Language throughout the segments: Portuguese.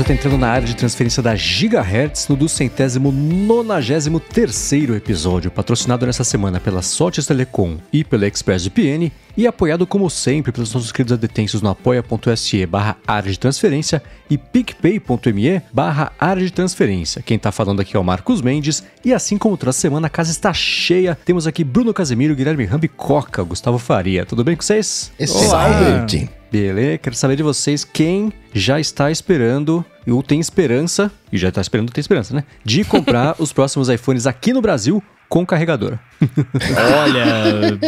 Você está entrando na área de transferência da Gigahertz no duzentésimo nonagésimo terceiro episódio, patrocinado nessa semana pela Sotes Telecom e pela ExpressVPN e apoiado como sempre pelos nossos queridos adetensos no apoia.se barra área de transferência e picpay.me barra área de transferência. Quem está falando aqui é o Marcos Mendes e assim como toda semana a casa está cheia, temos aqui Bruno Casemiro, Guilherme Rambi Coca, Gustavo Faria. Tudo bem com vocês? Excelente! Beleza, quero saber de vocês quem já está esperando ou tem esperança, e já está esperando, tem esperança, né? De comprar os próximos iPhones aqui no Brasil com carregador. Olha,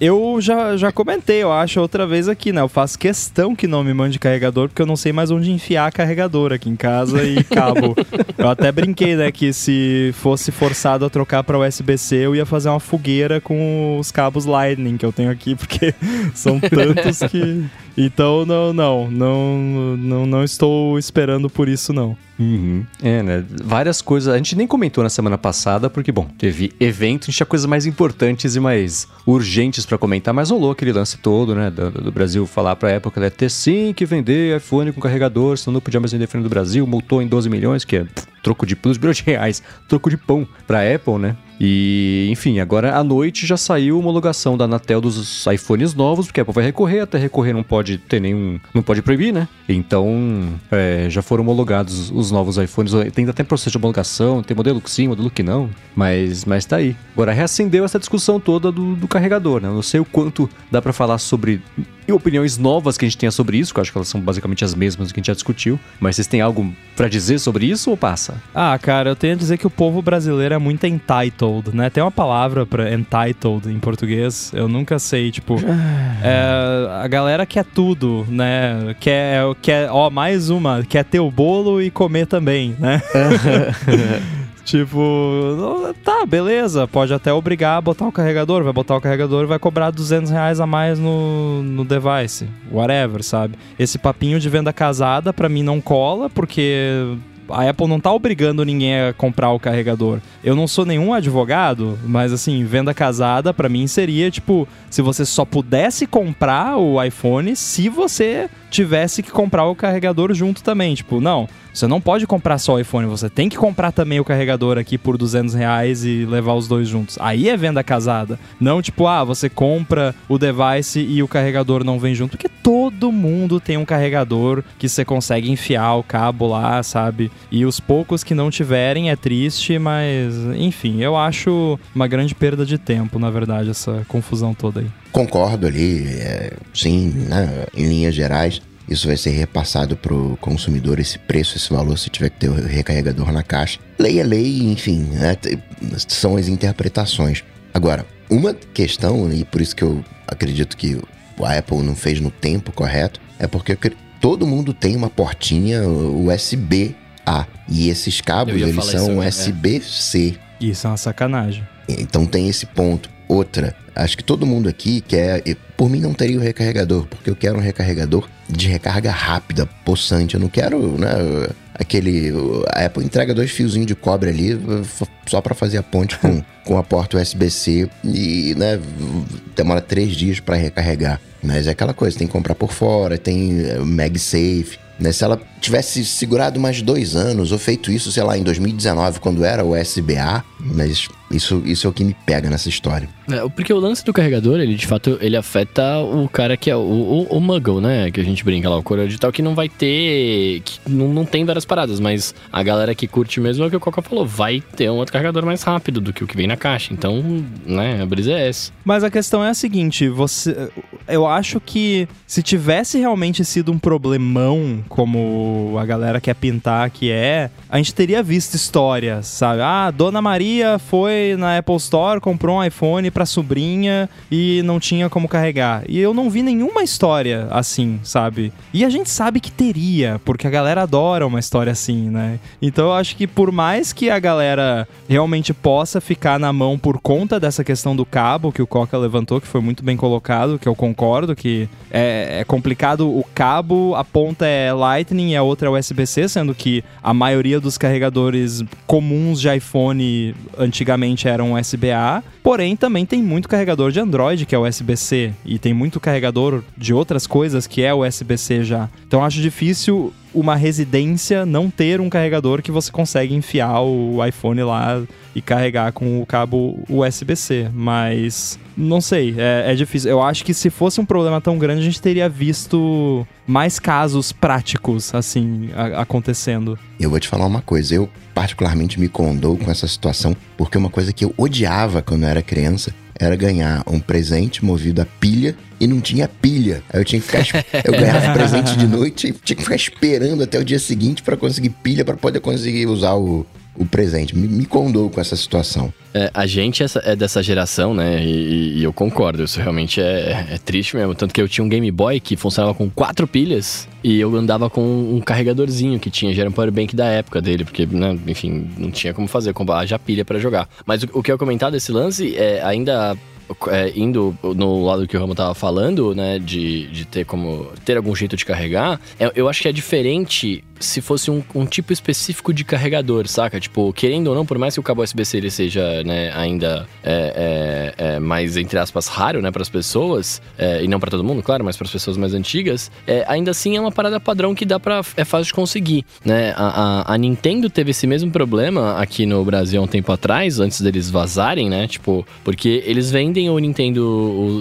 eu já, já comentei, eu acho, outra vez aqui, né? Eu faço questão que não me mande carregador, porque eu não sei mais onde enfiar carregador aqui em casa e cabo. eu até brinquei, né, que se fosse forçado a trocar para USB-C, eu ia fazer uma fogueira com os cabos Lightning que eu tenho aqui, porque são tantos que. Então, não, não, não, não, não estou esperando por isso, não. Uhum. É, né? Várias coisas. A gente nem comentou na semana passada, porque, bom, teve evento, a gente tinha coisas mais importantes e mais urgentes para comentar, mas rolou aquele lance todo, né? Do, do Brasil falar pra ela ia ter sim que vender iPhone com carregador, senão não podia mais vender iPhone do Brasil, multou em 12 milhões, que é troco de plus de reais, troco de pão pra Apple, né? E, enfim, agora à noite já saiu a homologação da Anatel dos iPhones novos, porque a Apple vai recorrer, até recorrer não pode ter nenhum. não pode proibir, né? Então, é, já foram homologados os novos iPhones. Tem até processo de homologação, tem modelo que sim, modelo que não, mas, mas tá aí. Agora reacendeu essa discussão toda do, do carregador, né? Eu não sei o quanto dá para falar sobre e opiniões novas que a gente tenha sobre isso, que eu acho que elas são basicamente as mesmas que a gente já discutiu. Mas vocês têm algo para dizer sobre isso ou passa? Ah, cara, eu tenho a dizer que o povo brasileiro é muito entitled, né? Tem uma palavra para entitled em português, eu nunca sei, tipo. é, a galera quer tudo, né? Quer, quer, ó, mais uma, quer ter o bolo e comer também, né? Tipo, tá, beleza, pode até obrigar a botar o carregador, vai botar o carregador e vai cobrar 200 reais a mais no, no device, whatever, sabe? Esse papinho de venda casada pra mim não cola, porque a Apple não tá obrigando ninguém a comprar o carregador. Eu não sou nenhum advogado, mas assim, venda casada para mim seria tipo, se você só pudesse comprar o iPhone se você tivesse que comprar o carregador junto também. Tipo, não, você não pode comprar só o iPhone, você tem que comprar também o carregador aqui por 200 reais e levar os dois juntos. Aí é venda casada. Não tipo, ah, você compra o device e o carregador não vem junto. Porque todo mundo tem um carregador que você consegue enfiar o cabo lá, sabe? E os poucos que não tiverem é triste, mas enfim, eu acho uma grande perda de tempo, na verdade, essa confusão toda aí. Concordo ali, é, sim, né, em linhas gerais. Isso vai ser repassado para o consumidor, esse preço, esse valor, se tiver que ter o recarregador na caixa. Lei é lei, enfim, né, são as interpretações. Agora, uma questão, e por isso que eu acredito que a Apple não fez no tempo correto, é porque todo mundo tem uma portinha USB-A. E esses cabos, eles são USB-C. É. Isso é uma sacanagem. Então tem esse ponto. Outra, acho que todo mundo aqui quer. Por mim não teria o recarregador, porque eu quero um recarregador de recarga rápida, possante. Eu não quero, né? Aquele. A Apple entrega dois fiozinhos de cobre ali só para fazer a ponte com, com a porta USB-C e, né? Demora três dias para recarregar. Mas é aquela coisa, tem que comprar por fora, tem eh, MagSafe. Né? Se ela tivesse segurado mais dois anos ou feito isso, sei lá, em 2019, quando era o SBA, mas isso, isso é o que me pega nessa história. É, porque o lance do carregador, ele de fato, ele afeta o cara que é o, o, o muggle, né? Que a gente brinca lá, o coroa digital, que não vai ter. que não, não tem várias paradas, mas a galera que curte mesmo é o que o Coca falou, vai ter um outro carregador mais rápido do que o que vem na caixa. Então, né, a brisa é essa. Mas a questão é a seguinte, você. Eu acho que se tivesse realmente sido um problemão, como a galera quer pintar que é, a gente teria visto histórias, sabe? Ah, Dona Maria foi na Apple Store, comprou um iPhone pra sobrinha e não tinha como carregar. E eu não vi nenhuma história assim, sabe? E a gente sabe que teria, porque a galera adora uma história assim, né? Então eu acho que por mais que a galera realmente possa ficar na mão por conta dessa questão do cabo que o Coca levantou, que foi muito bem colocado, que eu concordo que é, é complicado o cabo, a ponta é Lightning e a outra é USB-C, sendo que a maioria dos carregadores comuns de iPhone antigamente eram USB-A. Porém, também tem muito carregador de Android que é USB-C e tem muito carregador de outras coisas que é USB-C já. Então acho difícil uma residência não ter um carregador que você consegue enfiar o iPhone lá e carregar com o cabo USB-C, mas não sei, é, é, difícil. Eu acho que se fosse um problema tão grande, a gente teria visto mais casos práticos, assim, a, acontecendo. Eu vou te falar uma coisa, eu particularmente me condou com essa situação, porque uma coisa que eu odiava quando eu era criança era ganhar um presente movido a pilha e não tinha pilha. Aí eu tinha que ficar. eu ganhava presente de noite e tinha que ficar esperando até o dia seguinte para conseguir pilha para poder conseguir usar o, o presente. Me, me condou com essa situação. É, a gente é dessa geração, né? E, e eu concordo, isso realmente é, é, triste mesmo. Tanto que eu tinha um Game Boy que funcionava com quatro pilhas e eu andava com um carregadorzinho que tinha, já era um powerbank da época dele, porque, né, enfim, não tinha como fazer, comprar já pilha para jogar. Mas o, o que eu comentar desse lance é ainda é, indo no lado que o Ramo tava falando, né, de, de ter como ter algum jeito de carregar, é, eu acho que é diferente se fosse um, um, tipo específico de carregador, saca? Tipo, querendo ou não, por mais que o cabo USB-C ele seja, né, ainda é, é, é mais, entre aspas, raro, né, para as pessoas, é, e não para todo mundo, claro, mas para as pessoas mais antigas, é, ainda assim é uma parada padrão que dá para é fácil de conseguir, né? A, a, a, Nintendo teve esse mesmo problema aqui no Brasil há um tempo atrás, antes deles vazarem, né? Tipo, porque eles vendem o Nintendo,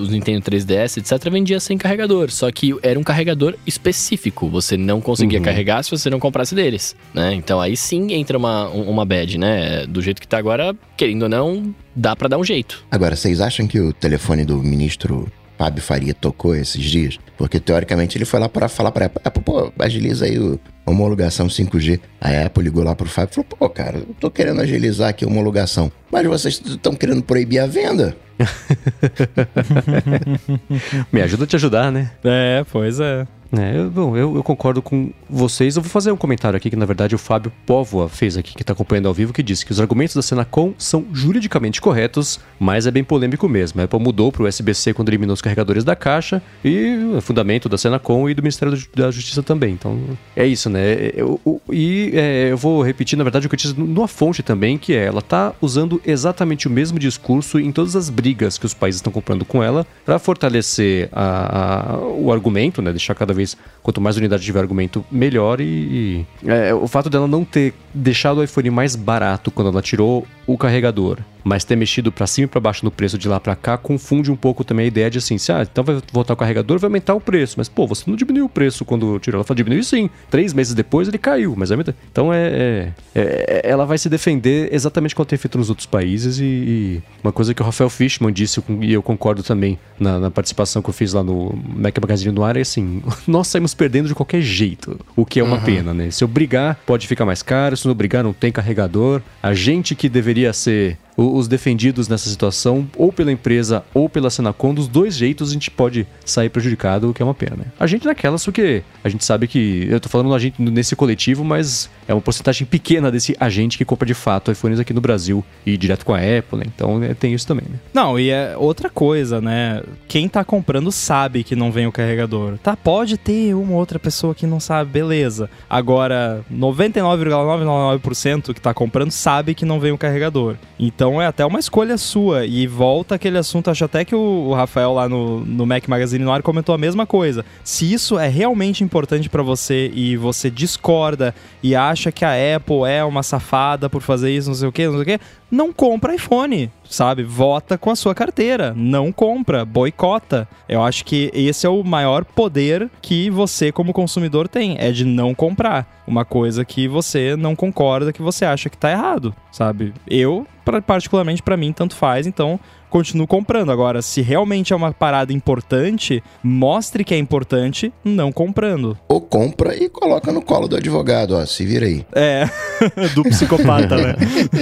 os Nintendo 3DS, etc, vendia sem carregador, só que era um carregador específico, você não conseguia uhum. carregar se você você não comprasse deles, né? Então aí sim entra uma, uma bad, né? Do jeito que tá agora, querendo ou não, dá para dar um jeito. Agora, vocês acham que o telefone do ministro Fábio Faria tocou esses dias? Porque teoricamente ele foi lá para falar para Apple, pô, agiliza aí o homologação 5G. A Apple ligou lá pro Fábio e falou: pô, cara, eu tô querendo agilizar aqui a homologação, mas vocês estão querendo proibir a venda. Me ajuda a te ajudar, né? É, pois é. É, eu, bom, eu, eu, concordo com vocês. Eu vou fazer um comentário aqui que, na verdade, o Fábio Póvoa fez aqui, que está acompanhando ao vivo, que disse que os argumentos da Senacom são juridicamente corretos, mas é bem polêmico mesmo. A Apple mudou para o USB-C quando eliminou os carregadores da caixa e o fundamento da Senacom e do Ministério da Justiça também. Então, é isso, né? Eu, eu, e é, eu vou repetir, na verdade, o que eu disse numa fonte também, que é ela está usando exatamente o mesmo discurso em todas as brigas que os países estão comprando com ela para fortalecer a, a, o argumento, né? Deixar cada vez, quanto mais unidade tiver argumento, melhor. E, e é, o fato dela não ter deixado o iPhone mais barato quando ela tirou o carregador mas ter mexido para cima e para baixo no preço de lá para cá confunde um pouco também a ideia de assim, se, ah, então vai voltar o carregador, vai aumentar o preço, mas pô, você não diminuiu o preço quando tirou. Ela falou, diminuiu sim. Três meses depois ele caiu, mas é então é, é, é, ela vai se defender exatamente como tem feito nos outros países e, e, uma coisa que o Rafael Fishman disse e eu concordo também na, na participação que eu fiz lá no Mac Magazine no ar é assim, nós saímos perdendo de qualquer jeito, o que é uma uhum. pena, né? Se eu brigar, pode ficar mais caro, se não brigar, não tem carregador. A gente que deveria ser os defendidos nessa situação, ou pela empresa ou pela Senacom, dos dois jeitos a gente pode sair prejudicado, o que é uma pena. Né? A gente naquelas, porque a gente sabe que. Eu tô falando a gente nesse coletivo, mas é uma porcentagem pequena desse agente que compra de fato iPhones aqui no Brasil e direto com a Apple, né? Então é, tem isso também, né? Não, e é outra coisa, né? Quem tá comprando sabe que não vem o carregador. Tá, pode ter uma outra pessoa que não sabe, beleza. Agora, 99,999% que tá comprando sabe que não vem o carregador. Então então é até uma escolha sua. E volta aquele assunto, acho até que o, Rafael lá no, no Mac Magazine no ar comentou a mesma coisa. Se isso é realmente importante para você e você discorda e acha que a Apple é uma safada por fazer isso, não sei o que, não sei o que, não compra iPhone, sabe? Vota com a sua carteira, não compra, boicota. Eu acho que esse é o maior poder que você como consumidor tem, é de não comprar uma coisa que você não concorda, que você acha que tá errado, sabe? Eu, particularmente para mim, tanto faz, então continuo comprando. Agora, se realmente é uma parada importante, mostre que é importante, não comprando. Ou compra e coloca no colo do advogado, ó, se vira aí. É, do psicopata, né?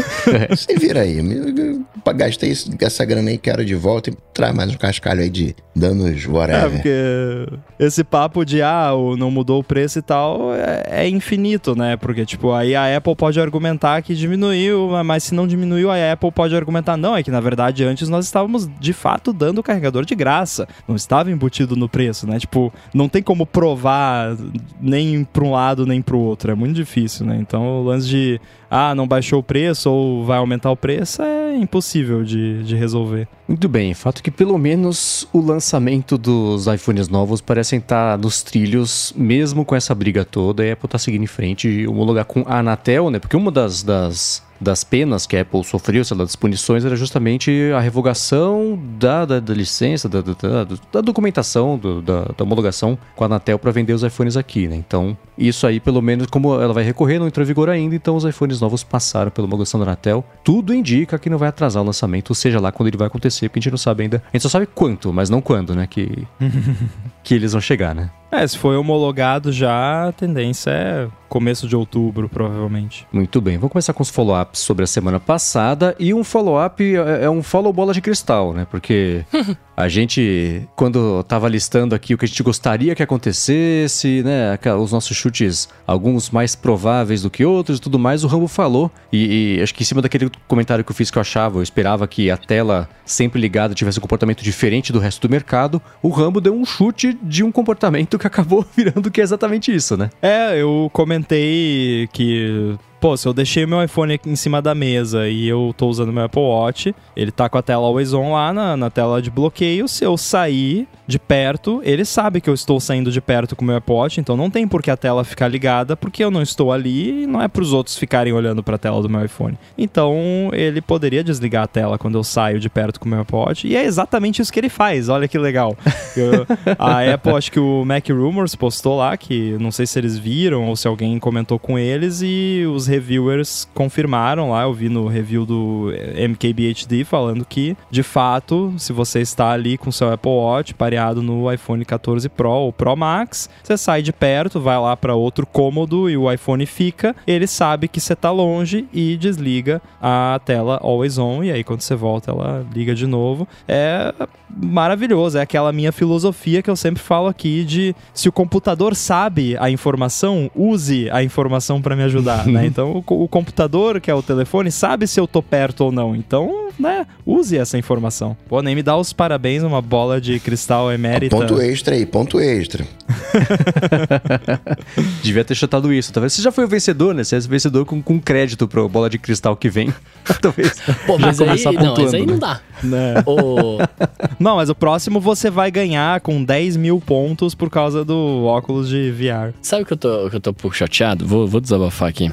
se vira aí. Gastei essa grana aí, quero de volta e traz mais um cascalho aí de danos whatever. É, porque esse papo de, ah, não mudou o preço e tal, é, é infinito, né? Porque, tipo, aí a Apple pode argumentar que diminuiu, mas se não diminuiu, a Apple pode argumentar, não, é que na verdade antes nós estávamos de fato dando o carregador de graça. Não estava embutido no preço, né? Tipo, não tem como provar nem para um lado nem para o outro. É muito difícil, né? Então o lance de ah, não baixou o preço ou vai aumentar o preço é impossível de, de resolver. Muito bem, fato que pelo menos o lançamento dos iPhones novos parecem estar nos trilhos, mesmo com essa briga toda, e a Apple tá seguindo em frente e homologar com a Anatel, né? Porque uma das, das das penas que a Apple sofreu, sei lá, das punições, era justamente a revogação da, da, da licença, da, da, da documentação, do, da, da, homologação com a Anatel para vender os iPhones aqui, né? Então, isso aí, pelo menos, como ela vai recorrer, não entrou em vigor ainda, então os iPhones novos passaram pela homologação da Anatel. Tudo indica que não vai atrasar o lançamento, seja lá quando ele vai acontecer, porque a gente não sabe ainda. A gente só sabe quanto, mas não quando, né? Que, que eles vão chegar, né? É, se foi homologado já, a tendência é começo de outubro, provavelmente. Muito bem, vamos começar com os follow-ups sobre a semana passada. E um follow-up é, é um follow bola de cristal, né? Porque a gente, quando tava listando aqui o que a gente gostaria que acontecesse, né? Os nossos chutes, alguns mais prováveis do que outros e tudo mais, o Rambo falou. E, e acho que em cima daquele comentário que eu fiz que eu achava, eu esperava que a tela sempre ligada tivesse um comportamento diferente do resto do mercado. O Rambo deu um chute de um comportamento que acabou virando que é exatamente isso, né? É, eu comentei que pô, se eu deixei meu iPhone em cima da mesa e eu tô usando meu Apple Watch, ele tá com a tela always on lá na, na tela de bloqueio. Se eu sair de perto, ele sabe que eu estou saindo de perto com o meu Apple Watch, então não tem por que a tela ficar ligada, porque eu não estou ali e não é para os outros ficarem olhando para a tela do meu iPhone. Então ele poderia desligar a tela quando eu saio de perto com o meu Apple Watch, e é exatamente isso que ele faz. Olha que legal. Eu, a Apple, acho que o Mac Rumors postou lá, que não sei se eles viram ou se alguém comentou com eles, e os reviewers confirmaram lá, eu vi no review do MKBHD falando que, de fato, se você está ali com seu Apple Watch pareado no iPhone 14 Pro ou Pro Max, você sai de perto, vai lá para outro cômodo e o iPhone fica, ele sabe que você está longe e desliga a tela always on e aí quando você volta ela liga de novo. É maravilhoso, é aquela minha filosofia que eu sempre falo aqui de se o computador sabe a informação, use a informação para me ajudar, né? Então o, o, computador, que é o telefone, sabe se eu tô perto ou não. Então, né, use essa informação. Pô, nem me dá os parabéns, uma bola de cristal emérita. Ponto extra aí, ponto extra. Devia ter chutado isso. Talvez você já foi o vencedor, né? Você é o vencedor com, com crédito pro bola de cristal que vem. Talvez. Pô, mas aí, não, mas aí não né? dá. Né? Oh. Não, mas o próximo você vai ganhar com 10 mil pontos por causa do óculos de VR. Sabe o que eu tô, que eu tô um pouco chateado? Vou, vou desabafar aqui.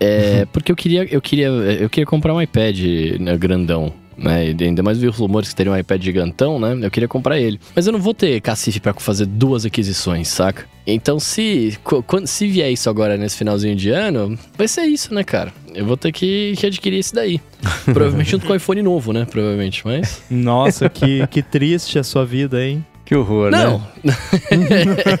É, porque eu queria, eu queria, eu queria comprar um iPad né, grandão. Né? E ainda mais vi os rumores que teria um iPad gigantão, né? Eu queria comprar ele. Mas eu não vou ter cacife para fazer duas aquisições, saca? Então, se, quando, se vier isso agora nesse finalzinho de ano, vai ser isso, né, cara? Eu vou ter que, que adquirir esse daí. Provavelmente junto com o iPhone novo, né? Provavelmente, mas. Nossa, que, que triste a sua vida, hein? Que horror, não. né?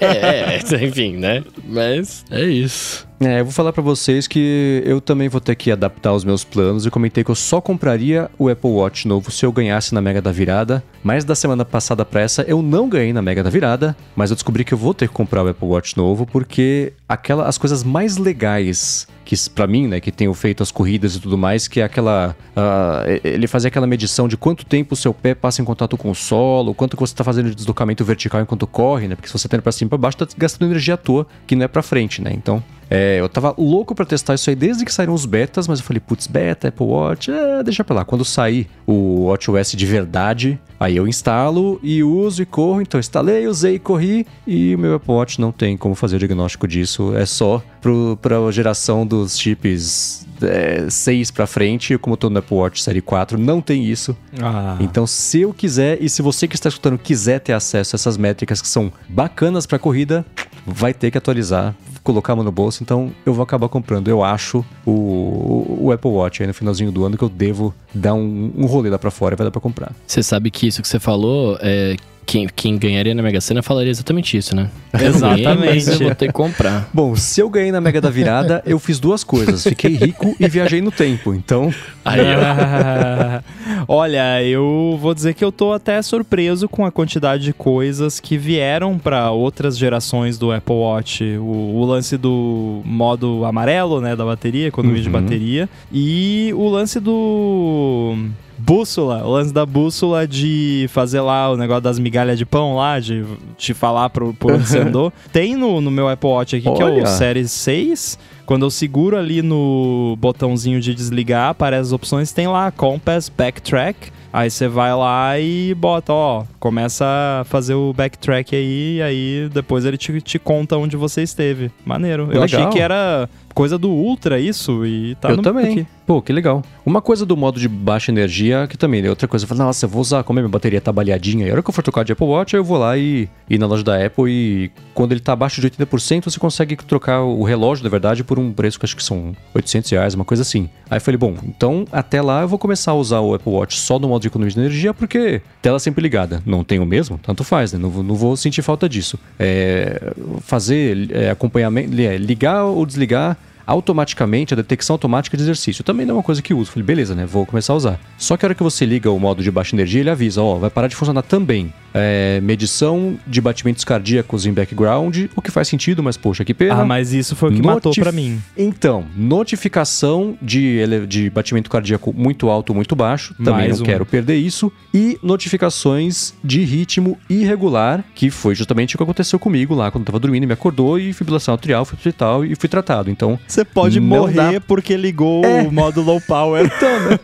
é, enfim, né? Mas é isso. É, eu vou falar para vocês que eu também vou ter que adaptar os meus planos e comentei que eu só compraria o Apple Watch novo se eu ganhasse na Mega da Virada. Mas da semana passada pra essa eu não ganhei na Mega da Virada, mas eu descobri que eu vou ter que comprar o Apple Watch novo porque aquela as coisas mais legais que para mim, né, que tenho feito as corridas e tudo mais, que é aquela uh, ele fazia aquela medição de quanto tempo o seu pé passa em contato com o solo, quanto você está fazendo de deslocamento vertical enquanto corre, né? Porque se você tá indo para cima para baixo, tá gastando energia à toa, que não é para frente, né? Então, é, eu tava louco para testar isso aí desde que saíram os betas, mas eu falei, putz, beta, Apple Watch, é, deixa pra lá. Quando sair o WatchOS de verdade, aí eu instalo e uso e corro. Então instalei, usei, corri e o meu Apple Watch não tem como fazer o diagnóstico disso. É só pro, pra geração dos chips é, 6 para frente, como eu tô no Apple Watch Série 4, não tem isso. Ah. Então, se eu quiser e se você que está escutando quiser ter acesso a essas métricas que são bacanas para corrida, vai ter que atualizar, colocar a mão no bolso. Então, eu vou acabar comprando, eu acho, o, o Apple Watch aí no finalzinho do ano que eu devo dar um, um rolê lá para fora e vai dar para comprar. Você sabe que isso que você falou é quem, quem ganharia na Mega Sena falaria exatamente isso, né? Exatamente. Eu vou ter que comprar. Bom, se eu ganhei na Mega da Virada, eu fiz duas coisas. Fiquei rico e viajei no tempo. Então. Aí, Olha, eu vou dizer que eu tô até surpreso com a quantidade de coisas que vieram para outras gerações do Apple Watch. O, o, lance do modo amarelo, né, da bateria, economia uhum. de bateria. E o lance do Bússola, o lance da bússola de fazer lá o negócio das migalhas de pão lá, de te falar pro, por onde você andou. Tem no, no meu Apple Watch aqui, Olha. que é o Série 6 Quando eu seguro ali no botãozinho de desligar, aparece as opções, tem lá Compass, Backtrack. Aí você vai lá e bota, ó, começa a fazer o backtrack aí, e aí depois ele te, te conta onde você esteve. Maneiro. Eu Legal. achei que era coisa do Ultra isso, e tá eu também. aqui. Pô, que legal. Uma coisa do modo de baixa energia, que também, né? Outra coisa, eu falei, nossa, eu vou usar, como a minha bateria tá baleadinha, e a hora que eu for trocar de Apple Watch, eu vou lá e ir na loja da Apple e quando ele tá abaixo de 80%, você consegue trocar o relógio, na verdade, por um preço que acho que são 800 reais, uma coisa assim. Aí eu falei, bom, então até lá eu vou começar a usar o Apple Watch só no modo de economia de energia, porque tela sempre ligada. Não tem o mesmo? Tanto faz, né? Não, vou- não vou sentir falta disso. É, fazer é, acompanhamento, é, ligar ou desligar automaticamente a detecção automática de exercício. Também não é uma coisa que uso. Falei, beleza, né? Vou começar a usar. Só que a hora que você liga o modo de baixa energia, ele avisa, ó, vai parar de funcionar também. É, medição de batimentos cardíacos em background, o que faz sentido, mas poxa, que pena. Ah, mas isso foi o que matou Notif- pra mim. Então, notificação de, ele- de batimento cardíaco muito alto ou muito baixo, também Mais não um. quero perder isso. E notificações de ritmo irregular, que foi justamente o que aconteceu comigo lá quando eu tava dormindo, me acordou e fibrilação atrial, fui pro hospital e fui tratado. Então, Você pode Não morrer dá- porque ligou É. o modo low power. então, né?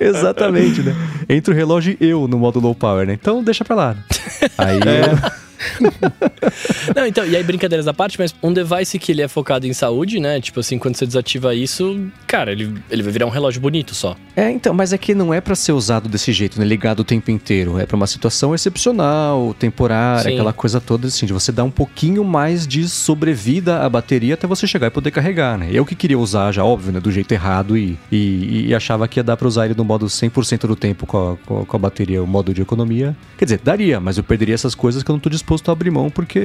Exatamente, né? Entre o relógio e eu no modo low power, né? Então deixa pra lá. né? Aí eu- Não, então, e aí brincadeiras à parte, mas um device que ele é focado em saúde, né? Tipo assim, quando você desativa isso, cara, ele, ele vai virar um relógio bonito só. É, então, mas é que não é pra ser usado desse jeito, né? Ligado o tempo inteiro. É pra uma situação excepcional, temporária, Sim. aquela coisa toda assim, de você dar um pouquinho mais de sobrevida à bateria até você chegar e poder carregar, né? Eu que queria usar já, óbvio, né? Do jeito errado e, e, e achava que ia dar pra usar ele no modo 100% do tempo com a- com a bateria, o modo de economia. Quer dizer, daria, mas eu perderia essas coisas que eu não tô disposto a abrir mão, porque,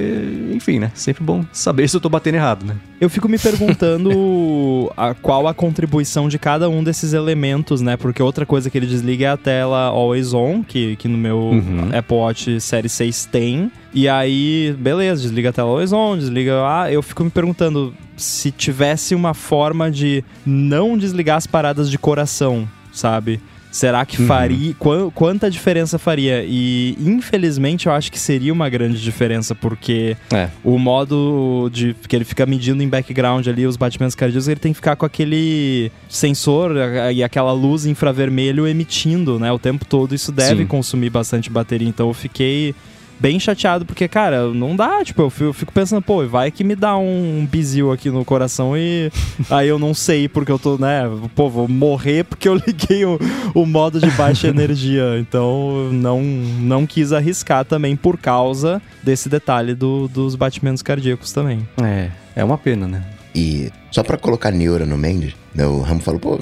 enfim, né? Sempre bom saber se eu tô batendo errado, né? Eu fico me perguntando a, qual a contribuição de cada um desses elementos, né? Porque outra coisa que ele desliga é a tela Always On, que, que no meu Uhum. Apple Watch Série 6 tem. E aí, beleza, desliga a tela Always On, desliga. Ah, eu fico me perguntando se tivesse uma forma de não desligar as paradas de coração, sabe? Será que Uhum. faria. quan- quanta diferença faria? E infelizmente eu acho que seria uma grande diferença, porque É. o modo de que ele fica medindo em background ali os batimentos cardíacos, ele tem que ficar com aquele sensor e aquela luz infravermelho emitindo, né, o tempo todo. Isso deve Sim. consumir bastante bateria. Então eu fiquei bem chateado porque, cara, não dá, tipo, eu fico, eu fico pensando, pô, vai que me dá um, um bizil aqui no coração e aí eu não sei porque eu tô, né, pô, vou morrer porque eu liguei o, o modo de baixa energia. Então não, não quis arriscar também por causa desse detalhe do- dos batimentos cardíacos também. É, é uma pena, né? E só pra colocar neura no Mendes, né, o Ramo falou, pô,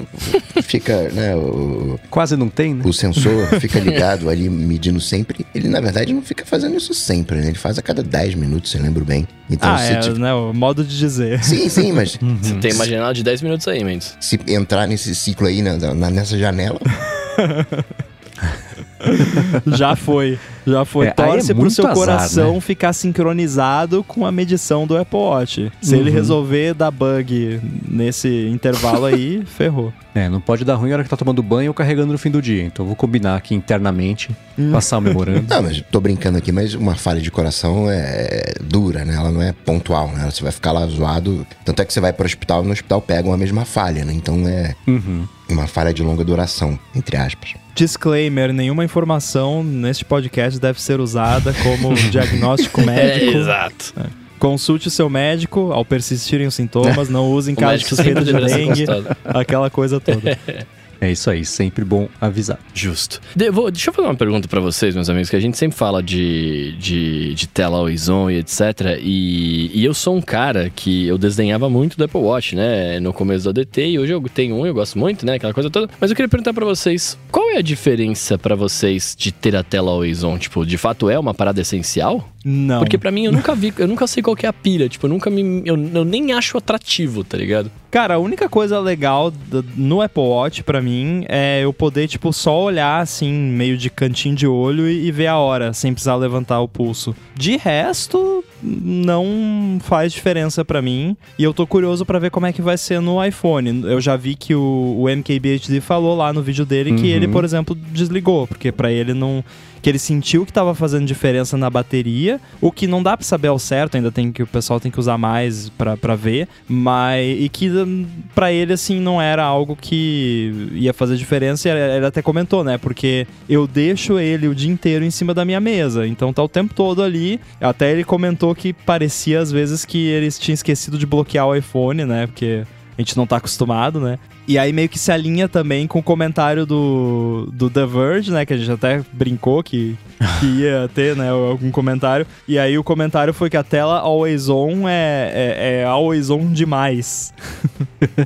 fica, né, o, Quase não tem, né? o sensor fica ligado ali, medindo sempre. Ele, na verdade, não fica fazendo isso sempre, né? Ele faz a cada 10 minutos, se eu lembro bem. Então, ah, se é, tiver- né, o modo de dizer. Sim, sim, mas Você tem uma janela de 10 minutos aí, Mendes. se entrar nesse ciclo aí, na, na- nessa janela, Já foi, já foi. É, é Torce pro muito seu azar, coração né? ficar sincronizado com a medição do Apple Watch. Se ele Uhum. resolver dar bug nesse intervalo aí, ferrou. É, não pode dar ruim na hora que tá tomando banho ou carregando no fim do dia. Então eu vou combinar aqui internamente, passar o memorando. Não, mas tô brincando aqui, mas uma falha de coração é dura, né? Ela não é pontual, né? Você vai ficar lá zoado. Tanto é que você vai pro hospital e no hospital pegam a mesma falha, né? Então é Uhum. uma falha de longa duração, entre aspas. Disclaimer: nenhuma informação neste podcast deve ser usada como diagnóstico médico. É, exato. Consulte o seu médico ao persistirem os sintomas, não use em caso de suspeita de dengue, aquela coisa toda. É isso aí, sempre bom avisar. Justo. Deixa eu fazer uma pergunta pra vocês, meus amigos, que a gente sempre fala de, de, de tela always on e etc. E, e eu sou um cara que eu desdenhava muito do Apple Watch, né? No começo do ADT, e hoje eu tenho um eu gosto muito, né? Aquela coisa toda. Mas eu queria perguntar pra vocês, qual é a diferença pra vocês de ter a tela always on? Tipo, de fato é uma parada essencial? Não. Porque pra mim eu nunca vi, eu nunca sei qual que é a pira. Tipo, eu nunca me. Eu, eu nem acho atrativo, tá ligado? Cara, a única coisa legal do- no Apple Watch pra mim é eu poder, tipo, só olhar assim, meio de cantinho de olho e, e ver a hora, sem precisar levantar o pulso. De resto, não faz diferença para mim. E eu tô curioso para ver como é que vai ser no iPhone. Eu já vi que o, o MKBHD falou lá no vídeo dele que Uhum. ele, por exemplo, desligou, porque para ele não que ele sentiu que tava fazendo diferença na bateria, o que não dá pra saber ao certo, ainda tem que o pessoal tem que usar mais pra ver, mas e que hum, pra ele assim não era algo que ia fazer diferença, e ele ele até comentou, né? Porque eu deixo ele o dia inteiro em cima da minha mesa, então tá o tempo todo ali. Até ele comentou que parecia às vezes que eles tinham esquecido de bloquear o iPhone, né? Porque a gente não tá acostumado, né? E aí meio que se alinha também com o comentário do, do The Verge, né? Que a gente até brincou que, que ia ter, né? Algum comentário. E aí o comentário foi que a tela Always On é, é, é Always On demais.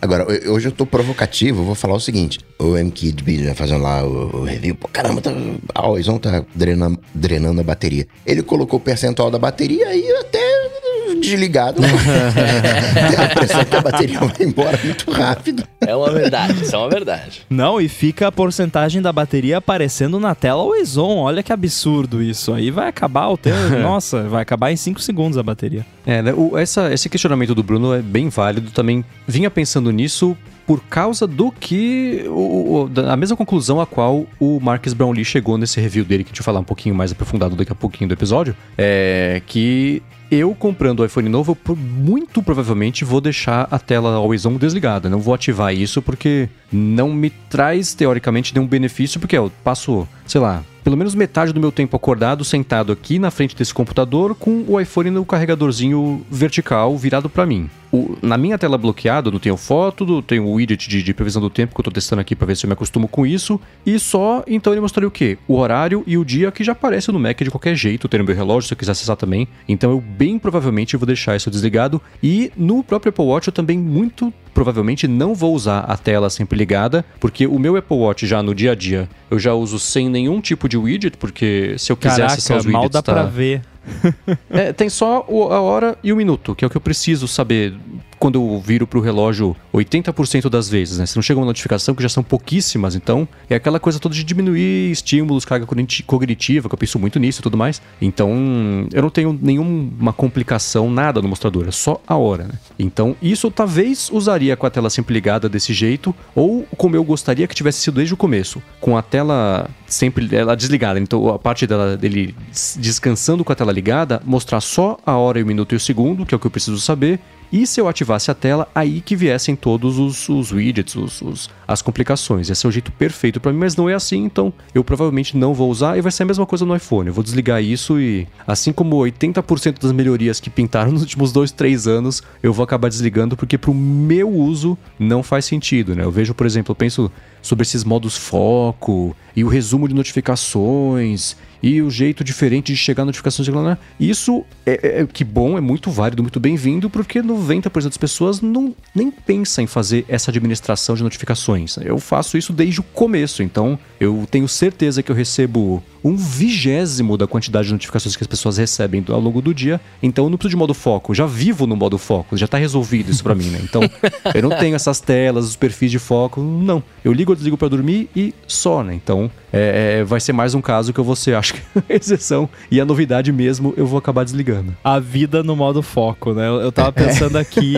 Agora, ho- hoje eu tô provocativo, vou falar o seguinte. O MKB já fazendo lá o, o review, pô, caramba, tá, a Horizon tá drenando, drenando a bateria. Ele colocou o percentual da bateria e até desligado. A que a bateria vai embora muito rápido. É uma verdade, isso é uma verdade. Não, e fica a porcentagem da bateria aparecendo na tela Always On. Olha que absurdo isso. Aí vai acabar o teu. Nossa, vai acabar em 5 segundos a bateria. É, né, o- essa, esse questionamento do Bruno é bem válido. Também vinha pensando nisso por causa do que. O, o- da- mesma conclusão a qual o Marcus Brownlee chegou nesse review dele, que a gente vai falar um pouquinho mais aprofundado daqui a pouquinho do episódio. É que eu comprando o iPhone novo, eu muito provavelmente vou deixar a tela Always On desligada. Não vou ativar isso porque não me traz, teoricamente, nenhum benefício, porque eu passo, sei lá, pelo menos metade do meu tempo acordado, sentado aqui na frente desse computador, com o iPhone no carregadorzinho vertical virado pra mim. O- na minha tela bloqueada, não tenho foto, não tenho o widget de, de previsão do tempo que eu tô testando aqui pra ver se eu me acostumo com isso. E só, então ele mostraria o quê? O horário e o dia que já aparece no Mac de qualquer jeito, ter no meu relógio se eu quiser acessar também. Então eu bem provavelmente vou deixar isso desligado. E no próprio Apple Watch eu também muito provavelmente não vou usar a tela sempre ligada, porque o meu Apple Watch já no dia a dia eu já uso sem nenhum tipo de widget, porque se eu quiser acessar Caraca, os mal widgets dá tá... pra ver. É, tem só o- a hora e o minuto, que é o que eu preciso saber quando eu viro pro relógio 80% das vezes, né? Se não chega uma notificação, que já são pouquíssimas, então é aquela coisa toda de diminuir estímulos, carga cogniti- cognitiva, que eu penso muito nisso e tudo mais. Então, eu não tenho nenhuma complicação, nada no mostrador, é só a hora, né? Então, isso eu talvez usaria com a tela sempre ligada desse jeito, ou como eu gostaria que tivesse sido desde o começo, com a tela sempre ela desligada. Então, a parte dela, dele descansando com a tela ligada, mostrar só a hora o minuto e o segundo, que é o que eu preciso saber. E se eu ativasse a tela, aí que viessem todos os, os widgets, os, os- as complicações. Esse é o jeito perfeito pra mim, mas não é assim, então eu provavelmente não vou usar e vai ser a mesma coisa no iPhone. Eu vou desligar isso e, assim como 80% das melhorias que pintaram nos últimos dois, três anos, eu vou acabar desligando porque pro meu uso não faz sentido, né? Eu vejo, por exemplo, eu penso sobre esses modos foco e o resumo de notificações e o jeito diferente de chegar a notificações. né? Isso é, é- que bom, é muito válido, muito bem-vindo, porque 90% das pessoas não nem pensa em fazer essa administração de notificações. Eu faço isso desde o começo, então eu tenho certeza que eu recebo um vigésimo da quantidade de notificações que as pessoas recebem ao longo do dia. Então eu não preciso de modo foco, já vivo no modo foco, já tá resolvido isso pra mim, né? Então eu não tenho essas telas, os perfis de foco, não. Eu ligo ou desligo pra dormir e só, né? Então é, é, vai ser mais um caso que eu vou ser, acho que, exceção. E a novidade mesmo, eu vou acabar desligando. A vida no modo foco, né? Eu, tava pensando aqui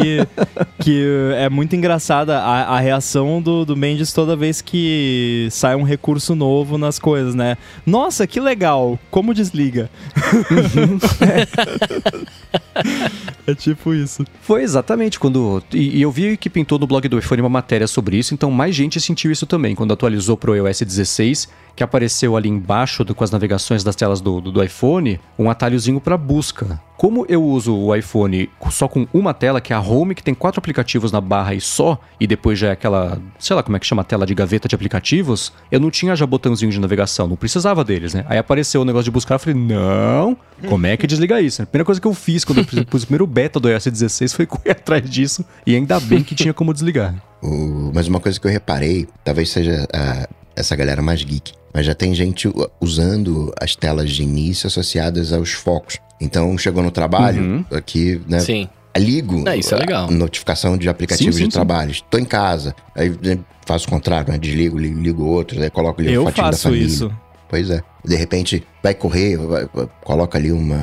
que é muito engraçada a, a reação do, do Mendes toda vez que sai um recurso novo nas coisas, né? Nossa, que legal! Como desliga? é tipo isso. Foi exatamente quando. E, e eu vi que pintou no blog do iPhone uma matéria sobre isso, então mais gente sentiu isso também. Quando atualizou pro iOS 16, que apareceu ali embaixo do- com as navegações das telas do, do, do iPhone, um atalhozinho para busca. Como eu uso o iPhone só com uma tela, que é a Home, que tem quatro aplicativos na barra e só, e depois já é aquela, sei lá como é que chama, tela de gaveta de aplicativos, eu não tinha já botãozinho de navegação, não precisava deles, né? Aí apareceu o negócio de buscar, eu falei, não, como é que desliga isso? A primeira coisa que eu fiz quando eu pus o primeiro beta do iOS 16 foi correr atrás disso, e ainda bem que tinha como desligar. Mas uma coisa que eu reparei, talvez seja a- essa galera mais geek, mas já tem gente usando as telas de início associadas aos focos. Então, chegou no trabalho, Uhum. aqui, né? Sim. Ligo É, isso é legal. notificação de aplicativos Sim, sim, de sim. trabalho. Estou em casa. Aí né, faço o contrário, né? Desligo, ligo, ligo outro, aí coloco o Eu faço isso. Pois é. De repente, vai correr, vai- coloca ali uma,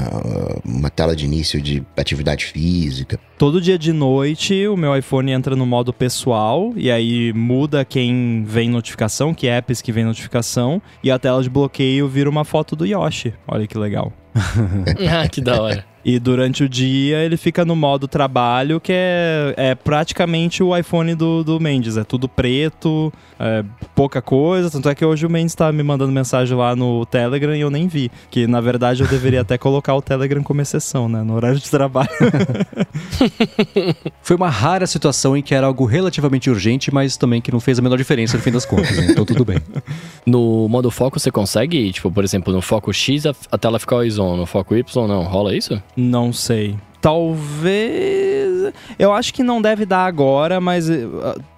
uma tela de início de atividade física. Todo dia de noite o meu iPhone entra no modo pessoal e aí muda quem vem notificação, que apps que vem notificação, e a tela de bloqueio vira uma foto do Yoshi. Olha que legal. ah, que da hora. E durante o dia ele fica no modo trabalho, que é, é praticamente o iPhone do, do Mendes. É tudo preto, é pouca coisa. Tanto é que hoje o Mendes tá me mandando mensagem lá no Telegram e eu nem vi. Que na verdade eu deveria até colocar o Telegram como exceção, né? No horário de trabalho. Foi uma rara situação em que era algo relativamente urgente, mas também que não fez a menor diferença no fim das contas. né? Então tudo bem. No modo foco você consegue, tipo, por exemplo, no foco X a, a tela fica horizontal, no foco Y não. Rola isso? Não sei. Talvez. Eu acho que não deve dar agora, mas eh,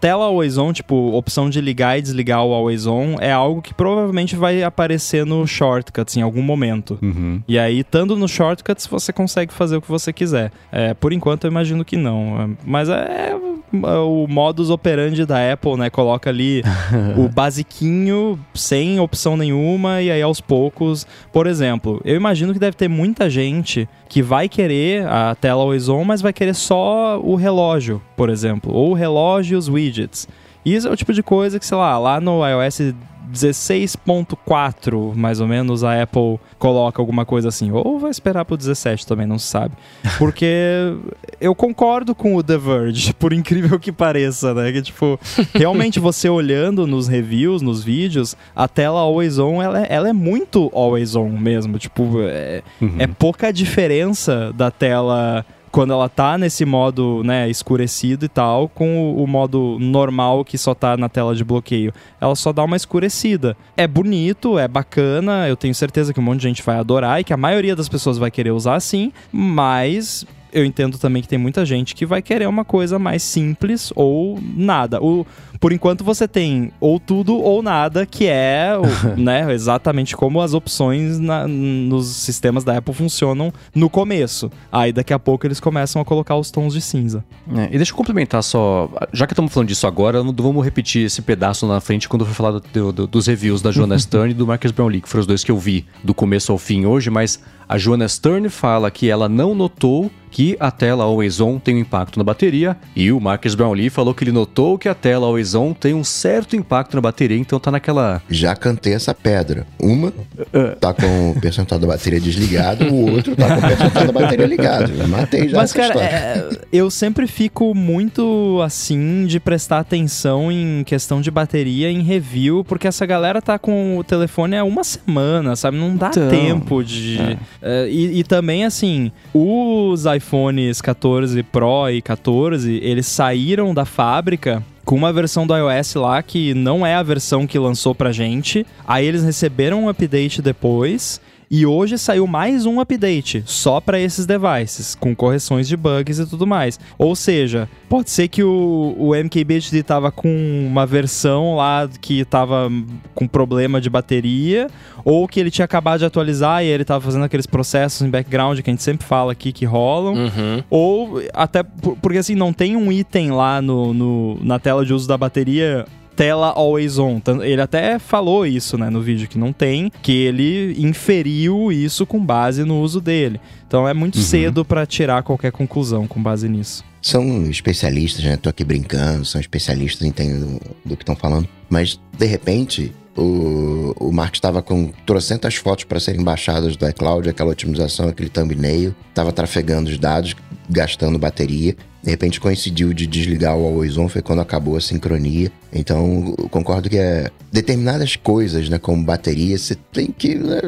tela always on, tipo, opção de ligar e desligar o always on, é algo que provavelmente vai aparecer no shortcuts em algum momento. Uhum. E aí, estando no shortcuts, você consegue fazer o que você quiser. É, por enquanto, eu imagino que não. É, Mas é, é o modus operandi da Apple, né? Coloca ali o basiquinho, sem opção nenhuma, e aí aos poucos. Por exemplo, eu imagino que deve ter muita gente que vai querer a tela always on, mas vai querer só o relógio, por exemplo. Ou o relógio e os widgets. Isso é o tipo de coisa que, sei lá, lá no iOS 16.4, mais ou menos, a Apple coloca alguma coisa assim. Ou vai esperar pro 17 também, não se sabe. Porque eu concordo com o The Verge, por incrível que pareça, né? Que, tipo, realmente você olhando nos reviews, nos vídeos, a tela Always On, ela é, ela é muito Always On mesmo. Tipo, é, Uhum. é pouca diferença da tela quando ela tá nesse modo, né, escurecido e tal, com o, o modo normal que só tá na tela de bloqueio. Ela só dá uma escurecida. É bonito, é bacana, eu tenho certeza que um monte de gente vai adorar e que a maioria das pessoas vai querer usar assim, mas eu entendo também que tem muita gente que vai querer uma coisa mais simples ou nada. O, por enquanto você tem ou tudo ou nada, que é né, exatamente como as opções na- nos sistemas da Apple funcionam no começo. Aí daqui a pouco eles começam a colocar os tons de cinza. É, e deixa eu complementar só. Já que estamos falando disso agora, não vamos repetir esse pedaço na frente quando for falar do- do- dos reviews da Joana Stern e do Marcus Brownlee, que foram os dois que eu vi do começo ao fim hoje, mas a Joana Stern fala que ela não notou que a tela Always On tem um impacto na bateria, e o Marcus Brownlee falou que ele notou que a tela Always On tem um certo impacto na bateria, então tá naquela. Já cantei essa pedra. Uma tá com o percentual da bateria desligado, o outro tá com o percentual da bateria ligado. Eu matei já Mas, essa cara, história. é, eu sempre fico muito assim de prestar atenção em questão de bateria em review, porque essa galera tá com o telefone há uma semana, sabe? Não dá Então, tempo de. É, e, e também, assim, os iPhones 14 Pro e 14, eles saíram da fábrica com uma versão do iOS lá que não é a versão que lançou pra gente. Aí eles receberam um update depois. E hoje saiu mais um update só para esses devices, com correções de bugs e tudo mais. Ou seja, pode ser que o, o MKBHD tava com uma versão lá que tava com problema de bateria, ou que ele tinha acabado de atualizar e ele tava fazendo aqueles processos em background que a gente sempre fala aqui que rolam. Uhum. Ou até por- porque assim, não tem um item lá no, no- na tela de uso da bateria. Tela always on. Ele até falou isso, né, no vídeo, que não tem, que ele inferiu isso com base no uso dele. Então é muito cedo pra tirar qualquer conclusão com base nisso. São especialistas, né? Tô aqui brincando, são especialistas, entendem do, do que estão falando. Mas, de repente, o, o Mark estava com trocentas fotos para serem baixadas do iCloud, aquela otimização, aquele thumbnail, estava trafegando os dados, gastando bateria. De repente coincidiu de desligar o Always On, foi quando acabou a sincronia. Então, eu concordo que é determinadas coisas, né, como bateria, você tem que né,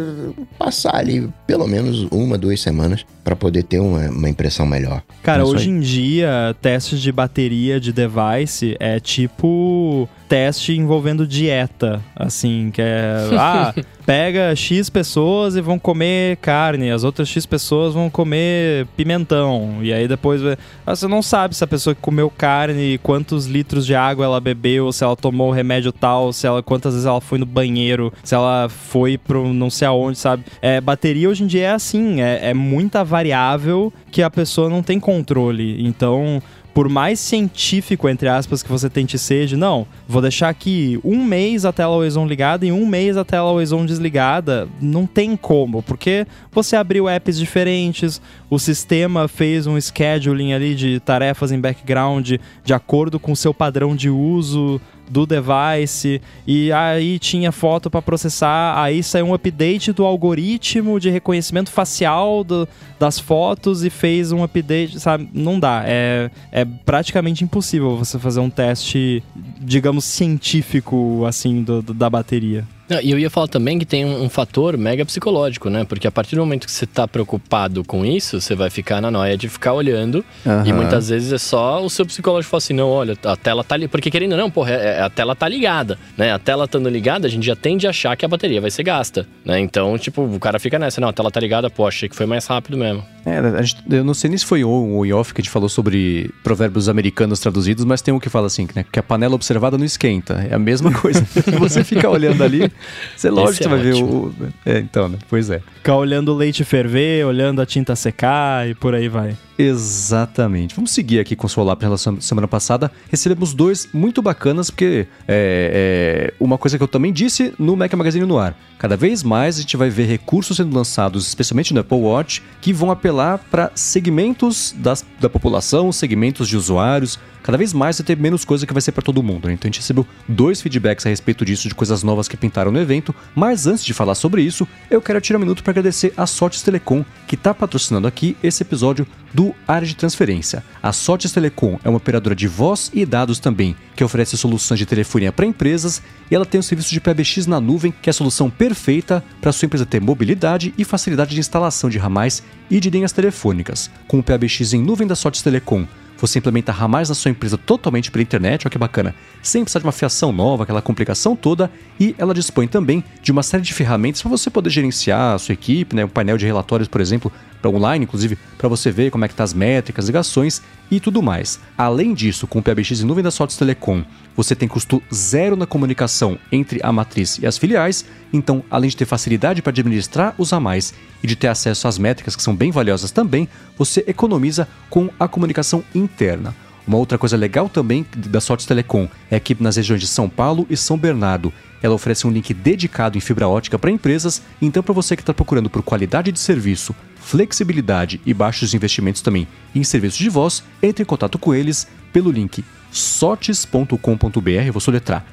passar ali pelo menos uma, duas semanas para poder ter uma, uma impressão melhor. Cara, É isso hoje em dia, teste de bateria de device é tipo teste envolvendo dieta, assim, que é, ah, pega X pessoas e vão comer carne, as outras X pessoas vão comer pimentão, e aí depois ah, você não sabe se a pessoa que comeu carne, quantos litros de água ela bebeu, se ela tomou remédio tal, se ela quantas vezes ela foi no banheiro, se ela foi pro não sei aonde, sabe? É, bateria hoje em dia é assim, é, é muita variável que a pessoa não tem controle. Então, por mais científico, entre aspas, que você tente ser, de não, vou deixar aqui um mês a tela always on ligada e um mês a tela always on desligada, não tem como, porque você abriu apps diferentes, o sistema fez um scheduling ali de tarefas em background de acordo com o seu padrão de uso do device e aí tinha foto para processar, aí saiu um update do algoritmo de reconhecimento facial do, das fotos e fez um update, sabe? Não dá, é, é praticamente impossível você fazer um teste, digamos, científico assim do, do da bateria. E eu ia falar também que tem um, um, fator mega psicológico, né? Porque a partir do momento que você tá preocupado com isso, você vai ficar na noia de ficar olhando. Uhum. E muitas vezes é só o seu psicológico falar assim: não, olha, a tela tá ligada. Porque querendo não, porra, é, é, a tela tá ligada, né? A tela estando ligada, a gente já tende a achar que a bateria vai ser gasta, né? Então, tipo, o cara fica nessa: não, a tela tá ligada, pô, achei que foi mais rápido mesmo. É, gente, eu não sei nem se foi o ou off que a gente falou sobre provérbios americanos traduzidos, mas tem um que fala assim, né? Que a panela observada não esquenta. É a mesma coisa. você fica olhando ali. Você lógico que você é vai ver o. É, então, né? Pois é. Ficar olhando o leite ferver, olhando a tinta secar e por aí vai. Exatamente. Vamos seguir aqui com o Solar pela semana passada. Recebemos dois muito bacanas, porque é, é, uma coisa que eu também disse no Mac Magazine no ar. Cada vez mais a gente vai ver recursos sendo lançados, especialmente no Apple Watch, que vão apelar para segmentos das, da população, segmentos de usuários. Cada vez mais vai ter menos coisa que vai ser para todo mundo. Né? Então a gente recebeu dois feedbacks a respeito disso, de coisas novas que pintaram no evento. Mas antes de falar sobre isso, eu quero tirar um minuto para agradecer a Sortes Telecom, que está patrocinando aqui esse episódio do Área de Transferência. A Sortes Telecom é uma operadora de voz e dados também, que oferece soluções de telefonia para empresas e ela tem o um serviço de PBX na nuvem, que é a solução perfeita para sua empresa ter mobilidade e facilidade de instalação de ramais e de linhas telefônicas. Com o PBX em nuvem da Sortes Telecom, você implementa ramais na sua empresa totalmente pela internet, olha que bacana, sem precisar de uma fiação nova, aquela complicação toda, e ela dispõe também de uma série de ferramentas para você poder gerenciar a sua equipe, né, um painel de relatórios, por exemplo, para online, inclusive, para você ver como é que tá as métricas, ligações e tudo mais. Além disso, com o PBX em nuvem da Sortes Telecom, você tem custo zero na comunicação entre a matriz e as filiais, então, além de ter facilidade para administrar os a mais e de ter acesso às métricas que são bem valiosas também, você economiza com a comunicação interna. Uma outra coisa legal também da Sortes Telecom é que nas regiões de São Paulo e São Bernardo. Ela oferece um link dedicado em fibra ótica para empresas, então para você que está procurando por qualidade de serviço, flexibilidade e baixos investimentos também em serviços de voz, entre em contato com eles pelo link sotes.com.br, vou soletrar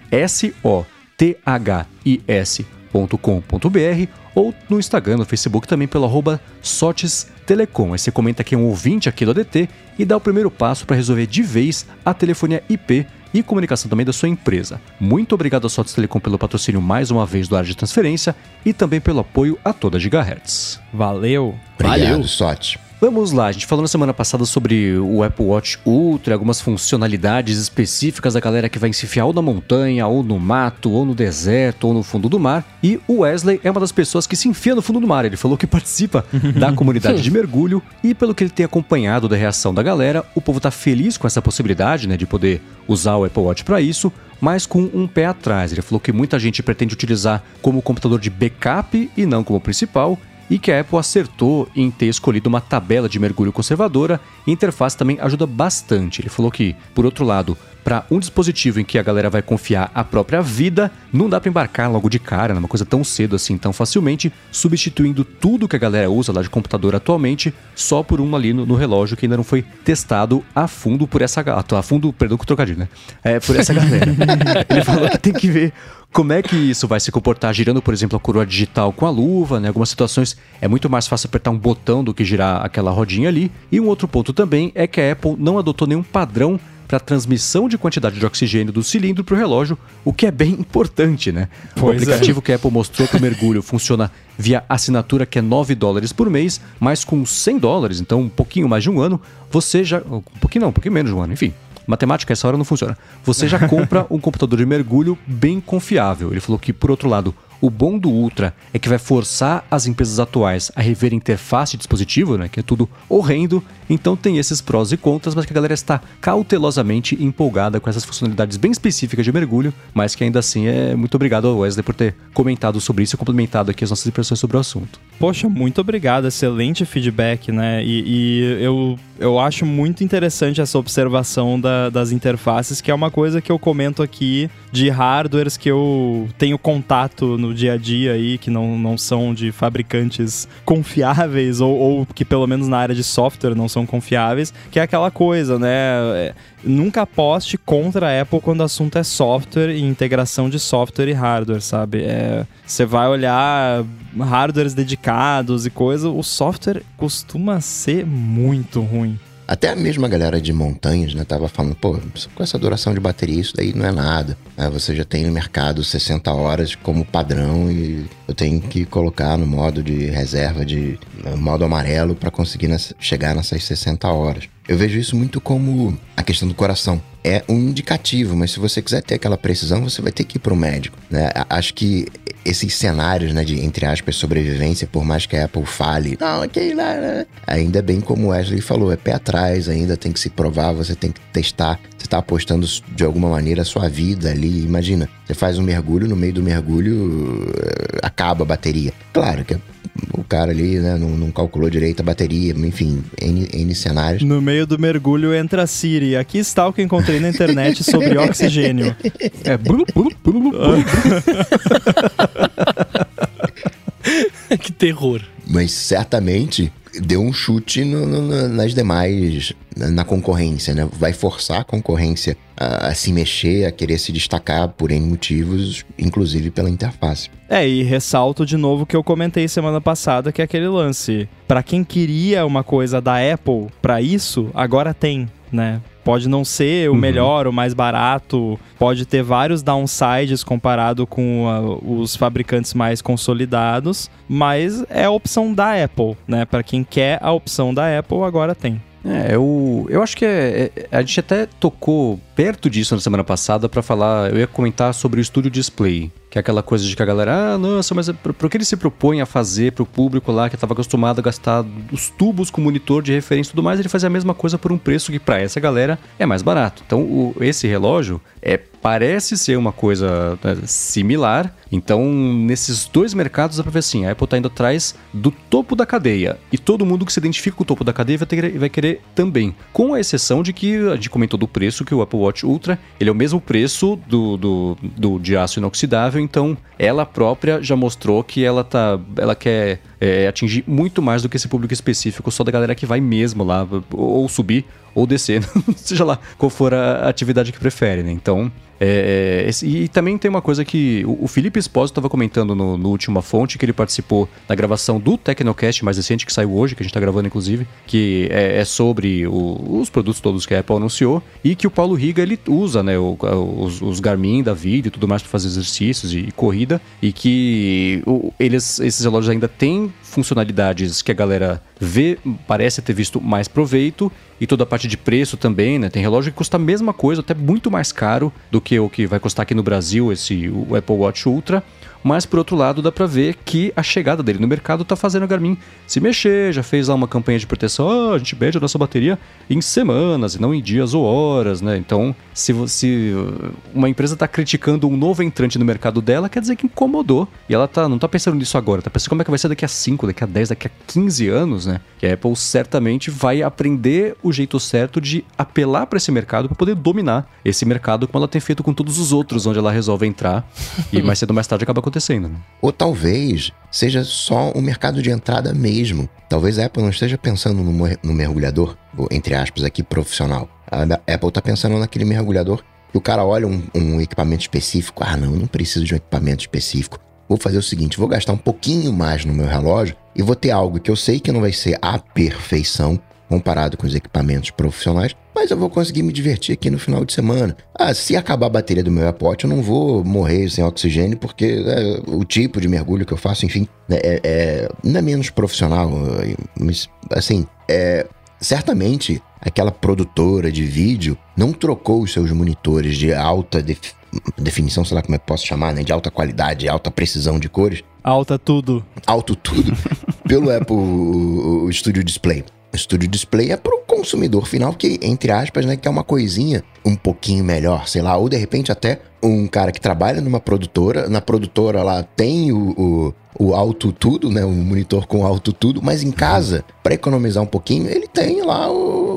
S-O-T-H-I-S.com.br ou no Instagram, no Facebook também pelo arroba Sotes Telecom. Aí você comenta que é um ouvinte aqui do ADT e dá o primeiro passo para resolver de vez a telefonia IP e comunicação também da sua empresa. Muito obrigado a Sotes Telecom pelo patrocínio mais uma vez do área de transferência e também pelo apoio a toda Gigahertz. Valeu! Obrigado, Valeu. Sote. Vamos lá, a gente falou na semana passada sobre o Apple Watch Ultra, algumas funcionalidades específicas da galera que vai se enfiar ou na montanha, ou no mato, ou no deserto, ou no fundo do mar. E o Wesley é uma das pessoas que se enfia no fundo do mar. Ele falou que participa da comunidade de mergulho e pelo que ele tem acompanhado da reação da galera, o povo tá feliz com essa possibilidade, né, de poder usar o Apple Watch para isso mas com um pé atrás. Ele falou que muita gente pretende utilizar como computador de backup e não como principal, e que a Apple acertou em ter escolhido uma tabela de mergulho conservadora e a interface também ajuda bastante. Ele falou que, por outro lado, para um dispositivo em que a galera vai confiar a própria vida, não dá para embarcar logo de cara numa coisa tão cedo assim, tão facilmente, substituindo tudo que a galera usa lá de computador atualmente só por um ali no, no relógio que ainda não foi testado a fundo por essa a fundo, perdão o trocadilho, né? É, por essa galera. Ele falou que tem que ver como é que isso vai se comportar girando, por exemplo, a coroa digital com a luva, né? Algumas situações é muito mais fácil apertar um botão do que girar aquela rodinha ali. E um outro ponto também é que a Apple não adotou nenhum padrão para transmissão de quantidade de oxigênio do cilindro para o relógio, o que é bem importante, né? Pois o é. aplicativo é. que a Apple mostrou para o mergulho funciona via assinatura que é 9 dólares por mês, mas com 100 dólares, então um pouquinho mais de um ano, você já... Um pouquinho não, um pouquinho menos de um ano, enfim. Matemática, essa hora não funciona. Você já compra um computador de mergulho bem confiável. Ele falou que, por outro lado, O bom do Ultra é que vai forçar as empresas atuais a rever interface de dispositivo, né, que é tudo horrendo. Então tem esses prós e contras, mas que a galera está cautelosamente empolgada com essas funcionalidades bem específicas de mergulho, mas que ainda assim é muito obrigado ao Wesley por ter comentado sobre isso e complementado aqui as nossas impressões sobre o assunto. Poxa, muito obrigado, excelente feedback, né? E, e eu, eu acho muito interessante essa observação da, das interfaces, que é uma coisa que eu comento aqui de hardwares que eu tenho contato no dia a dia aí, que não, não são de fabricantes confiáveis, ou, ou que pelo menos na área de software não são confiáveis, que é aquela coisa, né? É, nunca aposte contra a Apple quando o assunto é software e integração de software e hardware, sabe? É, você vai olhar hardwares dedicados e coisa, o software costuma ser muito ruim. Até a mesma galera de montanhas, né, tava falando, pô, com essa duração de bateria, isso daí não é nada. Né? Você já tem no mercado 60 horas como padrão e eu tenho que colocar no modo de reserva, de modo amarelo, para conseguir nessa, chegar nessas 60 horas. Eu vejo isso muito como a questão do coração. É um indicativo, mas se você quiser ter aquela precisão, você vai ter que ir para o médico. Né? Acho que esses cenários, né, de, entre aspas, sobrevivência, por mais que a Apple fale, não, aqui, lá, lá, ainda bem como o Wesley falou, é pé atrás, ainda tem que se provar, você tem que testar, você está apostando de alguma maneira a sua vida ali. Imagina, você faz um mergulho, no meio do mergulho eh, acaba a bateria. Claro que o cara ali, né, não, não, calculou direito a bateria, enfim, N, N cenários. No meio do mergulho entra a Siri. Aqui está o que encontrei na internet sobre oxigênio. É. que terror. Mas certamente deu um chute no, no, nas demais, na concorrência, né? Vai forçar a concorrência a, a, se mexer, a querer se destacar por N motivos, inclusive pela interface. É, e ressalto de novo o que eu comentei semana passada, que é aquele lance. Para quem queria uma coisa da Apple para isso, agora tem, né? Pode não ser o uhum. melhor, o mais barato, pode ter vários downsides comparado com a, os fabricantes mais consolidados, mas é a opção da Apple, né? Para quem quer a opção da Apple, agora tem. É, eu, eu acho que é, é, a gente até tocou perto disso na semana passada para falar, eu ia comentar sobre o estúdio display, que é aquela coisa de que a galera, ah, nossa, mas pro que ele se propõe a fazer pro público lá que estava acostumado a gastar os tubos com monitor de referência e tudo mais, ele fazia a mesma coisa por um preço que para essa galera é mais barato. Então, o, esse relógio é parece ser uma coisa né, similar. Então, nesses dois mercados, dá pra ver assim: a Apple tá indo atrás do topo da cadeia. E todo mundo que se identifica com o topo da cadeia vai, ter, vai querer também. Com a exceção de que a gente comentou do preço, que o Apple Watch Ultra ele é o mesmo preço do, do, do de aço inoxidável. Então, ela própria já mostrou que ela, tá, ela quer é, atingir muito mais do que esse público específico, só da galera que vai mesmo lá, ou subir ou descer, seja lá qual for a atividade que prefere, né? Então, é, é, e também tem uma coisa que o, o Felipe Espósito estava comentando no, no Última Fonte, que ele participou da gravação do Tecnocast mais recente, que saiu hoje, que a gente está gravando inclusive, que é, é sobre o, os produtos todos que a Apple anunciou, e que o Paulo Riga ele usa né, o, os, os, Garmin da vida e tudo mais para fazer exercícios e, e, corrida, e que eles, esses relógios ainda têm funcionalidades que a galera vê, parece ter visto mais proveito, e toda a parte de preço também, né? Tem relógio que custa a mesma coisa, até muito mais caro do que o que vai custar aqui no Brasil, esse o Apple Watch Ultra. Mas por outro lado, dá para ver que a chegada dele no mercado tá fazendo a Garmin se mexer, já fez lá uma campanha de proteção, oh, a gente mede a nossa bateria em semanas e não em dias ou horas, né? Então, se, se uma empresa tá criticando um novo entrante no mercado dela, quer dizer que incomodou. E ela tá, não tá pensando nisso agora, tá pensando como é que vai ser daqui a 5, daqui a 10, daqui a 15 anos, né? Que a Apple certamente vai aprender o jeito certo de apelar para esse mercado para poder dominar esse mercado como ela tem feito com todos os outros onde ela resolve entrar e mais cedo ou mais tarde acaba acontecendo acontecendo. Né? Ou talvez seja só um mercado de entrada mesmo. Talvez a Apple não esteja pensando no, mergulhador, entre aspas, aqui profissional. A Apple está pensando naquele mergulhador que o cara olha um, um equipamento específico. Ah, não, não preciso de um equipamento específico. Vou fazer o seguinte: vou gastar um pouquinho mais no meu relógio e vou ter algo que eu sei que não vai ser a perfeição, comparado com os equipamentos profissionais, mas eu vou conseguir me divertir aqui no final de semana. Ah, se acabar a bateria do meu AirPod, eu não vou morrer sem oxigênio, porque é, o tipo de mergulho que eu faço, enfim, né, é, é, não é menos profissional, mas, assim, é, certamente aquela produtora de vídeo não trocou os seus monitores de alta definição, sei lá como é que posso chamar, né? De alta qualidade, alta precisão de cores. Alta tudo. Alto tudo. pelo Apple o, o Studio Display. O Studio Display é pro consumidor final que, entre aspas, né, quer uma coisinha um pouquinho melhor, sei lá, ou de repente até um cara que trabalha numa produtora, na produtora lá tem o, o, o alto tudo, né, um monitor com alto tudo, mas em casa, para economizar um pouquinho, ele tem lá o,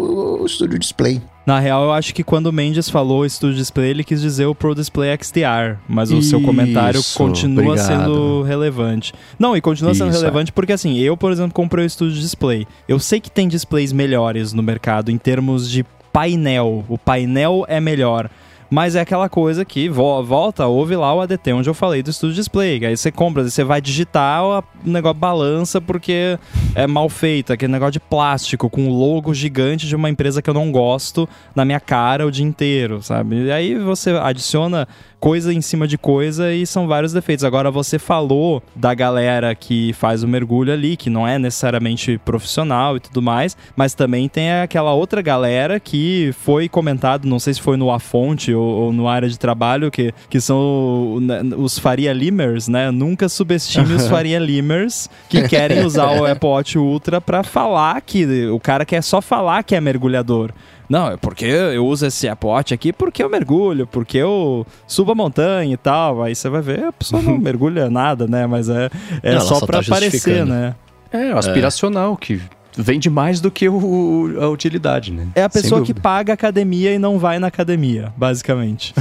o Studio Display. Na real, eu acho que quando o Mendes falou Studio Display, ele quis dizer o Pro Display XDR, mas o seu comentário Isso, continua obrigado. sendo relevante. Não, e continua sendo Isso, relevante porque assim, eu, por exemplo, comprei o Studio Display. Eu sei que tem displays melhores no mercado em termos de painel. O painel é melhor. Mas é aquela coisa que vo- volta, ouve lá o ADT, onde eu falei do Studio Display. Aí você compra, você vai digitar, o negócio balança porque é mal feito. Aquele negócio de plástico com o logo gigante de uma empresa que eu não gosto na minha cara o dia inteiro, sabe? E aí você adiciona coisa em cima de coisa e são vários defeitos. Agora você falou da galera que faz o mergulho ali, que não é necessariamente profissional e tudo mais, mas também tem aquela outra galera que foi comentado, não sei se foi no A Fonte ou, ou no área de trabalho, que, que são né, os Faria Limers, né? Nunca subestime os Faria Limers que querem usar o Apple Watch Ultra pra falar que o cara quer só falar que é mergulhador. Não, é porque eu uso esse Apple Watch aqui porque eu mergulho, porque eu subo a montanha e tal. Aí você vai ver, a pessoa não mergulha nada, né? Mas é, é Não, só só pra tá aparecer, né? É, o aspiracional, que vende mais do que o, a utilidade, né? É a pessoa que paga academia e não vai na academia, basicamente.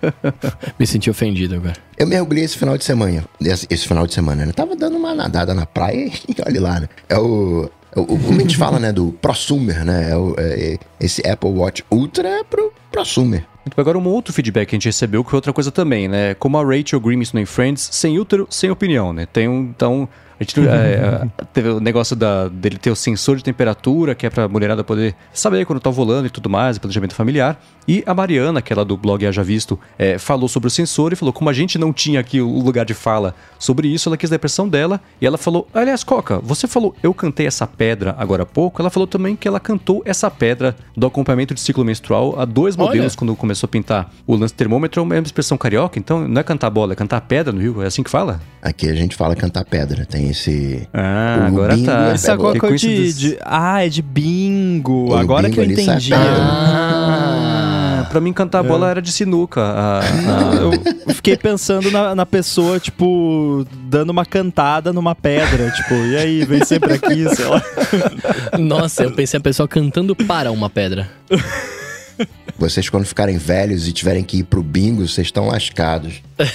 Me senti ofendido agora. Eu mergulhei esse final de semana. Esse, esse final de semana, né? Tava dando uma nadada na praia e olha lá, né? É o. é o- Como a gente fala, né? Do prosumer, né? É o- é- esse Apple Watch Ultra é pro prosumer. Agora, um outro feedback que a gente recebeu, que é outra coisa também, né? Como a Rachel Grimes no Friends, sem útero, sem opinião, né? Tem um, então, a gente é, teve o negócio da, dele ter o sensor de temperatura, que é pra mulherada poder saber quando tá volando e tudo mais, planejamento familiar. E a Mariana, que é lá do blog Haja Visto, é, falou sobre o sensor e falou, como a gente não tinha aqui o lugar de fala sobre isso, ela quis dar a impressão dela, e ela falou, aliás, Coca, você falou, eu cantei essa pedra agora há pouco, ela falou também que ela cantou essa pedra do acompanhamento de ciclo menstrual há dois Olha. modelos quando começou a pintar o lance termômetro, é uma expressão carioca, então não é cantar bola, é cantar pedra no Rio, é assim que fala? Aqui a gente fala cantar pedra. Tem esse. Ah, O agora bingo tá. é Essa pegou. coisa de, de- Ah, é de bingo. O Agora bingo que eu entendi. Ah, pra mim cantar bola era de sinuca. a- a- Eu fiquei pensando na, na pessoa, tipo, dando uma cantada numa pedra. Tipo, e aí, vem sempre aqui, sei lá. Nossa, eu pensei a pessoa cantando para uma pedra. Vocês, quando ficarem velhos e tiverem que ir pro bingo, vocês estão lascados.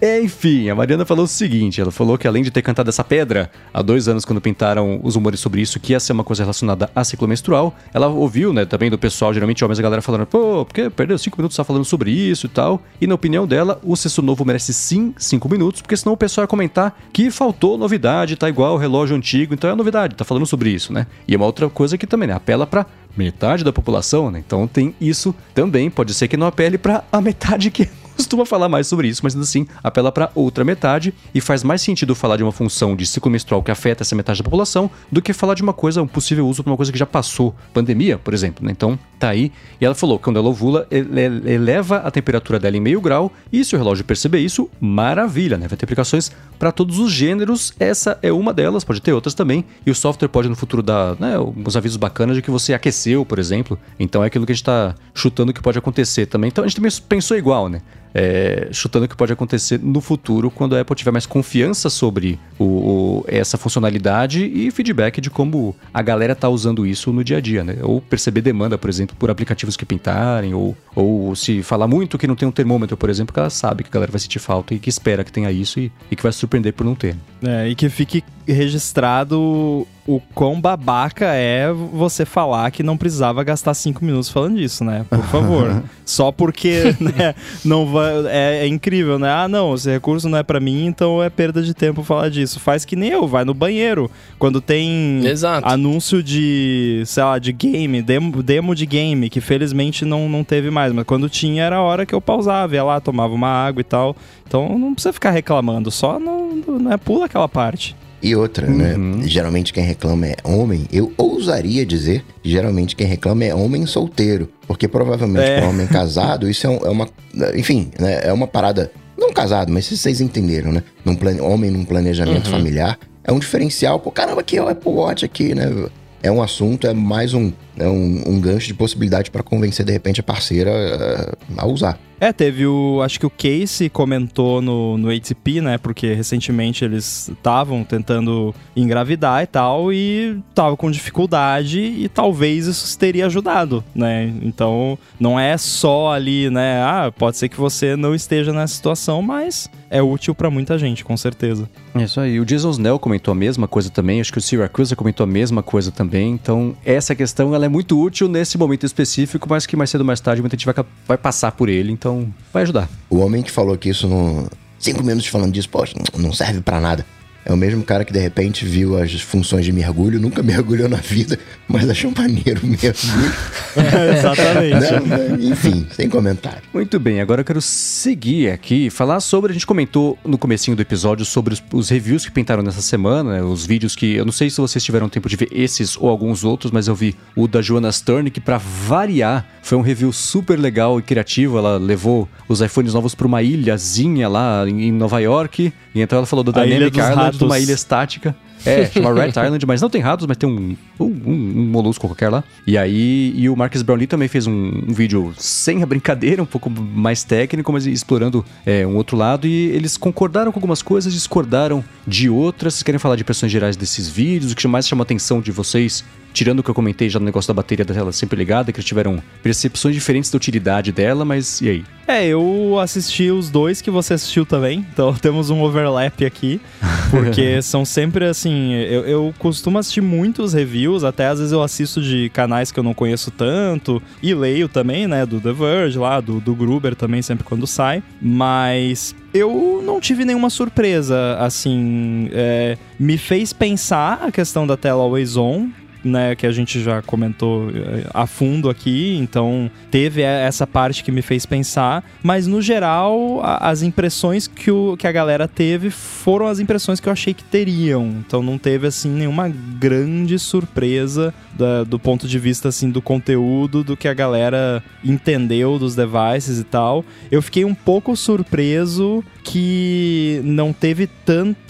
Enfim, a Mariana falou o seguinte: ela falou que além de ter cantado essa pedra há dois anos, quando pintaram os rumores sobre isso, que ia ser uma coisa relacionada a ciclo menstrual, ela ouviu, né, também do pessoal, geralmente homens, a galera falando, pô, porque perdeu cinco minutos só falando sobre isso e tal. E na opinião dela, o sexto novo merece sim cinco minutos, porque senão o pessoal ia comentar que faltou novidade, tá igual o relógio antigo, então é novidade, tá falando sobre isso, né? E é uma outra coisa que também, né, apela pra metade da população, né? Então tem isso também, pode ser que não apele pra a metade que costuma falar mais sobre isso, mas ainda assim apela para outra metade e faz mais sentido falar de uma função de ciclo menstrual que afeta essa metade da população do que falar de uma coisa, um possível uso para uma coisa que já passou, pandemia, por exemplo, né? Então tá aí. E ela falou que quando ela ovula, ele- ele eleva a temperatura dela em meio grau e se o relógio perceber isso, maravilha, né? Vai ter aplicações para todos os gêneros, essa é uma delas, pode ter outras também, e o software pode no futuro dar né, uns avisos bacanas de que você aqueceu, por exemplo. Então é aquilo que a gente tá chutando que pode acontecer também. Então a gente também pensou igual, né? é, chutando que pode acontecer no futuro quando a Apple tiver mais confiança sobre o, o- essa funcionalidade e feedback de como a galera tá usando isso no dia a dia, né? Ou perceber demanda, por exemplo, por aplicativos que pintarem, ou, ou se falar muito que não tem um termômetro, por exemplo, que ela sabe que a galera vai sentir falta e que espera que tenha isso e, e que vai se surpreender por não ter. É, e que fique registrado o quão babaca é você falar que não precisava gastar cinco minutos falando disso, né? Por favor. Só porque, né, não vai, é, é incrível, né? Ah, não, esse recurso não é pra mim, então é perda de tempo falar disso. Faz que nem eu, vai no banheiro. Quando tem Exato. anúncio de, sei lá, de game, demo, demo de game, que felizmente não, não teve mais, mas quando tinha era a hora que eu pausava, ia lá, tomava uma água e tal. Então não precisa ficar reclamando, só não, não é, pula aquela parte. E outra, né? Geralmente quem reclama é homem. Eu ousaria dizer que geralmente quem reclama é homem solteiro. Porque provavelmente É. para homem casado, isso é, um- é uma. Enfim, né? É uma parada. Não casado, mas vocês entenderam, né? Num plane, homem num planejamento familiar é um diferencial. Pô, caramba, aqui é o Apple Watch aqui, né? É um assunto, é mais um, é um, um gancho de possibilidade para convencer de repente a parceira eh, a usar. É, teve o. Acho que o Casey comentou no, no ATP, né? Porque recentemente eles estavam tentando engravidar e tal, e tava com dificuldade, e talvez isso teria ajudado, né? Então, não é só ali, né? Ah, pode ser que você não esteja nessa situação, mas é útil pra muita gente, com certeza. É isso aí. O Jason Snell comentou a mesma coisa também. Acho que o Syracuse comentou a mesma coisa também. Então, essa questão ela é muito útil nesse momento específico, mas que mais cedo ou mais tarde muita gente vai, vai passar por ele. Então, vai ajudar. O homem que falou que isso no. Cinco minutos falando disso, poxa, não serve pra nada. É o mesmo cara que de repente viu as funções de mergulho, nunca mergulhou na vida, mas achou maneiro o mergulho. Exatamente. Né? Enfim, sem comentário. Muito bem, agora eu quero seguir aqui e falar sobre. A gente comentou no comecinho do episódio sobre os, os reviews que pintaram nessa semana, né, os vídeos que. Eu não sei se vocês tiveram tempo de ver esses ou alguns outros, mas eu vi o da Joana Stern, que pra variar, foi um review super legal e criativo. Ela levou os iPhones novos pra uma ilhazinha lá em Nova York. E então ela falou do A Ilha Dynamic dos Island, de uma Ratos. ilha estática. É, chama Red Island, mas não tem ratos, mas tem um, um, um molusco qualquer lá. E aí, e o Marcus Brownlee também fez um, um vídeo sem a brincadeira, um pouco mais técnico, mas explorando é, um outro lado. E eles concordaram com algumas coisas, discordaram de outras. Vocês querem falar de impressões gerais desses vídeos? O que mais chama a atenção de vocês? Tirando o que eu comentei já no negócio da bateria dela sempre ligada, que eles tiveram percepções diferentes da utilidade dela, mas e aí? É, eu assisti os dois que você assistiu também, então temos um overlap aqui, porque são sempre assim. Eu, eu costumo assistir muitos reviews, até às vezes eu assisto de canais que eu não conheço tanto, e leio também, né, do The Verge lá, do, do Gruber também, sempre quando sai, mas. Eu não tive nenhuma surpresa, assim. é, me fez pensar a questão da tela always on, né, que a gente já comentou eh, a fundo aqui, então teve essa parte que me fez pensar, mas no geral a- as impressões que, o, que a galera teve foram as impressões que eu achei que teriam, então não teve assim nenhuma grande surpresa da- do ponto de vista assim do conteúdo, do que a galera entendeu dos devices e tal. Eu fiquei um pouco surpreso que não teve tanto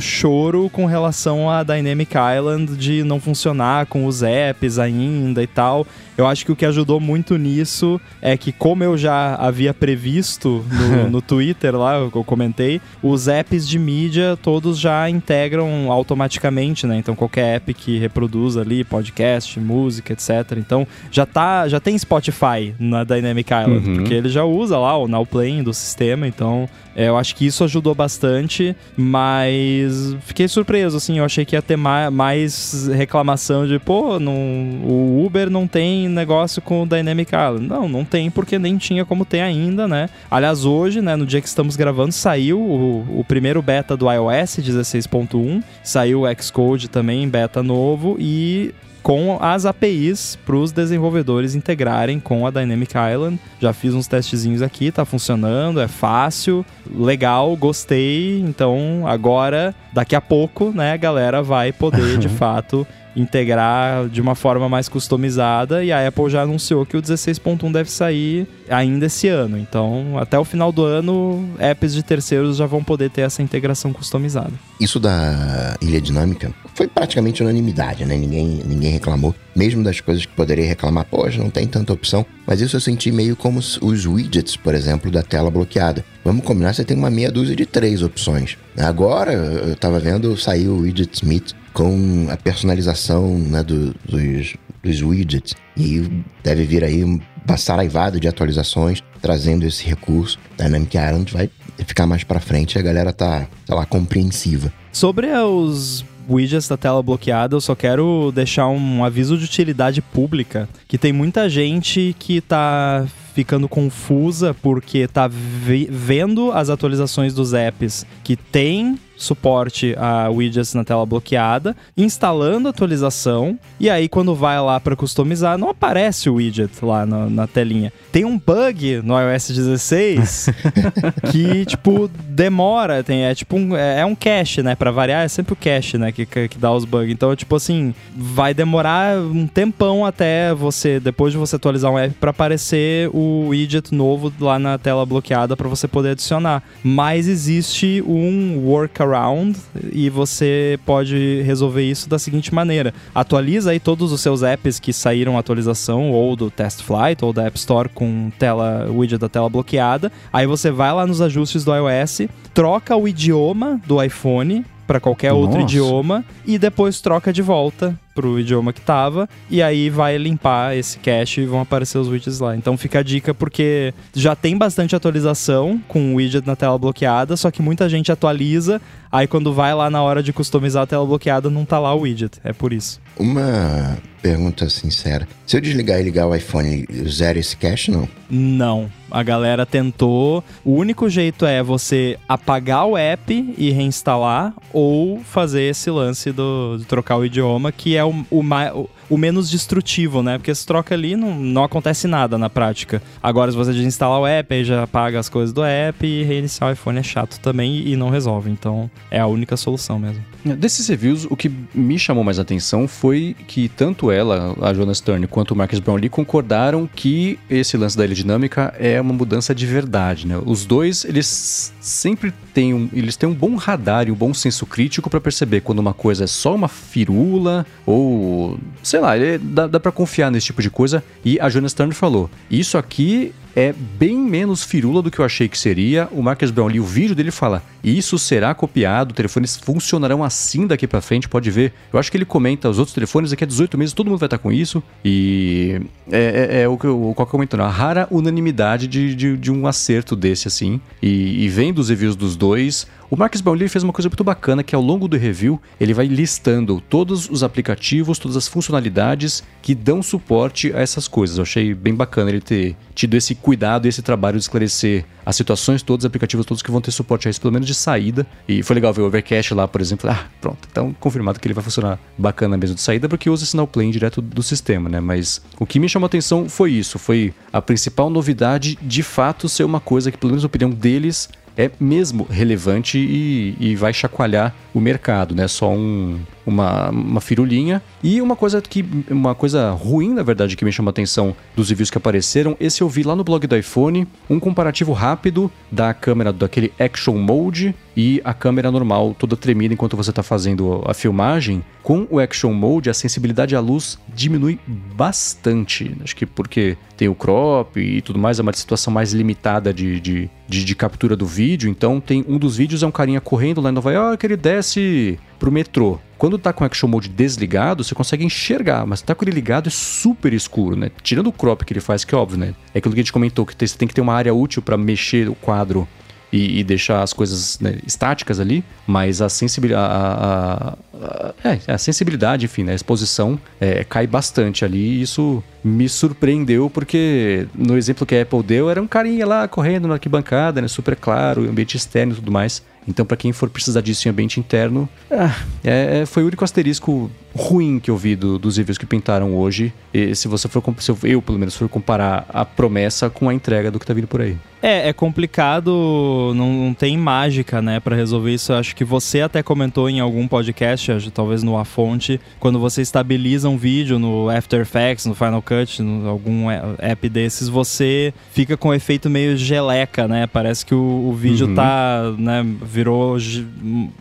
choro com relação a Dynamic Island de não funcionar com os apps ainda e tal. Eu acho que o que ajudou muito nisso é que, como eu já havia previsto no, no Twitter lá, eu comentei, os apps de mídia todos já integram automaticamente, né? Então qualquer app que reproduz ali podcast, música, etc. Então já tá, já tem Spotify na Dynamic Island, Uhum. porque ele já usa lá o Now Playing do sistema, então é, eu acho que isso ajudou bastante, mas fiquei surpreso, assim, eu achei que ia ter ma- mais reclamação de, pô, não, o Uber não tem negócio com o Dynamic Island. Não, não tem porque nem tinha como ter ainda, né? Aliás, hoje, né, no dia que estamos gravando, saiu o, o primeiro beta do iOS 16.1, saiu o Xcode também, beta novo, e com as APIs para os desenvolvedores integrarem com a Dynamic Island. Já fiz uns testezinhos aqui, tá funcionando, é fácil, legal, gostei. Então agora, daqui a pouco, né, a galera vai poder de fato integrar de uma forma mais customizada e a Apple já anunciou que o 16.1 deve sair ainda esse ano. Então, até o final do ano, apps de terceiros já vão poder ter essa integração customizada. Isso da ilha dinâmica foi praticamente unanimidade, né? Ninguém, ninguém reclamou. Mesmo das coisas que poderia reclamar, poxa, não tem tanta opção. Mas isso eu senti meio como os- widgets, por exemplo, da tela bloqueada. Vamos combinar, você tem uma meia dúzia de três opções. Agora, eu tava vendo, saiu o Widget Smith com a personalização né, do- dos, dos widgets. E deve vir aí uma saraivada de atualizações trazendo esse recurso. Dynamic Island vai ficar mais pra frente a galera tá, sei lá, compreensiva. Sobre os widgets da tela bloqueada, eu só quero deixar um aviso de utilidade pública, que tem muita gente que tá ficando confusa porque tá ve- vendo as atualizações dos apps que tem suporte a widgets na tela bloqueada, instalando a atualização, e aí quando vai lá para customizar, não aparece o widget lá na, na telinha. Tem um bug no iOS 16 que, tipo, demora, tem, é tipo um, é, é um cache, né? Pra variar, é sempre o cache, né? Que, que, que dá os bugs. Então, tipo assim, vai demorar um tempão até você, depois de você atualizar um app, para aparecer o widget novo lá na tela bloqueada para você poder adicionar. Mas existe um workaround e você pode resolver isso da seguinte maneira: atualiza aí todos os seus apps que saíram atualização, ou do Test Flight, ou da App Store com tela, widget da tela bloqueada. Aí você vai lá nos ajustes do iOS, troca o idioma do iPhone para qualquer Nossa. outro idioma e depois troca de volta pro idioma que tava, e aí vai limpar esse cache e vão aparecer os widgets lá. Então fica a dica porque já tem bastante atualização com o widget na tela bloqueada, só que muita gente atualiza, aí quando vai lá na hora de customizar a tela bloqueada não tá lá o widget, é por isso. Uma pergunta sincera. Se eu desligar e ligar o iPhone, zero esse cache não? Não. A galera tentou. O único jeito é você apagar o app e reinstalar ou fazer esse lance do, de trocar o idioma, que é o, o, o menos destrutivo, né? Porque se troca ali, não, não acontece nada na prática. Agora, se você desinstalar o app, aí já apaga as coisas do app e reiniciar o iPhone é chato também e não resolve. Então, é a única solução mesmo. Desses reviews, o que me chamou mais atenção foi que tanto ela, a Jonas Stern, quanto o Marcus Brownlee concordaram que esse lance da ilha dinâmica é uma mudança de verdade, né? Os dois, eles sempre têm um, eles têm um bom radar e um bom senso crítico para perceber quando uma coisa é só uma firula ou, sei lá, dá, dá para confiar nesse tipo de coisa. E a Jonas Stern falou, isso aqui é bem menos firula do que eu achei que seria. O Marcus Brownlee, o vídeo dele fala: Isso será copiado, telefones funcionarão assim daqui para frente, pode ver. Eu acho que ele comenta: os outros telefones daqui a 18 meses todo mundo vai estar com isso. E é, é, é o que o Coca comentou, a rara unanimidade de, de, de, um acerto desse assim. E, e vendo os reviews dos dois, o Marcus Brownlee fez uma coisa muito bacana que ao longo do review ele vai listando todos os aplicativos, todas as funcionalidades que dão suporte a essas coisas. Eu achei bem bacana ele ter tido esse cuidado e esse trabalho de esclarecer as situações todas, os aplicativos todos que vão ter suporte a isso, pelo menos de saída. E foi legal ver o Overcast lá, por exemplo. Ah, pronto. Então, confirmado que ele vai funcionar bacana mesmo de saída, porque usa sinal plane direto do sistema, né? Mas o que me chamou a atenção foi isso. Foi a principal novidade, de fato, ser uma coisa que, pelo menos na opinião deles, é mesmo relevante e, e vai chacoalhar o mercado, né? Só um, uma, uma firulinha. E uma coisa que uma coisa ruim, na verdade, que me chamou a atenção dos reviews que apareceram, esse eu vi lá no blog do iPhone, um comparativo rápido da câmera daquele Action Mode e a câmera normal, toda tremida enquanto você está fazendo a filmagem. Com o Action Mode, a sensibilidade à luz diminui bastante. Acho que porque tem o crop e tudo mais, é uma situação mais limitada de, de, de, de captura do vídeo. Então, tem um dos vídeos é um carinha correndo lá em Nova York, ele desce pro metrô. Quando tá com o Action Mode desligado, você consegue enxergar, mas tá com ele ligado é super escuro, né? Tirando o crop que ele faz, que é óbvio, né? É aquilo que a gente comentou, que você tem que ter uma área útil para mexer o quadro e, e, deixar as coisas né, estáticas ali, mas a sensibilidade, a, a, a, é, a, sensibilidade, enfim, né, a exposição é, cai bastante ali e isso me surpreendeu porque no exemplo que a Apple deu era um carinha lá correndo na arquibancada, né, super claro, ambiente externo e tudo mais. Então, para quem for precisar disso em ambiente interno, ah, é, é, foi o único asterisco ruim que eu vi do, dos reviews que pintaram hoje. E se você for, se eu, eu, pelo menos, for comparar a promessa com a entrega do que tá vindo por aí. É, é complicado, não, não tem mágica, né, para resolver isso. Eu acho que você até comentou em algum podcast, talvez no A Fonte, quando você estabiliza um vídeo no After Effects, no Final Cut, no algum app desses, você fica com um efeito meio geleca, né? Parece que o, o vídeo uhum. tá, né, virou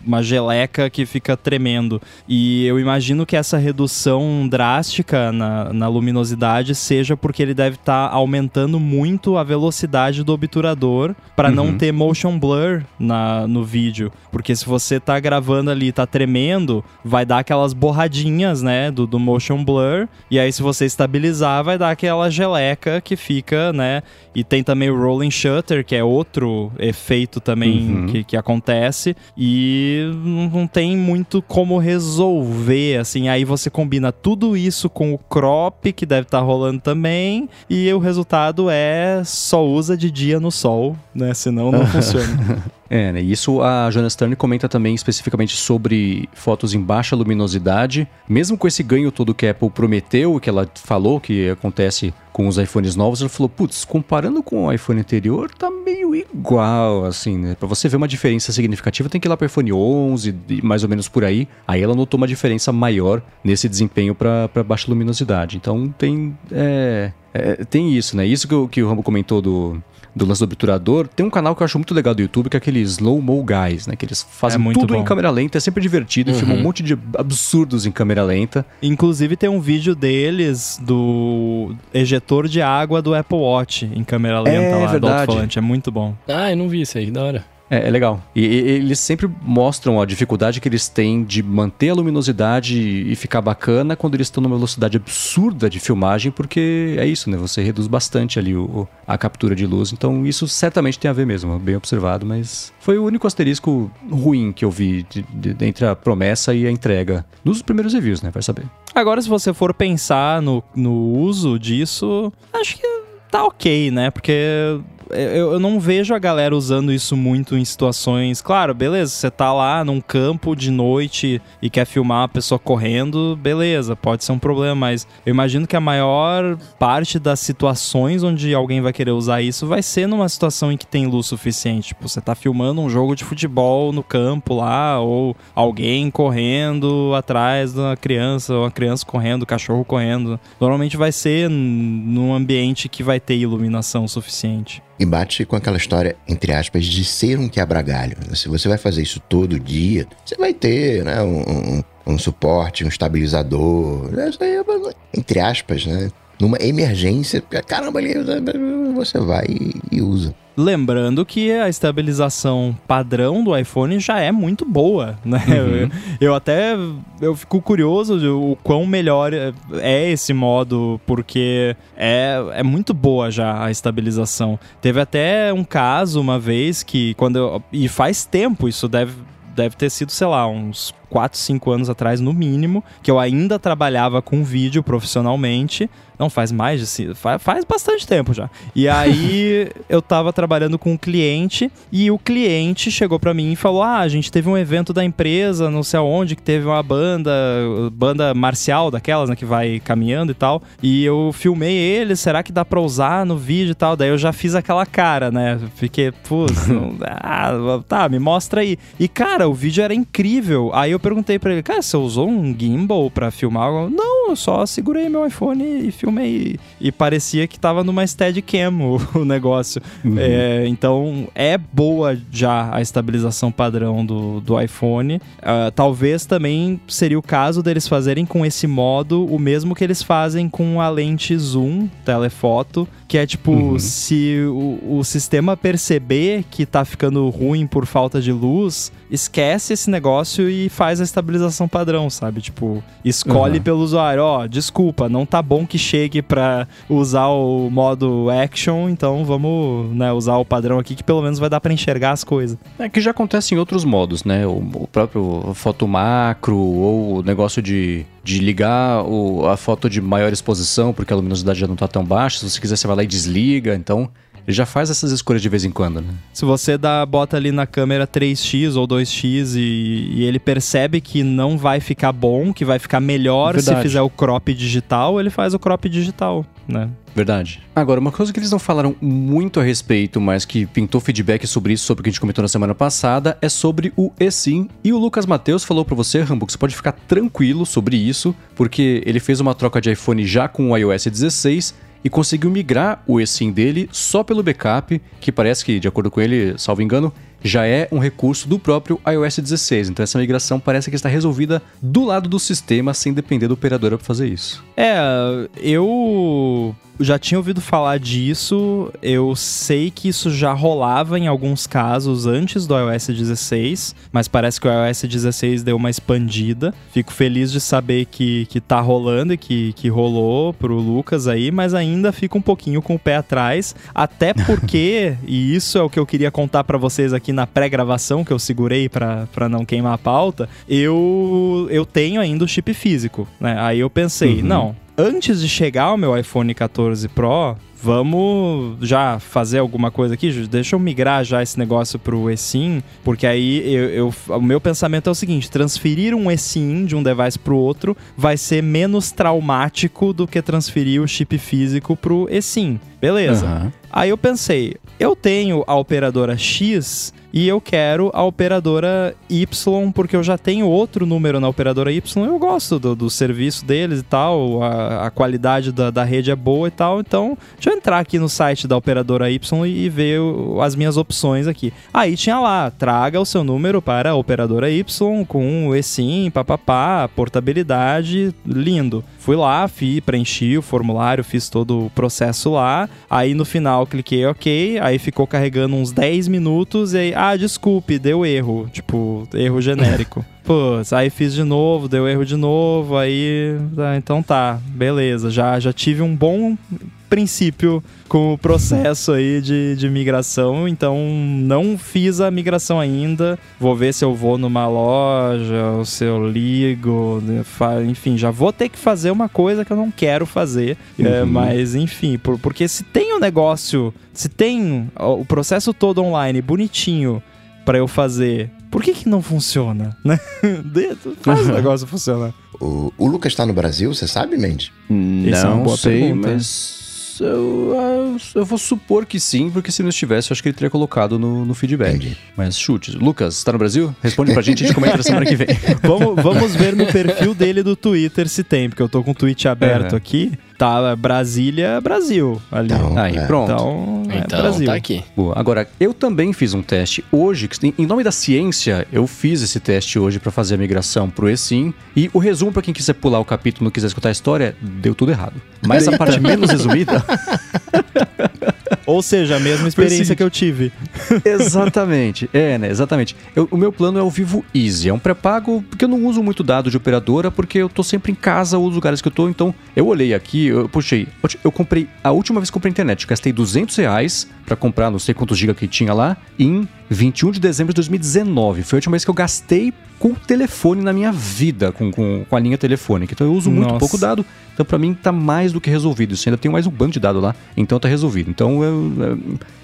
uma geleca que fica tremendo. E eu imagino que essa redução drástica na, na luminosidade seja porque ele deve estar tá aumentando muito a velocidade do obturador para uhum. não ter motion blur na, no vídeo. Porque se você tá gravando ali tá tremendo, vai dar aquelas borradinhas, né, do, do motion blur. E aí se você estabilizar, vai dar aquela geleca que fica, né? E tem também o rolling shutter, que é outro efeito também uhum. que, que acontece. E não tem muito como resolver, assim. Aí você combina tudo isso com o crop, que deve estar tá rolando também. E o resultado é só usa de dia no sol, né? Senão não funciona. É, né? Isso a Jonas Stern comenta também especificamente sobre fotos em baixa luminosidade. Mesmo com esse ganho todo que a Apple prometeu, que ela falou que acontece com os iPhones novos, ela falou, putz, comparando com o iPhone anterior, tá meio igual, assim, né? Pra você ver uma diferença significativa, tem que ir lá pro iPhone 11, mais ou menos por aí. Aí ela notou uma diferença maior nesse desempenho para baixa luminosidade. Então tem, é, é, tem isso, né? Isso que, que o Rambo comentou do do lance do obturador, tem um canal que eu acho muito legal do YouTube, que é aquele Slow Mo Guys, né? Que eles fazem É tudo muito em bom. câmera lenta, é sempre divertido, e filmam um monte de absurdos em câmera lenta. Inclusive tem um vídeo deles do ejetor de água do Apple Watch em câmera lenta É lá, do verdade. alto-falante. É muito bom. Ah, eu não vi isso aí, que da hora. É, é legal. E, e- eles sempre mostram a dificuldade que eles têm de manter a luminosidade e ficar bacana quando eles estão numa velocidade absurda de filmagem, porque é isso, né? Você reduz bastante ali o, a captura de luz. Então isso certamente tem a ver mesmo, bem observado, mas foi o único asterisco ruim que eu vi de- de- entre a promessa e a entrega. Nos primeiros reviews, né? Vai saber. Agora, se você for pensar no, no uso disso, acho que tá ok, né? Porque eu, eu não vejo a galera usando isso muito em situações. Claro, beleza, você tá lá num campo de noite e quer filmar a pessoa correndo, beleza, pode ser um problema, mas eu imagino que a maior parte das situações onde alguém vai querer usar isso vai ser numa situação em que tem luz suficiente. Tipo, você tá filmando um jogo de futebol no campo lá, ou alguém correndo atrás da criança, ou a criança correndo, o cachorro correndo. Normalmente vai ser num ambiente que vai ter iluminação suficiente. E bate com aquela história, entre aspas, de ser um quebra-galho. Se você vai fazer isso todo dia, você vai ter né, um, um- um suporte, um estabilizador. Aí, é- entre aspas, né? Numa emergência, caramba, ali você vai e usa. Lembrando que a estabilização padrão do iPhone já é muito boa, né? Eu, eu até eu fico curioso de o quão melhor é- é esse modo, porque é, é muito boa já a estabilização. Teve até um caso uma vez que quando eu, e faz tempo isso deve deve ter sido, sei lá, uns 4, 5 anos atrás no mínimo, que eu ainda trabalhava com vídeo profissionalmente. Não, faz mais de. Faz, faz bastante tempo já. E aí eu tava trabalhando com um cliente e o cliente chegou pra mim e falou: Ah, a gente teve um evento da empresa, não sei aonde, que teve uma banda, banda marcial daquelas, né, que vai caminhando e tal. E eu filmei ele, será que dá pra usar no vídeo e tal? Daí eu já fiz aquela cara, né? Fiquei, putz, ah, tá, me mostra aí. E cara, o vídeo era incrível. Aí eu perguntei pra ele: Cara, você usou um gimbal pra filmar? Não, eu só segurei meu iPhone e filmei. E parecia que tava numa Steadicam o, o negócio. É, então é boa já a estabilização padrão do, do iPhone. Ah, talvez também seria o caso deles fazerem com esse modo o mesmo que eles fazem com a lente zoom, telefoto, que é tipo, se o, o sistema perceber que tá ficando ruim por falta de luz, esquece esse negócio e faz a estabilização padrão, sabe? Tipo, escolhe Uhum. pelo usuário, ó, desculpa, não tá bom que chegue pra usar o modo action, então vamos, né, usar o padrão aqui que pelo menos vai dar pra enxergar as coisas. É que já acontece em outros modos, né? O, o próprio foto macro ou o negócio de, de ligar o- a foto de maior exposição porque a luminosidade já não tá tão baixa. Se você quiser, você vai lá e desliga. Então, já faz essas escolhas de vez em quando, né? Se você dá, bota ali na câmera 3x ou 2x e, e ele percebe que não vai ficar bom, que vai ficar melhor se Verdade. fizer o crop digital, ele faz o crop digital, né? Verdade. Agora, uma coisa que eles não falaram muito a respeito, mas que pintou feedback sobre isso, sobre o que a gente comentou na semana passada, é sobre o eSIM. E o Lucas Mateus falou pra você, Rambo, que você pode ficar tranquilo sobre isso, porque ele fez uma troca de iPhone já com o iOS 16 e conseguiu migrar o eSIM dele só pelo backup, que parece que, de acordo com ele, salvo engano, já é um recurso do próprio iOS 16. Então essa migração parece que está resolvida do lado do sistema, sem depender da operadora para fazer isso. É, eu já tinha ouvido falar disso, eu sei que isso já rolava em alguns casos antes do iOS 16, mas parece que o iOS 16 deu uma expandida. Fico feliz de saber que, que tá rolando e que, que rolou pro Lucas aí, mas ainda fico um pouquinho com o pé atrás, até porque, e isso é o que eu queria contar pra vocês aqui na pré-gravação, que eu segurei pra pra não queimar a pauta, eu, eu tenho ainda o chip físico, né? Aí eu pensei, Uhum. não, antes de chegar o meu iPhone 14 Pro, vamos já fazer alguma coisa aqui, deixa eu migrar já esse negócio pro eSIM, porque aí eu, eu, o meu pensamento é o seguinte, transferir um eSIM de um device pro outro vai ser menos traumático do que transferir o chip físico pro eSIM. Beleza. Aham. Aí eu pensei, eu tenho a operadora X e eu quero a operadora Y, porque eu já tenho outro número na operadora Y. Eu gosto do, do serviço deles e tal, a, a qualidade da, da rede é boa e tal. Então, deixa eu entrar aqui no site da operadora Y e, e ver o- as minhas opções aqui. Aí tinha lá, traga o seu número para a operadora Y com o eSIM, papapá, portabilidade, lindo. Fui lá, fi, preenchi o formulário, fiz todo o processo lá. Aí no final cliquei OK, aí ficou carregando uns 10 minutos e aí, ah, desculpe, deu erro. Tipo, erro genérico. Putz, aí fiz de novo, deu erro de novo, aí. ah, então tá, beleza. Já, já tive um bom princípio com o processo aí de, de migração, então não fiz a migração ainda. Vou ver se eu vou numa loja, ou se eu ligo, né, enfim, já vou ter que fazer uma coisa que eu não quero fazer. É, mas enfim, por- porque se tem o negócio, se tem o processo todo online bonitinho pra eu fazer, por que que não funciona, né? De- Faz o negócio funcionar. O, o Lucas tá no Brasil, você sabe, Mendes? É Não boa sei, pergunta. mas eu, ah, eu vou supor que sim, porque se não estivesse, eu acho que ele teria colocado no, no feedback. Entendi. Mas chute. Lucas, tá no Brasil? Responde pra gente, a gente comenta na semana que vem. vamos, vamos ver no perfil dele do Twitter se tem, porque eu tô com o tweet aberto Uhum. aqui. Tá Brasília, Brasil ali. Então, Aí, é. pronto. Então, é Então, Brasil. tá aqui. Boa. Agora, eu também fiz um teste hoje, que, em nome da ciência, eu fiz esse teste hoje pra fazer a migração pro eSIM. E o resumo pra quem quiser pular o capítulo e não quiser escutar a história, deu tudo errado. Mas a parte menos resumida Ou seja, a mesma experiência que eu tive. Exatamente, é, né? Exatamente. Eu- o meu plano é o Vivo Easy. É um pré-pago, porque eu não uso muito dado de operadora, porque eu tô sempre em casa, os lugares que eu tô. Então, eu olhei aqui, eu puxei. Eu comprei, a última vez que comprei internet, eu gastei 200 reais pra comprar não sei quantos giga que tinha lá, em 21 de dezembro de 2019. Foi a última vez que eu gastei com o telefone na minha vida, com, com, com a linha telefônica. Então, eu uso muito Nossa. pouco dado. Então, pra mim, tá mais do que resolvido. Isso ainda tem mais um bando de dado lá, então tá resolvido. Então, eu, eu-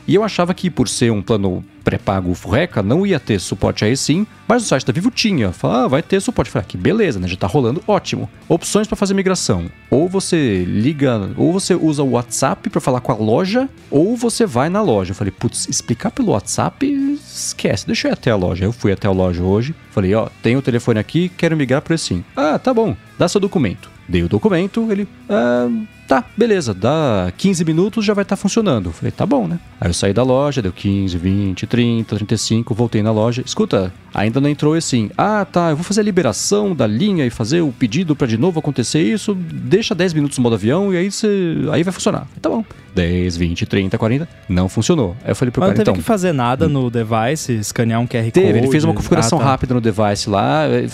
e eu achava que por ser um plano pré-pago furreca, não ia ter suporte aí sim, mas o site da Vivo tinha. Fala, ah, vai ter suporte. Falei, ah, que beleza, né? Já tá rolando, ótimo. Opções pra fazer migração. Ou você liga, ou você usa o WhatsApp pra falar com a loja, ou você vai na loja. Eu falei, putz, explicar pelo WhatsApp, esquece, deixa eu ir até a loja. Eu fui até a loja hoje, falei, ó, tenho o telefone aqui, quero migrar pro sim. Ah, tá bom, dá seu documento. Dei o documento, ele, ah, tá, beleza, dá 15 minutos já vai estar funcionando. Eu Falei, tá bom, né? Aí eu saí da loja, deu 15, 20, 30, 35, voltei na loja. Escuta, ainda não entrou assim. Ah, tá, eu vou fazer a liberação da linha e fazer o pedido pra de novo acontecer isso. Deixa 10 minutos no modo avião e aí você, aí vai funcionar. Falei, tá bom. 10, 20, 30, 40, não funcionou. Aí eu falei pro Mas não cara, teve então, que fazer nada no device, escanear um QR Teve, Code. ele fez uma configuração Ah, tá. rápida no device lá. eh,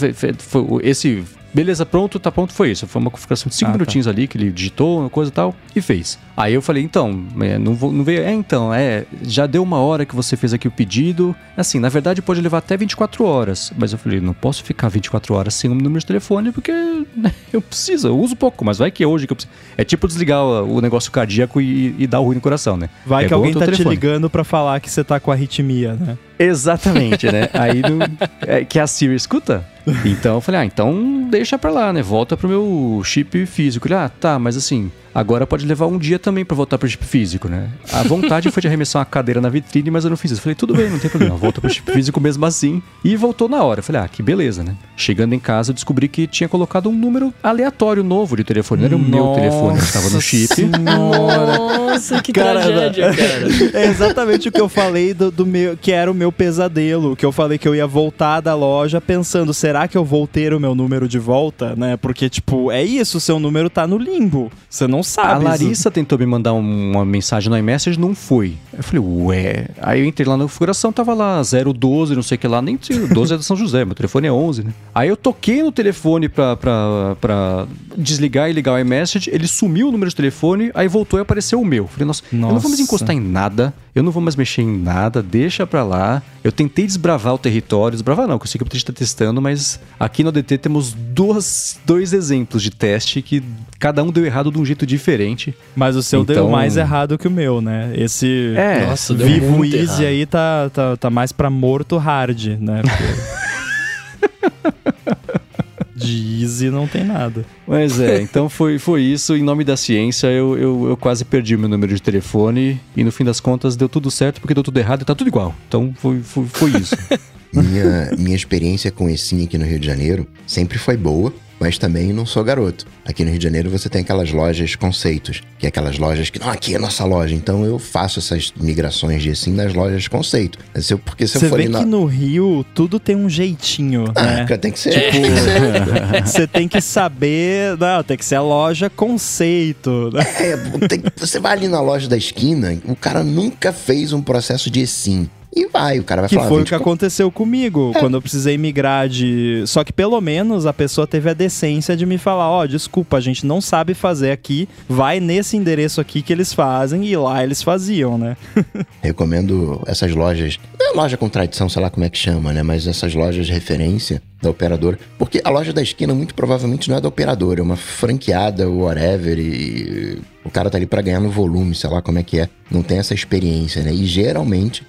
esse. Beleza, pronto, tá pronto, foi isso. Foi uma configuração de 5 Ah, tá. minutinhos ali que ele digitou, uma coisa e tal, e fez. Aí eu falei, então, é, não, vou- não veio. É, então, é, já deu uma hora que você fez aqui o pedido. Assim, na verdade pode levar até 24 horas. Mas eu falei, não posso ficar 24 horas sem um número de telefone, porque né, eu preciso, eu uso pouco, mas vai que é hoje que eu preciso. É tipo desligar o, o negócio cardíaco e, e dar ruim no coração, né? Vai É que alguém o tá te telefone. ligando pra falar que você tá com arritmia, né? Exatamente, né? Aí não, é, que a Siri escuta. Então eu falei, ah, então deixa pra lá, né? Volta pro meu chip físico. Ele, ah, tá, mas assim, agora pode levar um dia também pra voltar pro chip físico, né? A vontade foi de arremessar uma cadeira na vitrine, mas eu não fiz isso. Eu falei, tudo bem, não tem problema, volta pro chip físico mesmo assim. E voltou na hora. Eu falei, ah, que beleza, né? Chegando em casa, eu descobri que tinha colocado um número aleatório novo de telefone. Não era o meu telefone que tava no chip. Nossa, que Cara, tragédia, cara. É exatamente o que eu falei do, do meu, que era o meu pesadelo, que eu falei que eu ia voltar da loja pensando, será que eu vou ter o meu número de volta, né? Porque tipo, é isso, seu número tá no limbo. Você não A sabe. Larissa tentou me mandar um- uma mensagem no iMessage, não foi. Eu falei, ué. Aí eu entrei lá na configuração, tava lá 012, não sei o que lá, nem tinha- 12 é da São José, meu telefone é 11, né? Aí eu toquei no telefone pra, pra, pra desligar e ligar o iMessage, ele sumiu o número de telefone, aí voltou e apareceu o meu. Falei, nossa, eu não vou mais Nossa. encostar em nada, eu não vou mais mexer em nada, deixa pra lá. Eu tentei desbravar o território, desbravar não, que eu sei que eu estar testando, mas aqui no ADT temos duas, dois exemplos de teste que cada um deu errado de um jeito diferente. Mas o seu deu Então- mais errado que o meu, né? Esse É, Nossa, deu Vivo muito Easy errado. aí tá, tá, tá mais pra morto hard, né? Porque- De easy não tem nada. Mas é, então foi, foi isso. Em nome da ciência, eu, eu, eu quase perdi o meu número de telefone. E no fim das contas, deu tudo certo porque deu tudo errado e tá tudo igual. Então foi, foi, foi isso. Minha, minha experiência com esse aqui no Rio de Janeiro sempre foi boa, mas também não sou garoto. Aqui no Rio de Janeiro você tem aquelas lojas conceitos, que é aquelas lojas que, não, aqui é nossa loja. Então eu faço essas migrações de assim nas lojas conceito. Se eu- porque se Você eu for vê ali que na. no Rio tudo tem um jeitinho, Ah, né? tem que ser. ser. Você tem que saber. Não, tem que ser a loja conceito. né? É, tem- você vai ali na loja da esquina, o cara nunca fez um processo de eSIM. E vai, o cara vai Que falar. foi o 20 que aconteceu comigo quando eu precisei migrar de. Só que pelo menos a pessoa teve a decência de me falar: ó, desculpa, a gente não sabe fazer aqui, vai nesse endereço aqui que eles fazem e lá eles faziam, né? Recomendo essas lojas. Não é loja com tradição, sei lá como é que chama, né? Mas essas lojas de referência da operadora. Porque a loja da esquina muito provavelmente não é da operadora, é uma franqueada, whatever. E o cara tá ali pra ganhar no volume, sei lá como é que é. Não tem essa experiência, né? E geralmente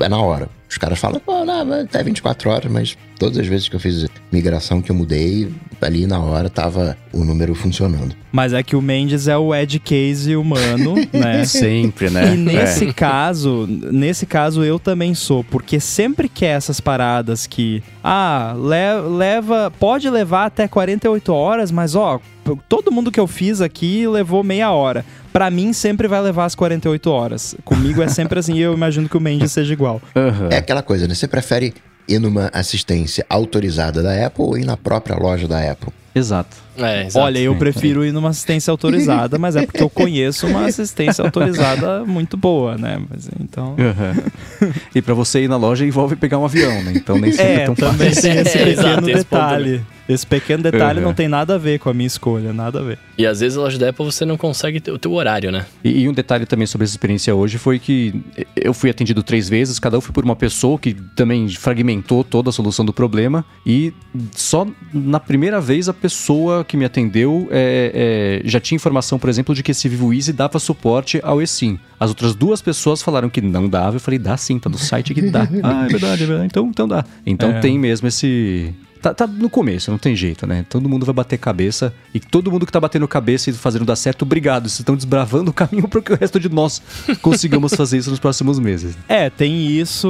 é na hora. Os caras falam, pô, não, até 24 horas, mas todas as vezes que eu fiz migração que eu mudei, ali na hora tava o número funcionando. Mas é que o Mendes é o edge case humano, né? Sempre, né? E nesse caso, nesse caso eu também sou, porque sempre que é essas paradas que, ah, le- leva, pode levar até 48 horas, mas ó, todo mundo que eu fiz aqui levou meia hora. Pra mim sempre vai levar as 48 horas. Comigo é sempre assim, e eu imagino que o Mendes seja igual. Aham. É aquela coisa, né? Você prefere ir numa assistência autorizada da Apple ou ir na própria loja da Apple? Exato. É, exato. Olha, eu prefiro ir numa assistência autorizada, mas é porque eu conheço uma assistência autorizada muito boa, né? Mas então. Aham. e pra você ir na loja envolve pegar um avião, né? Então nem sempre é, É, tão também fácil. tem esse pequeno exato, esse detalhe. Esse pequeno detalhe Uhum. não tem nada a ver com a minha escolha, nada a ver. E às vezes a loja da Apple você não consegue ter o teu horário, né? E, e um detalhe também sobre essa experiência hoje foi que eu fui atendido três vezes, cada um foi por uma pessoa que também fragmentou toda a solução do problema. E só na primeira vez a pessoa que me atendeu é, é, já tinha informação, por exemplo, de que esse Vivo Easy dava suporte ao eSIM. As outras duas pessoas falaram que não dava. Eu falei, dá sim, tá no site que dá. ah, é verdade, é verdade. Então, então dá. Então É. tem mesmo esse. Tá, tá no começo, não tem jeito, né? Todo mundo vai bater cabeça. E todo mundo que tá batendo cabeça e fazendo dar certo, obrigado. Vocês estão desbravando o caminho para que o resto de nós consigamos fazer isso nos próximos meses. É, tem isso,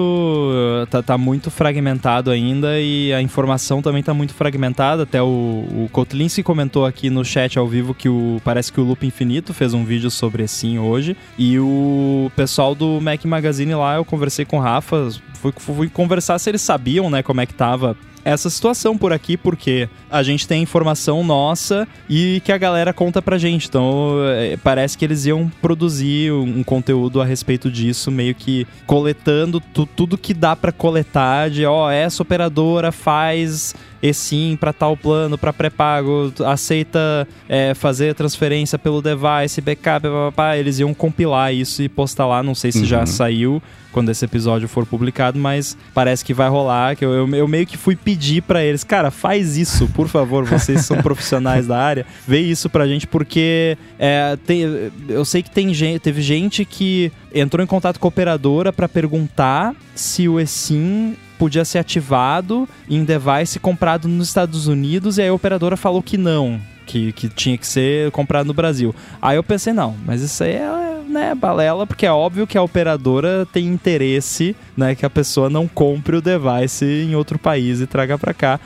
tá, tá muito fragmentado ainda e a informação também tá muito fragmentada. Até o, o Kotlinski comentou aqui no chat ao vivo que o, parece que o Loop Infinito fez um vídeo sobre assim hoje. E o pessoal do Mac Magazine lá, eu conversei com o Rafa, fui, fui conversar se eles sabiam, né, como é que tava essa situação por aqui, porque a gente tem informação nossa e que a galera conta pra gente. Então, é, parece que eles iam produzir um conteúdo a respeito disso, meio que coletando tu- tudo que dá pra coletar de, ó, essa operadora faz eSIM pra tal plano, pra pré-pago, aceita é, fazer transferência pelo device, backup, papapá. eles iam compilar isso e postar lá, não sei se já Uhum. saiu quando esse episódio for publicado, mas parece que vai rolar, que eu, eu, eu meio que fui pedir pra eles, cara, faz isso, por favor, vocês são profissionais da área, vê isso pra gente, porque é, tem- eu sei que tem gente, teve gente que entrou em contato com a operadora pra perguntar se o eSIM podia ser ativado em device comprado nos Estados Unidos e aí a operadora falou que não, que, que tinha que ser comprado no Brasil. Aí eu pensei, não, mas isso aí é né, balela, porque é óbvio que a operadora tem interesse, né, que a pessoa não compre o device em outro país e traga pra cá.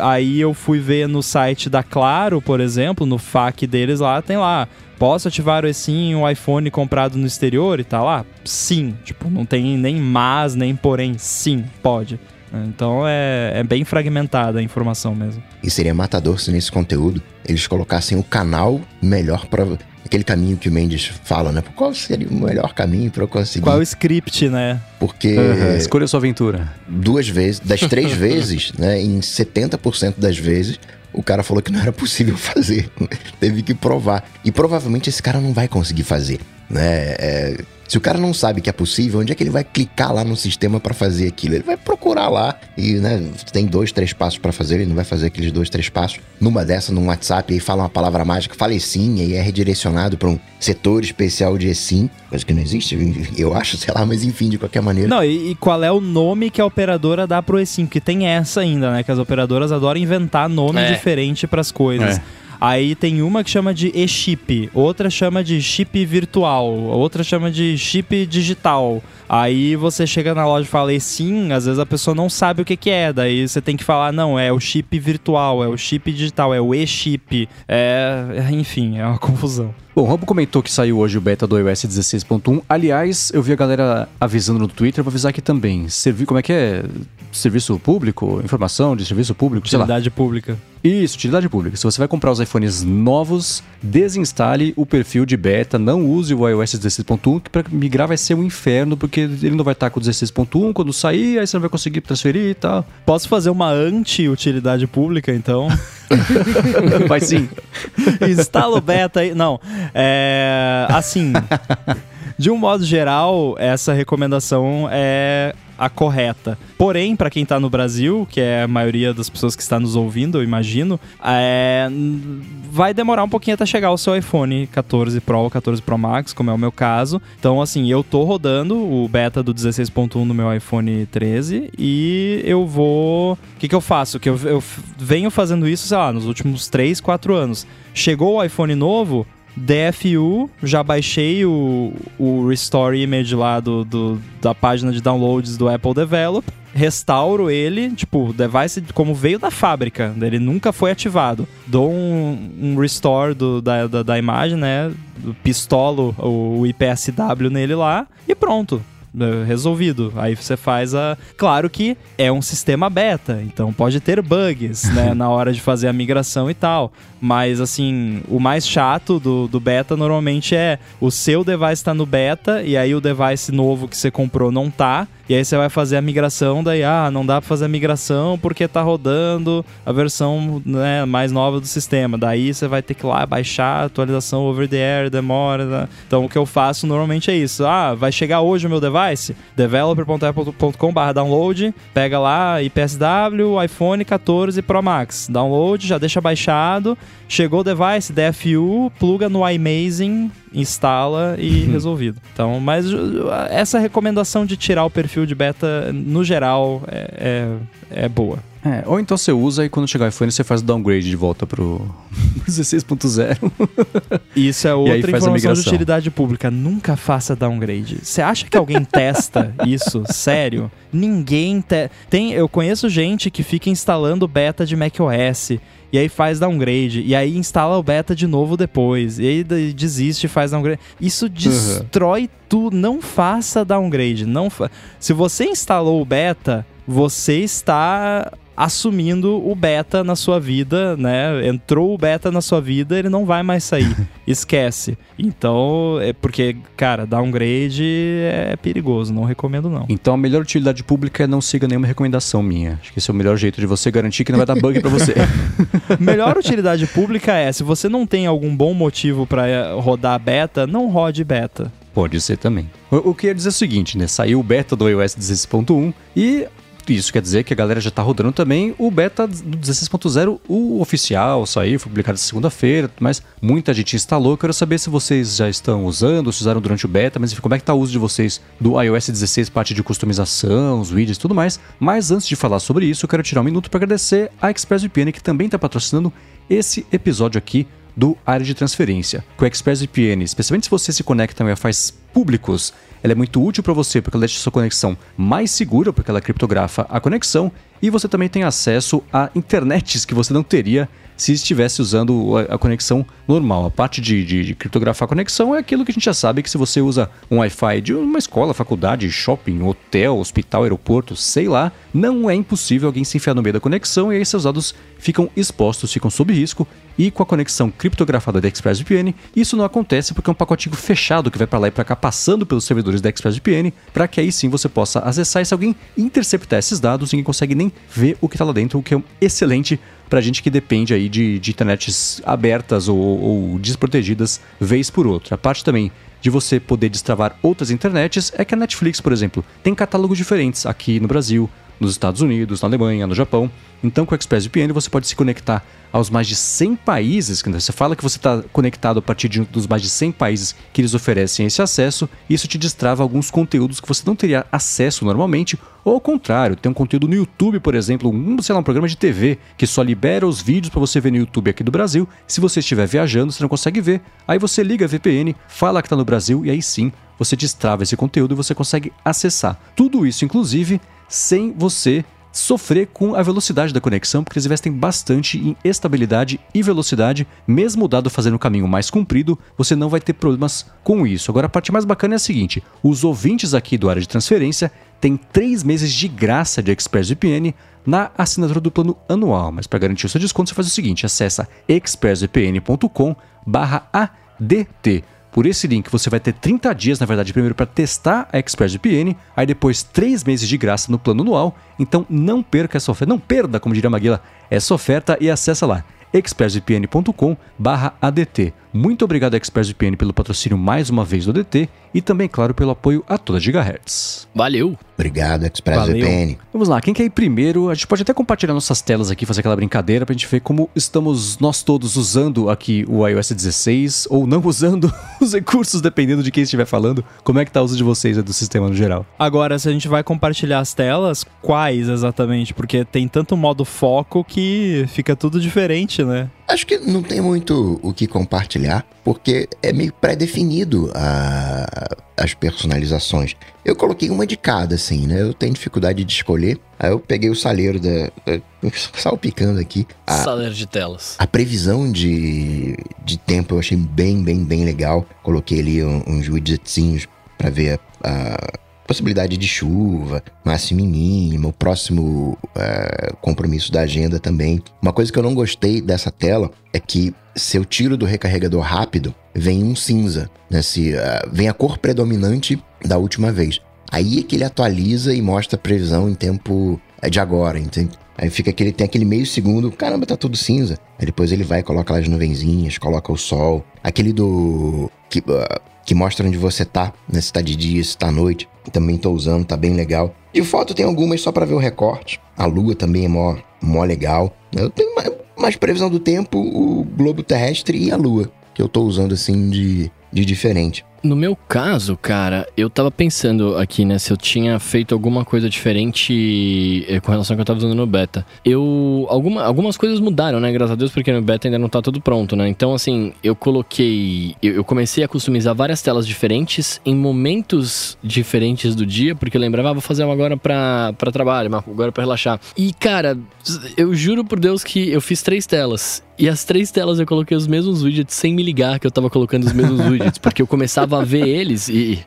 Aí eu fui ver no site da Claro, por exemplo, no FAQ deles lá, tem lá, posso ativar o eSIM em um iPhone comprado no exterior e tá lá? Sim, tipo, não tem nem mas, nem porém, sim, pode. Então é, é bem fragmentada a informação mesmo. E seria matador se nesse conteúdo eles colocassem o canal melhor para aquele caminho que o Mendes fala, né? Qual seria o melhor caminho para eu conseguir? Qual é o script, né? Porque Aham, Escolha a sua aventura. duas vezes, das três vezes, né, em 70% das vezes, o cara falou que não era possível fazer. Teve que provar. E provavelmente esse cara não vai conseguir fazer, né? É, Se o cara não sabe que é possível, onde é que ele vai clicar lá no sistema para fazer aquilo? Ele vai procurar lá e, né, tem dois, três passos para fazer, ele não vai fazer aqueles dois, três passos. Numa dessa, num WhatsApp, aí fala uma palavra mágica, fala sim, aí é redirecionado para um setor especial de sim, coisa que não existe, eu acho, sei lá, mas enfim, de qualquer maneira. Não, e, e qual é o nome que a operadora dá pro eSIM? Porque tem essa ainda, né? Que as operadoras adoram inventar nome É. diferente pras coisas. É. Aí tem uma que chama de e-chip, outra chama de chip virtual, outra chama de chip digital. Aí você chega na loja e fala sim, às vezes a pessoa não sabe o que, que é, daí você tem que falar, não, é o chip virtual, é o chip digital, é o e-chip. É, enfim, é uma confusão. Bom, o Rambo comentou que saiu hoje o beta do iOS 16.1. Aliás, eu vi a galera avisando no Twitter, vou avisar aqui também. Servi, como é que é? Serviço público? Informação de serviço público? Sei lá. Utilidade pública. Isso, utilidade pública. Se você vai comprar os iPhones novos, desinstale o perfil de beta, não use o iOS 16.1, que para migrar vai ser um inferno, porque ele não vai estar com o 16.1 quando sair, aí você não vai conseguir transferir e tal. Posso fazer uma anti-utilidade pública, então? Vai sim. Instala o beta aí. Não. É. Assim. De um modo geral, essa recomendação é a correta. Porém, para quem tá no Brasil, que é a maioria das pessoas que está nos ouvindo, eu imagino, é, vai demorar um pouquinho até chegar o seu iPhone 14 Pro ou 14 Pro Max, como é o meu caso. Então, assim, eu tô rodando o beta do 16.1 no meu iPhone 13 e eu vou. O que, que eu faço? Que eu, eu venho fazendo isso, sei lá, nos últimos 3, 4 anos. Chegou o iPhone novo, DFU, já baixei o, o Restore Image lá do, do- da página de downloads do Apple Develop, restauro ele, tipo, o device como veio da fábrica, ele nunca foi ativado. Dou um, um restore do- da, da, da imagem, né? Pistolo o, o IPSW nele lá e pronto. Eh, Resolvido. Aí você faz a. Claro que é um sistema beta, então pode ter bugs, né? na hora de fazer a migração e tal. Mas, assim, o mais chato do, do beta normalmente é o seu device tá no beta e aí o device novo que você comprou não tá. E aí você vai fazer a migração, daí, ah, não dá pra fazer a migração porque tá rodando a versão né, mais nova do sistema. Daí você vai ter que ir lá baixar a atualização over the air, demora. né? Então o que eu faço normalmente é isso. Ah, vai chegar hoje o meu device? developer.apple.com.br download, pega lá IPSW, iPhone 14 Pro Max. Download, já deixa baixado. Chegou o device, DFU, pluga no iMazing, instala e resolvido. Então, mas uh, essa recomendação de tirar o perfil de beta, no geral, é, é, é boa. É, ou então você usa e quando chegar o iPhone você faz o downgrade de volta pro 16.0. Isso é outra informação de utilidade pública. Nunca faça downgrade. Você acha que alguém testa isso? Sério? Ninguém te... tem. Eu conheço gente que fica instalando beta de macOS. E aí faz downgrade. E aí instala o beta de novo depois. E aí desiste e faz downgrade. Isso destrói tudo. Não faça downgrade. Não fa... Se você instalou o beta, você está assumindo o beta na sua vida, né? Entrou o beta na sua vida, ele não vai mais sair. Esquece. Então, é porque, cara, downgrade é perigoso, não recomendo não. Então a melhor utilidade pública é não siga nenhuma recomendação minha. Acho que esse é o melhor jeito de você garantir que não vai dar bug pra você. Melhor utilidade pública é, se você não tem algum bom motivo pra eh, rodar beta, não rode beta. Pode ser também. O, o que eu ia dizer é o seguinte, né? Saiu o beta do iOS 16.1 e isso quer dizer que a galera já tá rodando também o beta do 16.0, o oficial, saiu, foi publicado segunda-feira, mas muita gente instalou. Quero saber se vocês já estão usando, se usaram durante o beta, mas enfim, como é que tá o uso de vocês do iOS 16, parte de customização, os widgets e tudo mais. Mas antes de falar sobre isso, eu quero tirar um minuto para agradecer a ExpressVPN, que também está patrocinando esse episódio aqui do área de transferência. Com o ExpressVPN, especialmente se você se conecta a Wi-Fi públicos, ela é muito útil para você porque ela deixa sua conexão mais segura, porque ela criptografa a conexão e você também tem acesso a internets que você não teria se estivesse usando a, conexão normal. A parte de, de- de criptografar a conexão é aquilo que a gente já sabe que se você usa um Wi-Fi de uma escola, faculdade, shopping, hotel, hospital, aeroporto, sei lá, não é impossível alguém se enfiar no meio da conexão e aí seus dados ficam expostos, ficam sob risco. E com a conexão criptografada da ExpressVPN, isso não acontece porque é um pacotinho fechado que vai para lá e para cá passando pelos servidores da ExpressVPN, para que aí sim você possa acessar e se alguém interceptar esses dados, ninguém consegue nem ver o que tá lá dentro, o que é excelente pra gente que depende aí de, de internets abertas ou, ou desprotegidas vez por outra. A parte também de você poder destravar outras internets é que a Netflix, por exemplo, tem catálogos diferentes aqui no Brasil, nos Estados Unidos, na Alemanha, no Japão. Então, com o ExpressVPN você pode se conectar aos mais de 100 países. Você fala que você está conectado a partir de dos mais de 100 países que eles oferecem esse acesso. E isso te destrava alguns conteúdos que você não teria acesso normalmente. Ou ao contrário, tem um conteúdo no YouTube, por exemplo, um, sei lá, um programa de TV que só libera os vídeos para você ver no YouTube aqui do Brasil. Se você estiver viajando, você não consegue ver. Aí você liga a VPN, fala que está no Brasil e aí sim você destrava esse conteúdo e você consegue acessar. Tudo isso, inclusive, sem você sofrer com a velocidade da conexão, porque eles investem bastante em estabilidade e velocidade, mesmo o dado fazendo o caminho mais comprido, você não vai ter problemas com isso. Agora a parte mais bacana é a seguinte: os ouvintes aqui do área de transferência têm três meses de graça de ExpressVPN na assinatura do plano anual, mas para garantir o seu desconto você faz o seguinte: acessa expressvpn.com/adt por esse link você vai ter 30 dias, na verdade, primeiro para testar a ExpressVPN, aí depois 3 meses de graça no plano anual. Então não perca essa oferta, não perda, como diria a Maguila, essa oferta e acessa lá expressvpn.com/adt. Muito obrigado ExpressVPN pelo patrocínio mais uma vez do ADT e também, claro, pelo apoio a toda Gigahertz. Valeu! Obrigado, ExpressVPN. Vamos lá, quem quer ir primeiro? A gente pode até compartilhar nossas telas aqui, fazer aquela brincadeira pra gente ver como estamos nós todos usando aqui o iOS 16 ou não usando os recursos, dependendo de quem estiver falando. Como é que tá o uso de vocês do sistema no geral? Agora, se a gente vai compartilhar as telas, quais exatamente? Porque tem tanto modo foco que fica tudo diferente, né? Acho que não tem muito o que compartilhar, porque é meio pré-definido as personalizações. Eu coloquei uma de cada, assim, né? Eu tenho dificuldade de escolher. Aí eu peguei o saleiro da. salpicando aqui. A, saleiro de telas. A previsão de, de tempo eu achei bem, bem, bem legal. Coloquei ali uns widgetzinhos para ver a, a possibilidade de chuva, máximo e mínimo, o próximo é, compromisso da agenda também. Uma coisa que eu não gostei dessa tela é que se eu tiro do recarregador rápido, vem um cinza, né? Se, uh, vem a cor predominante da última vez. Aí é que ele atualiza e mostra a previsão em tempo é, de agora, entende? Aí fica aquele, tem aquele meio segundo, caramba, tá tudo cinza. Aí depois ele vai, coloca lá as nuvenzinhas, coloca o sol. Aquele do. que, uh, que mostra onde você tá, né? Se tá de dia, se tá à noite. Também tô usando, tá bem legal. De foto tem algumas só para ver o recorte. A lua também é mó, mó legal. Eu tenho mais, mais previsão do tempo, o globo terrestre e a lua. Que eu tô usando assim de, de diferente. No meu caso, cara, eu tava pensando aqui, né, se eu tinha feito alguma coisa diferente eh, com relação ao que eu tava usando no beta. Eu. Alguma, algumas coisas mudaram, né, graças a Deus, porque no beta ainda não tá tudo pronto, né? Então, assim, eu coloquei. Eu, eu comecei a customizar várias telas diferentes em momentos diferentes do dia, porque eu lembrava, ah, vou fazer uma agora pra, pra trabalho, uma agora pra relaxar. E, cara, eu juro por Deus que eu fiz três telas. E as três telas eu coloquei os mesmos widgets sem me ligar que eu tava colocando os mesmos widgets, porque eu começava a ver eles e,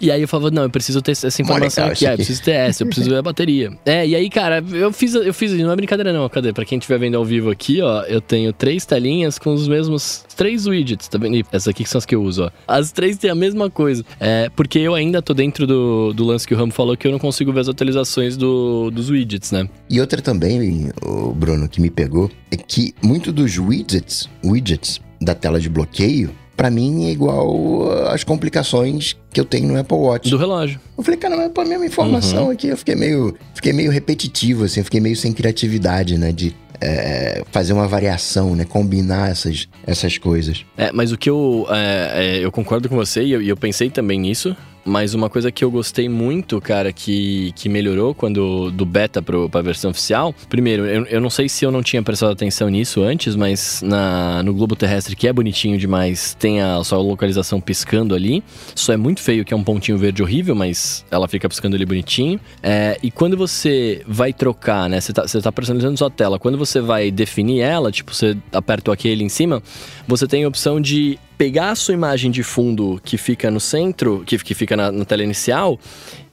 e aí eu falava, não, eu preciso ter essa informação aqui, ah, eu preciso ter essa, eu preciso ver a bateria. É, e aí, cara, eu fiz, eu fiz, não é brincadeira não, cadê? Pra quem estiver vendo ao vivo aqui, ó, eu tenho três telinhas com os mesmos três widgets, tá vendo? Essas aqui que são as que eu uso, ó. As três têm a mesma coisa. É, porque eu ainda tô dentro do, do lance que o Ramo falou que eu não consigo ver as atualizações do, dos widgets, né? E outra também, Bruno, que me pegou, é que muito do dos widgets, widgets da tela de bloqueio, para mim é igual às complicações que eu tenho no Apple Watch. Do relógio. Eu falei, cara, mas a mesma informação uhum. aqui, eu fiquei meio, fiquei meio repetitivo, assim, eu fiquei meio sem criatividade, né, de é, fazer uma variação, né, combinar essas, essas coisas. É, mas o que eu, é, é, eu concordo com você e eu, eu pensei também nisso, mas uma coisa que eu gostei muito, cara, que, que melhorou quando do beta pro, pra versão oficial. Primeiro, eu, eu não sei se eu não tinha prestado atenção nisso antes, mas na, no globo terrestre, que é bonitinho demais, tem a sua localização piscando ali. Só é muito feio que é um pontinho verde horrível, mas ela fica piscando ali bonitinho. É, e quando você vai trocar, né? Você tá, você tá personalizando sua tela. Quando você vai definir ela, tipo, você aperta o aquele em cima, você tem a opção de pegar a sua imagem de fundo que fica no centro, que, que fica na, na tela inicial,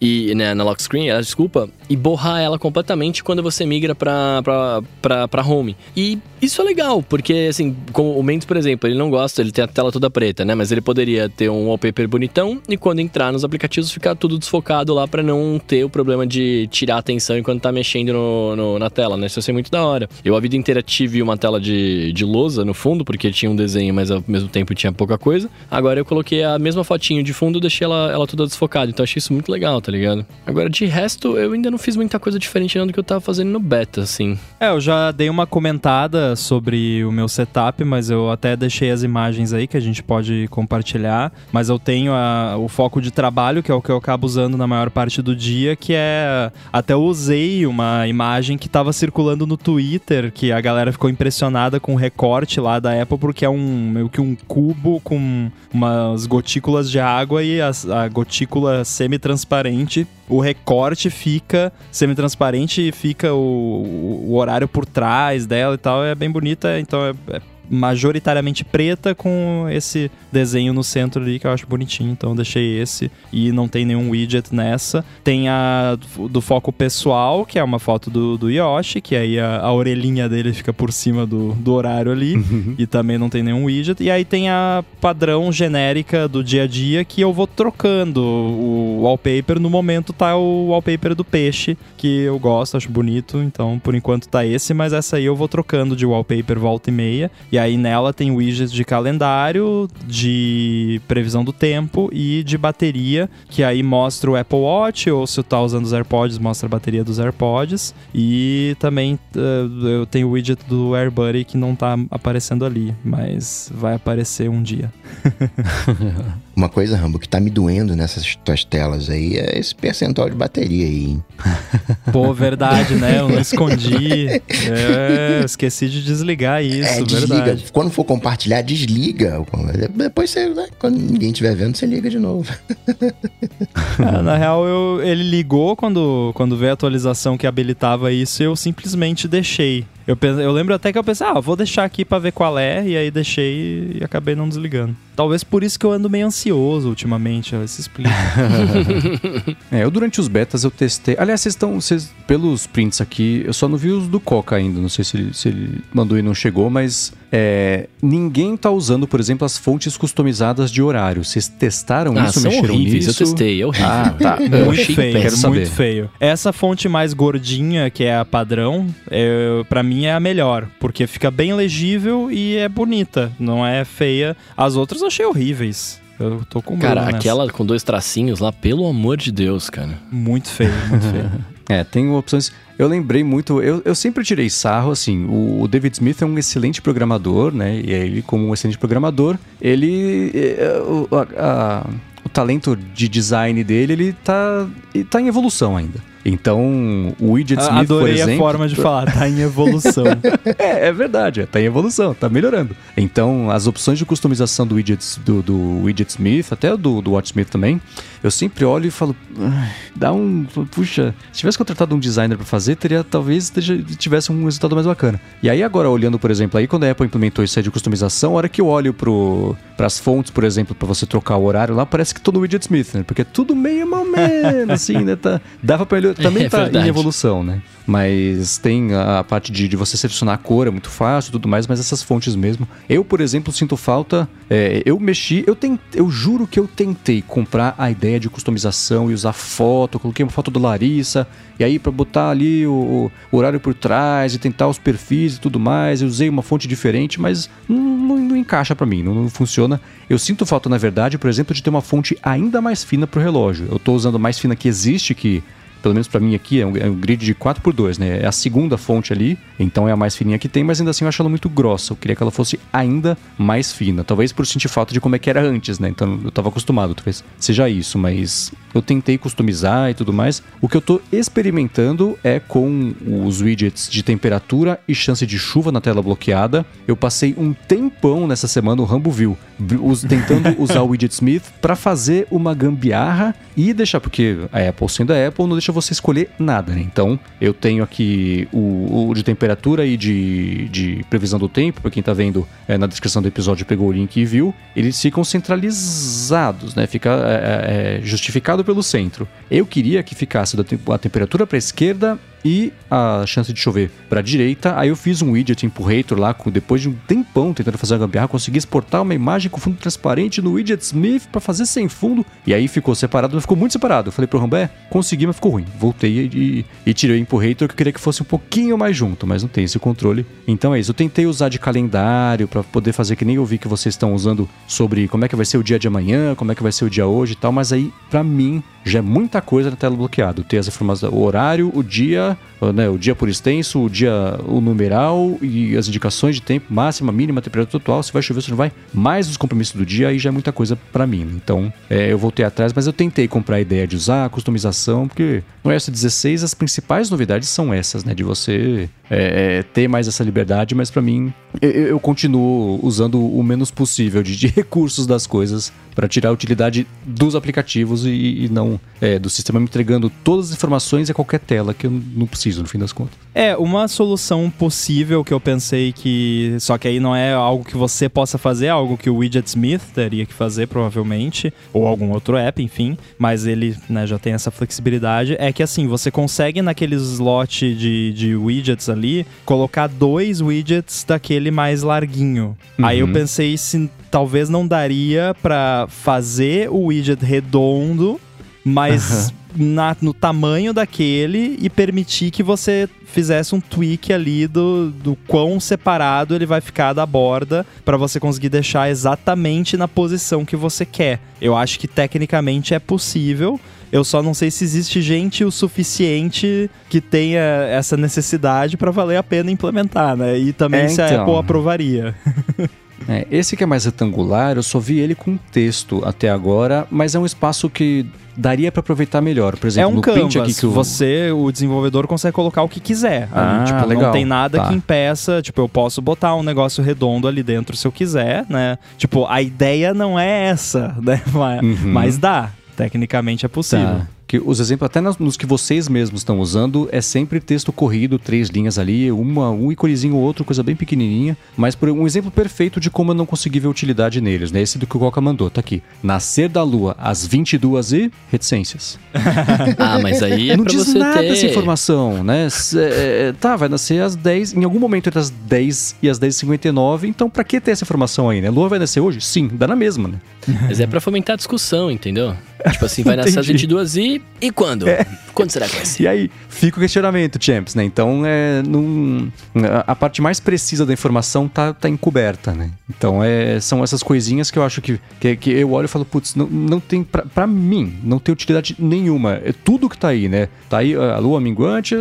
e né, na lock screen, ela, desculpa, e borrar ela completamente quando você migra pra, pra, home. E isso é legal, porque assim, como o Mendes, por exemplo, ele não gosta, ele tem a tela toda preta, né? Mas ele poderia ter um wallpaper bonitão e quando entrar nos aplicativos ficar tudo desfocado lá para não ter o problema de tirar a atenção enquanto tá mexendo no, no, na tela, né? Isso ia ser muito da hora. Eu a vida inteira tive uma tela de, de lousa no fundo, porque tinha um desenho, mas ao mesmo tempo tinha pouca coisa. Agora eu coloquei a mesma fotinho de fundo, deixei ela, ela toda desfocada. Então achei isso muito legal, tá ligado? Agora, de resto, eu ainda não fiz muita coisa diferente não do que eu tava fazendo no beta, assim. É, eu já dei uma comentada sobre o meu setup, mas eu até deixei as imagens aí que a gente pode compartilhar. Mas eu tenho a, o foco de trabalho, que é o que eu acabo usando na maior parte do dia, que é. Até usei uma imagem que estava circulando no Twitter, que a galera ficou impressionada com o recorte lá da Apple, porque é um meio que um cubo com umas gotículas de água e a, a gotícula semi-transparente o recorte fica semi-transparente e fica o, o, horário por trás dela e tal. É bem bonita, então é, é majoritariamente preta com esse desenho no centro ali que eu acho bonitinho. Então eu deixei esse e não tem nenhum widget nessa. Tem a do foco pessoal, que é uma foto do, do Yoshi, que aí a, a orelhinha dele fica por cima do, do horário ali uhum. e também não tem nenhum widget. E aí tem a padrão genérica do dia a dia que eu vou trocando o wallpaper. No momento tá o wallpaper do peixe, que eu gosto, acho bonito. Então por enquanto tá esse, mas essa aí eu vou trocando de wallpaper volta e meia. E aí nela tem widgets de calendário, de previsão do tempo e de bateria, que aí mostra o Apple Watch, ou se eu tá usando os AirPods, mostra a bateria dos AirPods. E também uh, eu tenho o widget do AirBuddy que não tá aparecendo ali, mas vai aparecer um dia. Uma coisa, Rambo, que tá me doendo nessas tuas telas aí é esse percentual de bateria aí, hein? Pô, verdade, né? Eu não escondi. É, esqueci de desligar isso, é, desliga. verdade. Quando for compartilhar, desliga. Depois você, né, quando ninguém estiver vendo, você liga de novo. É, na real, eu, ele ligou quando, quando veio a atualização que habilitava isso, eu simplesmente deixei. Eu, eu lembro até que eu pensei, ah, vou deixar aqui para ver qual é, e aí deixei e acabei não desligando. Talvez por isso que eu ando meio ansioso ultimamente, isso explica. é, eu durante os betas eu testei. Aliás, vocês estão. Vocês, pelos prints aqui, eu só não vi os do Coca ainda. Não sei se se ele mandou e não chegou, mas é, ninguém tá usando, por exemplo, as fontes customizadas de horário. Vocês testaram ah, isso? São mexeram horríveis, nisso? eu testei, é horrível. Ah, tá. muito feio, quero saber. muito feio. Essa fonte mais gordinha, que é a padrão, é, para mim é a melhor, porque fica bem legível e é bonita, não é feia. As outras eu achei horríveis. Eu tô com Cara, aquela com dois tracinhos lá, pelo amor de Deus, cara. Muito feio, muito feio. é, tem opções. Eu lembrei muito, eu, eu sempre tirei sarro, assim, o, o, David Smith é um excelente programador, né? E ele, como um excelente programador, ele. É, a, a, o talento de design dele, ele tá, ele tá em evolução ainda. Então, o Widget Smith, Adorei por exemplo... a forma de falar, tá em evolução. é, é verdade, tá em evolução, tá melhorando. Então, as opções de customização do Widget, do, do Widget Smith, até do, do Watch Smith também, eu sempre olho e falo, dá um... Puxa, se tivesse contratado um designer para fazer, teria talvez tivesse um resultado mais bacana. E aí agora, olhando, por exemplo, aí quando a Apple implementou isso aí de customização, a hora que eu olho para as fontes, por exemplo, para você trocar o horário lá, parece que tô no Widget Smith, né? Porque é tudo meio mal menos, assim, né? Tá, dava pra ele também é tá em evolução, né? Mas tem a parte de, de, você selecionar a cor, é muito fácil e tudo mais, mas essas fontes mesmo. Eu, por exemplo, sinto falta. É, eu mexi, eu, tentei, eu juro que eu tentei comprar a ideia de customização e usar foto. Coloquei uma foto da Larissa, e aí para botar ali o, o, horário por trás e tentar os perfis e tudo mais. Eu usei uma fonte diferente, mas não, não, não encaixa para mim, não, não, funciona. Eu sinto falta, na verdade, por exemplo, de ter uma fonte ainda mais fina pro relógio. Eu estou usando a mais fina que existe, que pelo menos para mim aqui, é um, é um, grid de 4x2, né? É a segunda fonte ali, então é a mais fininha que tem, mas ainda assim eu acho ela muito grossa. Eu queria que ela fosse ainda mais fina. Talvez por sentir falta de como é que era antes, né? Então eu tava acostumado, talvez seja isso, mas eu tentei customizar e tudo mais. O que eu tô experimentando é com os widgets de temperatura e chance de chuva na tela bloqueada. Eu passei um tempão nessa semana, o Rambo viu, tentando usar o Widget Smith para fazer uma gambiarra e deixar, porque a Apple sendo a Apple, não deixa você escolher nada, né? Então, eu tenho aqui o, o de temperatura e de, de previsão do tempo, para quem tá vendo é, na descrição do episódio, pegou o link e viu, eles ficam centralizados, né? Fica é, é, justificado pelo centro. Eu queria que ficasse a temperatura para a esquerda e a chance de chover para a direita. Aí eu fiz um widget Impurator lá, com, depois de um tempão tentando fazer uma gambiarra, consegui exportar uma imagem com fundo transparente no widget Smith para fazer sem fundo. E aí ficou separado, mas ficou muito separado. Eu falei pro Rambé, consegui, mas ficou ruim. Voltei e, e tirei o Impurator, que eu queria que fosse um pouquinho mais junto, mas não tem esse controle. Então é isso. Eu tentei usar de calendário para poder fazer que nem eu vi que vocês estão usando sobre como é que vai ser o dia de amanhã, como é que vai ser o dia hoje e tal, mas aí, para mim, já é muita coisa na tela bloqueada. Ter as informações, o horário, o dia, né, o dia por extenso, o dia, o numeral e as indicações de tempo, máxima, mínima, temperatura total, se vai chover, se não vai, mais os compromissos do dia, aí já é muita coisa para mim. Então, é, eu voltei atrás, mas eu tentei comprar a ideia de usar a customização, porque no iOS 16 as principais novidades são essas, né, de você é, é, ter mais essa liberdade, mas para mim eu, eu, continuo usando o menos possível de, de recursos das coisas para tirar a utilidade dos aplicativos e, e não é, do sistema me entregando todas as informações a qualquer tela que eu não preciso, no fim das contas. É, uma solução possível que eu pensei que. Só que aí não é algo que você possa fazer, é algo que o Widget Smith teria que fazer, provavelmente, ou algum outro app, enfim, mas ele né, já tem essa flexibilidade. É que assim, você consegue naquele slot de, de widgets ali colocar dois widgets daquele mais larguinho. Uhum. Aí eu uhum. pensei se talvez não daria para fazer o widget redondo, mas uhum. na, no tamanho daquele e permitir que você fizesse um tweak ali do, do quão separado ele vai ficar da borda para você conseguir deixar exatamente na posição que você quer. Eu acho que tecnicamente é possível. Eu só não sei se existe gente o suficiente que tenha essa necessidade para valer a pena implementar, né? E também é, se então. a Apple aprovaria. É, esse que é mais retangular, eu só vi ele com texto até agora, mas é um espaço que daria para aproveitar melhor. Por exemplo, é um no canvas. aqui que o... você, o desenvolvedor, consegue colocar o que quiser. Ah, tipo, legal. não tem nada tá. que impeça. Tipo, eu posso botar um negócio redondo ali dentro se eu quiser, né? Tipo, a ideia não é essa, né? Mas, uhum. mas dá. Tecnicamente é possível. Tá que os exemplos, até nos que vocês mesmos estão usando, é sempre texto corrido, três linhas ali, uma, um íconezinho ou outro, coisa bem pequenininha. Mas por um exemplo perfeito de como eu não consegui ver utilidade neles, né? Esse do que o Coca mandou, tá aqui. Nascer da Lua às 22 e reticências. ah, mas aí é Não pra diz você nada ter... essa informação, né? É, é, tá, vai nascer às 10, em algum momento entre as 10 e as 10h59, então pra que ter essa informação aí, né? Lua vai nascer hoje? Sim, dá na mesma, né? Mas é pra fomentar a discussão, entendeu? Tipo assim, vai nascer às 22 e. E quando? É. Quando será que vai ser? E aí, fica o questionamento, Champs, né? Então, é, num, a parte mais precisa da informação tá, tá encoberta, né? Então, é, são essas coisinhas que eu acho que, que, que eu olho e falo, putz, não, não tem, pra, pra, mim, não tem utilidade nenhuma. É tudo que tá aí, né? Tá aí a lua minguante,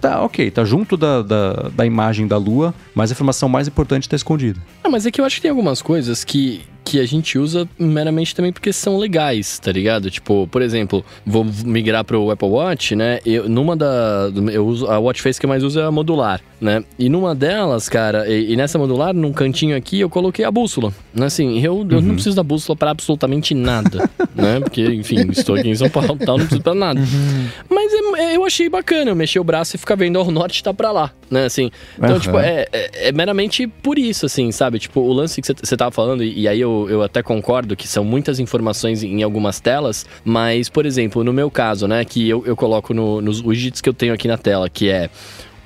tá ok, tá junto da, da, da imagem da lua, mas a informação mais importante tá escondida. Ah, mas é que eu acho que tem algumas coisas que que a gente usa meramente também porque são legais, tá ligado? Tipo, por exemplo, vou migrar pro Apple Watch, né? Eu, numa da. Eu uso, a watch face que eu mais uso é a modular, né? E numa delas, cara, e, e nessa modular, num cantinho aqui, eu coloquei a bússola. Né? Assim, eu, uhum. eu não uhum. preciso da bússola para absolutamente nada, né? Porque, enfim, estou aqui em São Paulo tal, não preciso pra nada. Uhum. Mas é, é, eu achei bacana eu mexer o braço e ficar vendo, ó, o norte tá pra lá, né? Assim. Então, uhum. tipo, é, é, é, meramente por isso, assim, sabe? Tipo, o lance que você tava falando, e, e aí eu eu, até concordo que são muitas informações em algumas telas, mas, por exemplo, no meu caso, né, que eu, eu coloco no, nos widgets que eu tenho aqui na tela, que é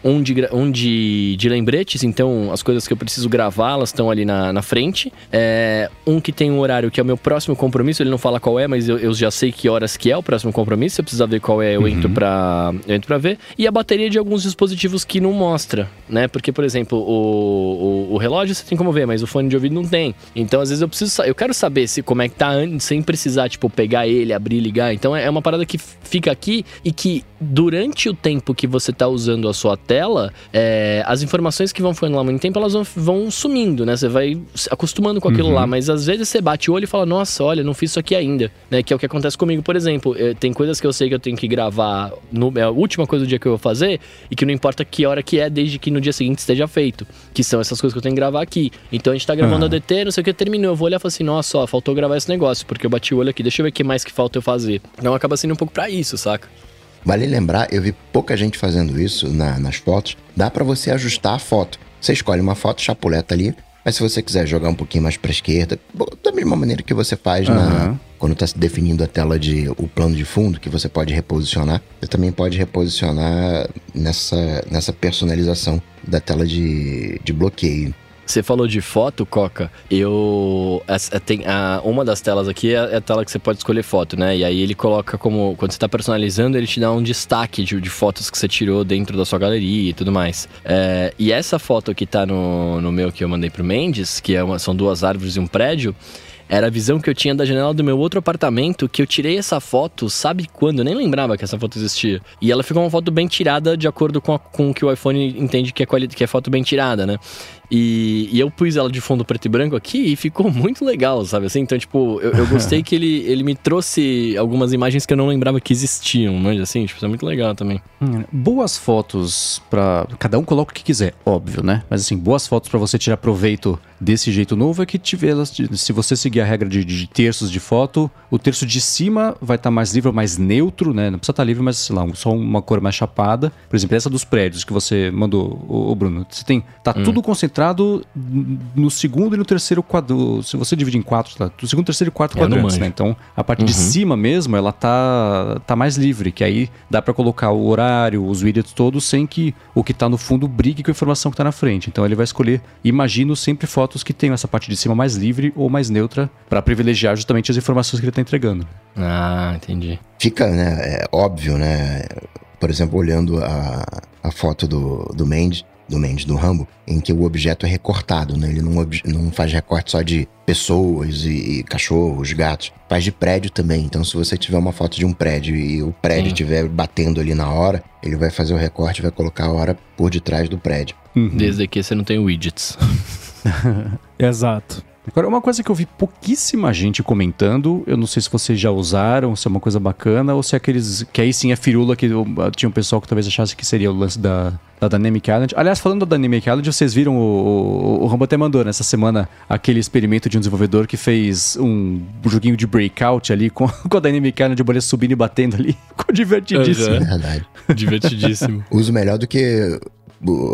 um de, um de, de lembretes, então as coisas que eu preciso gravar, elas estão ali na, na frente. É, um que tem um horário que é o meu próximo compromisso, ele não fala qual é, mas eu, eu já sei que horas que é o próximo compromisso. Se eu precisar ver qual é, eu, uhum. entro pra, eu entro pra ver. E a bateria de alguns dispositivos que não mostra, né? Porque, por exemplo, o, o, o, relógio você tem como ver, mas o fone de ouvido não tem. Então, às vezes eu preciso, eu quero saber se como é que tá sem precisar, tipo, pegar ele, abrir, ligar. Então, é uma parada que fica aqui e que durante o tempo que você tá usando a sua tela, é, as informações que vão ficando lá muito tempo, elas vão, vão sumindo, né? Você vai acostumando com aquilo uhum. lá, mas às vezes você bate o olho e fala, nossa, olha, não fiz isso aqui ainda, né? Que é o que acontece comigo, por exemplo. É, tem coisas que eu sei que eu tenho que gravar, no, é a última coisa do dia que eu vou fazer, e que não importa que hora que é, desde que no dia seguinte esteja feito. Que são essas coisas que eu tenho que gravar aqui. Então a gente tá gravando a DT, não sei o que, terminou. Eu vou olhar e falar assim, nossa, ó, faltou gravar esse negócio, porque eu bati o olho aqui, deixa eu ver o que mais que falta eu fazer. Então acaba sendo um pouco pra isso, saca? Vale lembrar, eu vi pouca gente fazendo isso na- nas fotos. Dá pra você ajustar a foto. Você escolhe uma foto, chapuleta ali. Mas se você quiser jogar um pouquinho mais pra esquerda, da mesma maneira que você faz na, Aham. quando tá se definindo a tela de o plano de fundo, que você pode reposicionar, você também pode reposicionar nessa, nessa personalização da tela de, de bloqueio. Você falou de foto, Coca. Eu. essa- tem uma das telas aqui é, é a tela que você pode escolher foto, né? E aí ele coloca como. Quando você tá personalizando, ele te dá um destaque de, de fotos que você tirou dentro da sua galeria e tudo mais. É, e essa foto que tá no, no meu que eu mandei pro Mendes, que é uma- são duas árvores e um prédio. Era a visão que eu tinha da janela do meu outro apartamento, que eu tirei essa foto, sabe quando? Eu nem lembrava que essa foto existia. E ela ficou uma foto bem tirada, de acordo com, a- com o que o iPhone entende que é, que é foto bem tirada, né? E, e eu pus ela de fundo preto e branco aqui e ficou muito legal, sabe assim? Então, tipo, eu, eu gostei que ele, ele me trouxe algumas imagens que eu não lembrava que existiam, mas assim, tipo, isso é muito legal também. Hum, Boas fotos pra. Cada um coloca o que quiser, óbvio, né? Mas assim, boas fotos pra você tirar proveito desse jeito novo é que tiver elas. Se você seguir a regra de, de terços de foto, o terço de cima vai estar mais livre mais neutro, né? Não precisa estar livre, mas sei lá, só uma cor mais chapada. Por exemplo, essa dos prédios que você mandou, o, Bruno. Você tem. Tá tudo concentrado no segundo e no terceiro quadro. Se você dividir em quatro, tá? Do segundo, terceiro e quarto É, quadrantes, né? Então, a parte de cima mesmo, ela tá, tá mais livre, que aí dá pra colocar o horário, os widgets todos, sem que o que tá no fundo brigue com a informação que tá na frente. Então, ele vai escolher, imagino, sempre fotos que tenham essa parte de cima mais livre ou mais neutra, pra privilegiar justamente as informações que ele tá entregando. Ah, entendi. Fica, né, é óbvio, né? Por exemplo, olhando a, a foto do, do Mendes, do Mendes, do Rambo, em que o objeto é recortado, né? Ele não, não faz recorte só de pessoas e, e cachorros, gatos. Faz de prédio também. Então, se você tiver uma foto de um prédio e o prédio estiver batendo ali na hora, ele vai fazer o recorte e vai colocar a hora por detrás do prédio. Desde que você não tem widgets. Exato. Agora, uma coisa que eu vi pouquíssima gente comentando, eu não sei se vocês já usaram, se é uma coisa bacana, ou se é aqueles. que aí sim é firula, que eu- tinha um pessoal que talvez achasse que seria o lance da, da Dynamic Island. Aliás, falando da Dynamic Island, vocês viram o, o, o Rambo até mandou nessa semana aquele experimento de um desenvolvedor que fez um joguinho de breakout ali com, com a Dynamic Island, o boleto subindo e batendo ali. Ficou divertidíssimo. Uhum. É verdade. Divertidíssimo. Uso melhor do que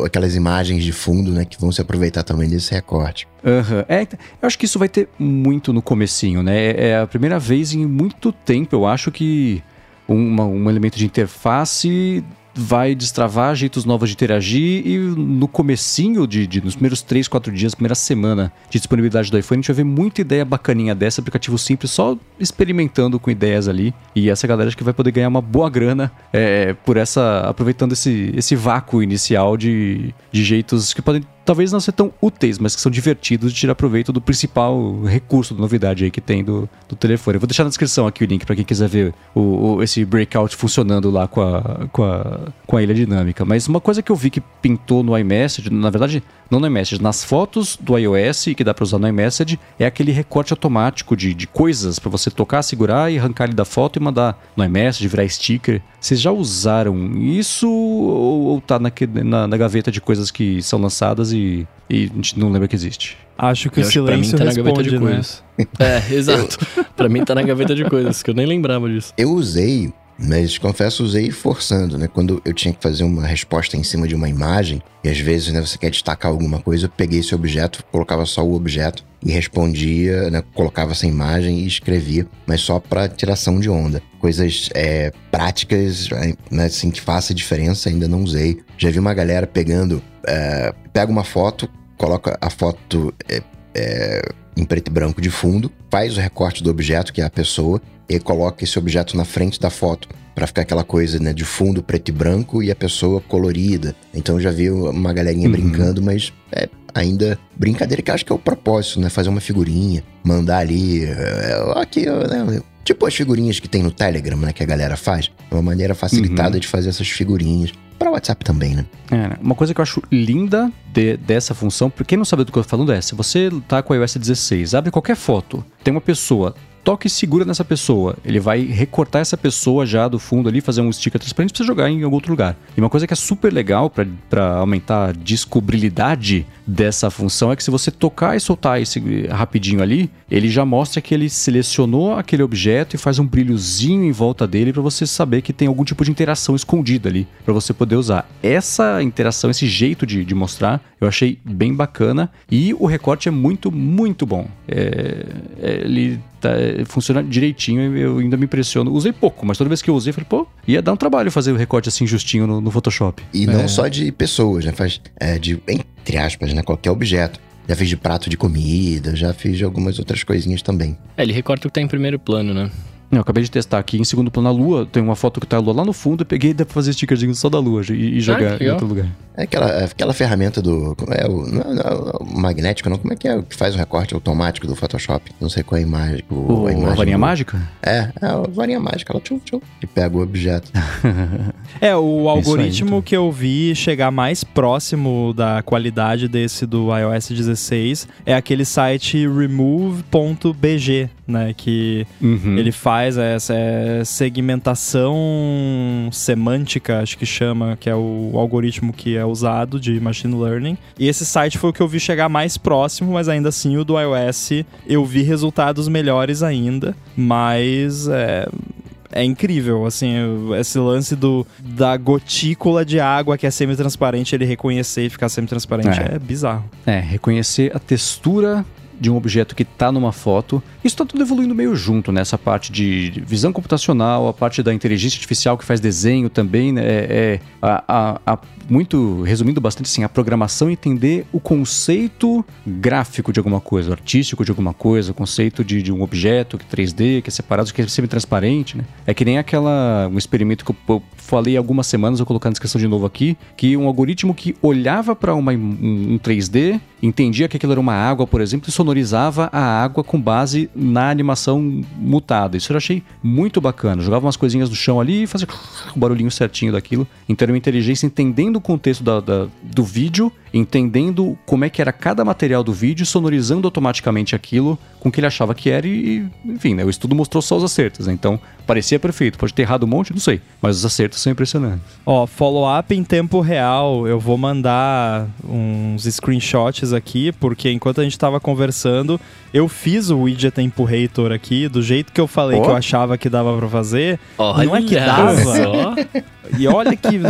aquelas imagens de fundo, né? Que vão se aproveitar também desse recorte. Aham. É, eu acho que isso vai ter muito no comecinho, né? É é a primeira vez em muito tempo, eu acho que um elemento de interface vai destravar jeitos novos de interagir e no comecinho, de, de- nos primeiros 3, 4 dias, primeira semana de disponibilidade do iPhone, a gente vai ver muita ideia bacaninha dessa, aplicativo simples, só experimentando com ideias ali. E essa galera acho que vai poder ganhar uma boa grana é, por essa. aproveitando esse, esse vácuo inicial de, de jeitos que podem talvez não ser tão úteis, mas que são divertidos de tirar proveito do principal recurso da novidade aí que tem do, do telefone. Eu vou deixar na descrição aqui o link para quem quiser ver o, o- esse breakout funcionando lá com a, com, a, com a ilha dinâmica. Mas uma coisa que eu vi que pintou no iMessage, na verdade, não no iMessage, nas fotos do iOS que dá para usar no iMessage, é aquele recorte automático de, de coisas para você tocar, segurar e arrancar ele da foto e mandar no iMessage, virar sticker. Vocês já usaram isso ou, ou tá naque- na, na gaveta de coisas que são lançadas e, e a gente não lembra que existe? Acho que Eu o acho que pra mim silêncio tá na gaveta responde, de né? coisas. É, exato. pra mim tá na gaveta de coisas, que eu nem lembrava disso. Eu usei, mas confesso, usei forçando, né? Quando eu tinha que fazer uma resposta em cima de uma imagem, e às vezes né, você quer destacar alguma coisa, eu peguei esse objeto, colocava só o objeto e respondia, né? Colocava essa imagem e escrevia, mas só para tiração de onda. Coisas é, práticas, né, assim, que faça diferença, ainda não usei. Já vi uma galera pegando, é, pega uma foto, coloca a foto é, é, em preto e branco de fundo, faz o recorte do objeto, que é a pessoa, e coloca esse objeto na frente da foto Pra ficar aquela coisa né de fundo preto e branco e a pessoa colorida. Então eu já vi uma galerinha Uhum. brincando, mas é ainda brincadeira que eu acho que é o propósito, né? Fazer uma figurinha, mandar ali, é, aqui, né? Tipo as figurinhas que tem no Telegram, né? Que a galera faz. É uma maneira facilitada de fazer essas figurinhas. Para WhatsApp também, né? É, né? uma coisa que eu acho linda de- dessa função, pra quem não sabe do que eu tô falando é, se você tá com o iOS 16, abre qualquer foto, tem uma pessoa toca e segura nessa pessoa. Ele vai recortar essa pessoa já do fundo ali, fazer um sticker transparente pra você jogar em algum outro lugar. E uma coisa que é super legal para aumentar a descobribilidade dessa função é que se você tocar e soltar esse rapidinho ali, ele já mostra que ele selecionou aquele objeto e faz um brilhozinho em volta dele para você saber que tem algum tipo de interação escondida ali para você poder usar. Essa interação, esse jeito de, de mostrar, eu achei bem bacana e o recorte é muito, muito bom. É, é, ele tá, funciona direitinho e eu ainda me impressiono. Usei pouco, mas toda vez que eu usei, falei, pô, ia dar um trabalho fazer o recorte assim justinho no, no Photoshop. E não só de pessoas, né? Faz é, de, entre aspas, né? Qualquer objeto. Já fiz de prato de comida, já fiz de algumas outras coisinhas também. É, ele recorta o que tá em primeiro plano, né? Eu acabei de testar aqui em segundo plano a lua. Tem uma foto que tá a lua lá no fundo. Eu peguei e dá pra fazer stickerzinho só da lua e, e jogar que em outro lugar. É aquela, aquela ferramenta do. Como é o. Não é, não é o magnético, não. Como é que é o que faz o recorte automático do Photoshop? Não sei qual é a imagem. O, O, a imagem varinha do- mágica? É, é a varinha mágica. Ela tchum, tchum, e pega o objeto. É, o aí, algoritmo então. que eu vi chegar mais próximo da qualidade desse do iOS 16 é aquele site remove.bg, né? Que Uhum. ele faz essa é, segmentação semântica, acho que chama, que é o algoritmo que é usado de machine learning. E esse site foi o que eu vi chegar mais próximo, mas ainda assim o do iOS eu vi resultados melhores ainda, mas é, é incrível, assim, esse lance do da gotícula de água que é semi-transparente, ele reconhecer e ficar semi-transparente É. é bizarro. É, reconhecer a textura de um objeto que está numa foto. Isso está tudo evoluindo meio junto, né? Parte de visão computacional, a parte da inteligência artificial que faz desenho também, né? É, é a, a- a- muito, resumindo bastante assim, a programação entender o conceito gráfico de alguma coisa, artístico de alguma coisa, o conceito de, de um objeto que é 3D, que é separado, que é semi-transparente, né? É que nem aquela, um experimento que eu, eu falei algumas semanas, vou colocar na descrição de novo aqui, que um algoritmo que olhava para um, um 3D, entendia que aquilo era uma água, por exemplo, e sonorizava a água com base na animação mutada. Isso eu achei muito bacana. Jogava umas coisinhas no chão ali e fazia o barulhinho certinho daquilo. Então era uma inteligência entendendo o contexto da- da- do vídeo, entendendo como é que era cada material do vídeo, sonorizando automaticamente aquilo com o que ele achava que era e, enfim, né, o estudo mostrou só os acertos, né? Então, parecia perfeito. Pode ter errado um monte, não sei, mas os acertos são impressionantes. Ó, follow-up em tempo real, eu vou mandar uns screenshots aqui, porque enquanto a gente tava conversando, eu fiz o widget Temperator aqui, do jeito que eu falei Ó. que eu achava que dava pra fazer. Olha Não é que dava. E olha que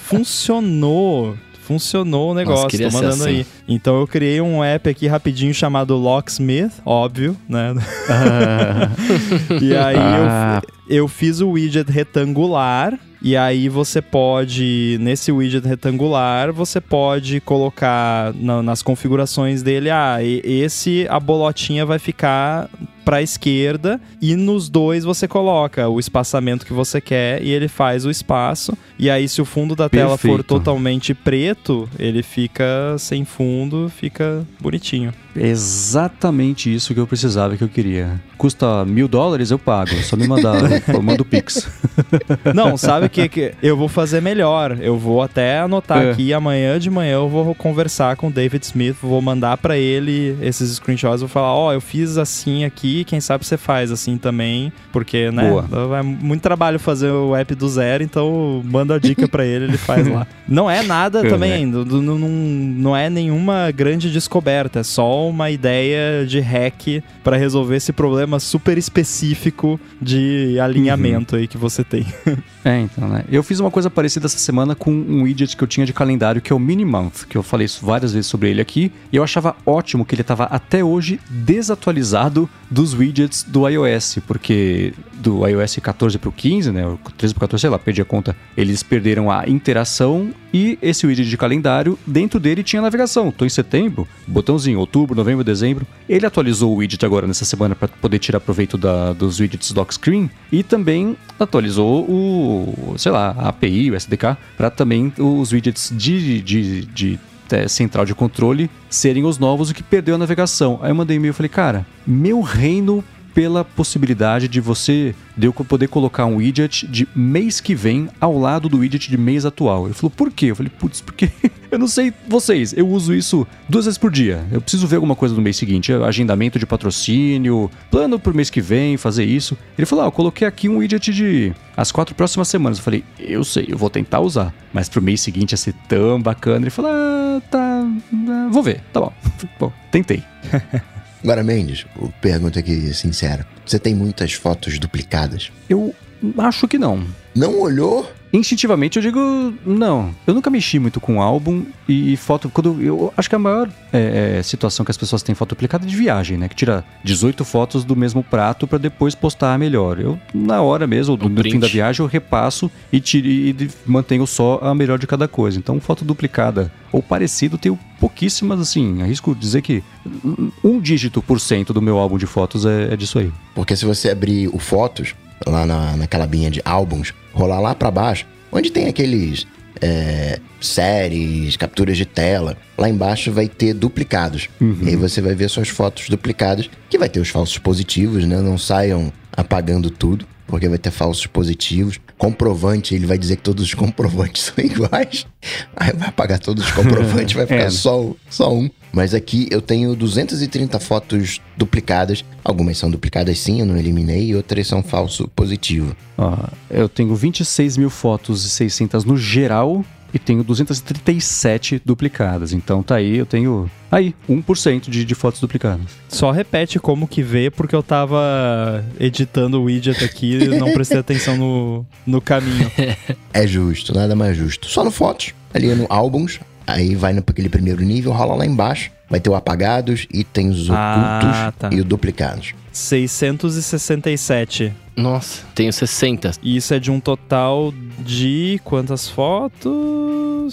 funcionou. Funcionou o negócio, queria tô mandando assim. aí. Então eu criei um app aqui rapidinho chamado Locksmith, óbvio, né? e aí Ah. eu, eu fiz o widget retangular. E aí você pode, nesse widget retangular, você pode colocar na- nas configurações dele, ah, esse a bolotinha vai ficar para a esquerda e nos dois você coloca o espaçamento que você quer e ele faz o espaço. E aí se o fundo da tela for Perfeito. totalmente preto, ele fica sem fundo, fica bonitinho. É exatamente isso que eu precisava, que eu queria. Custa mil dólares, eu pago. Só me mandar, eu mando o Pix. Não, sabe o que, que eu vou fazer melhor? Eu vou até anotar É. aqui, amanhã de manhã eu vou conversar com o David Smith, vou mandar pra ele esses screenshots, vou falar, ó, eu fiz assim aqui, quem sabe você faz assim também, porque, né, Boa. é muito trabalho fazer o app do zero, então manda a dica pra ele, ele faz lá. Não é nada É. também, não, não, não é nenhuma grande descoberta, é só uma ideia de hack pra resolver esse problema super específico de alinhamento aí que você tem. É, então, né? Eu fiz uma coisa parecida essa semana com um widget que eu tinha de calendário, que é o Minimonth, que eu falei isso várias vezes sobre ele aqui, e eu achava ótimo que ele estava até hoje desatualizado dos widgets do iOS, porque do iOS 14 para o 15, né, o 13 para o 14, sei lá, perdi a conta, eles perderam a interação e esse widget de calendário, dentro dele tinha navegação. Tô em setembro, botãozinho, outubro, novembro, dezembro. Ele atualizou o widget agora nessa semana para poder tirar proveito da- dos widgets dock screen e também atualizou o, sei lá, a API, o SDK, para também os widgets de, de, de é, central de controle serem os novos, o que perdeu a navegação. Aí eu mandei e-mail e falei, cara, meu reino pela possibilidade de você de eu poder colocar um widget de mês que vem ao lado do widget de mês atual. Ele falou, por quê? Eu falei, putz, porque Eu não sei vocês, eu uso isso duas vezes por dia. Eu preciso ver alguma coisa no mês seguinte, agendamento de patrocínio, plano pro mês que vem, fazer isso. Ele falou: ah, eu coloquei aqui um widget de as quatro próximas semanas. Eu falei: eu sei, eu vou tentar usar. Mas pro mês seguinte ia ser tão bacana. Ele falou: ah, tá, ah, vou ver, tá bom. bom, tentei. Agora, Mendes, pergunta aqui sincera: você tem muitas fotos duplicadas? Eu acho que não. Não olhou? Instintivamente eu digo não. Eu nunca mexi muito com álbum e, foto. Quando eu acho que a maior é, é, situação que as pessoas têm foto duplicada é de viagem, né? Que tira 18 fotos do mesmo prato para depois postar melhor. Eu, na hora mesmo, no, no fim da viagem, eu repasso e, tiro, e mantenho só a melhor de cada coisa. Então, foto duplicada ou parecido, tenho pouquíssimas, assim. Arrisco dizer que um dígito por cento do meu álbum de fotos é, é disso aí. Porque se você abrir o Fotos, lá na, naquela binha de álbuns, rolar lá para baixo, onde tem aqueles é, séries, capturas de tela, lá embaixo vai ter duplicados. Uhum. E aí você vai ver suas fotos duplicadas, que vai ter os falsos positivos, né? Não saiam apagando tudo, porque vai ter falsos positivos. Comprovante, ele vai dizer que todos os comprovantes são iguais. Aí vai apagar todos os comprovantes, vai ficar é. só, só um. Mas aqui eu tenho 230 fotos duplicadas. Algumas são duplicadas sim, eu não eliminei, e outras são falso positivo. Eu tenho 26 mil fotos e 600 no geral e tenho 237 duplicadas. Então tá aí, eu tenho aí 1% de, de fotos duplicadas. Só repete como que vê, porque eu tava editando o widget aqui e não prestei atenção no, no caminho. É justo, nada mais justo. Só no fotos, ali no álbuns, Aí vai naquele primeiro nível, rola lá embaixo. Vai ter o apagados, itens ah, ocultos tá. e o duplicados. 667. Nossa, tenho 60. E isso é de um total de quantas fotos?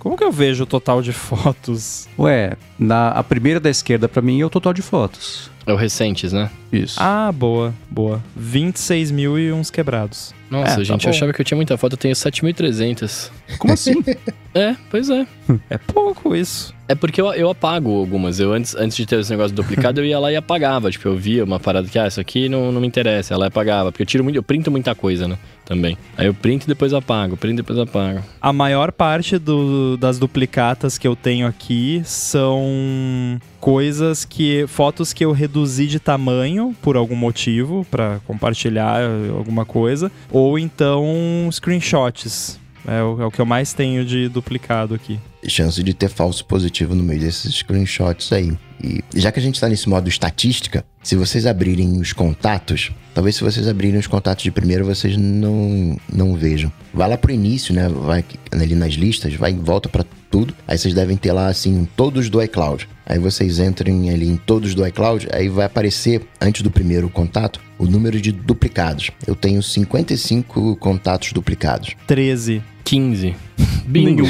Como que eu vejo o total de fotos? Ué, na a primeira da esquerda para mim é o total de fotos. É o recentes, né? Isso. Ah, boa, boa. 26 mil e uns quebrados. Nossa, é, gente, tá eu achava que eu tinha muita foto, eu tenho 7.300. Como assim? é, pois é. É pouco isso. É porque eu, eu apago algumas. Eu antes, antes de ter esse negócio duplicado, eu ia lá e apagava. Tipo, eu via uma parada que, ah, isso aqui não, não me interessa. Ela apagava. Porque eu tiro muito, eu printo muita coisa, né? Também. Aí eu printo e depois apago, printo e depois apago. A maior parte do, das duplicatas que eu tenho aqui são coisas que. fotos que eu reduzi de tamanho por algum motivo, para compartilhar alguma coisa. Ou então screenshots. É o, é o que eu mais tenho de duplicado aqui. Chance de ter falso positivo no meio desses screenshots aí. E já que a gente está nesse modo estatística, se vocês abrirem os contatos, talvez se vocês abrirem os contatos de primeiro vocês não, não vejam. Vai lá pro início, né? Vai ali nas listas, vai e volta para tudo. Aí vocês devem ter lá assim todos do iCloud. Aí vocês entrem ali em todos do iCloud, aí vai aparecer antes do primeiro contato o número de duplicados. Eu tenho 55 contatos duplicados. 13. 15. Bingo.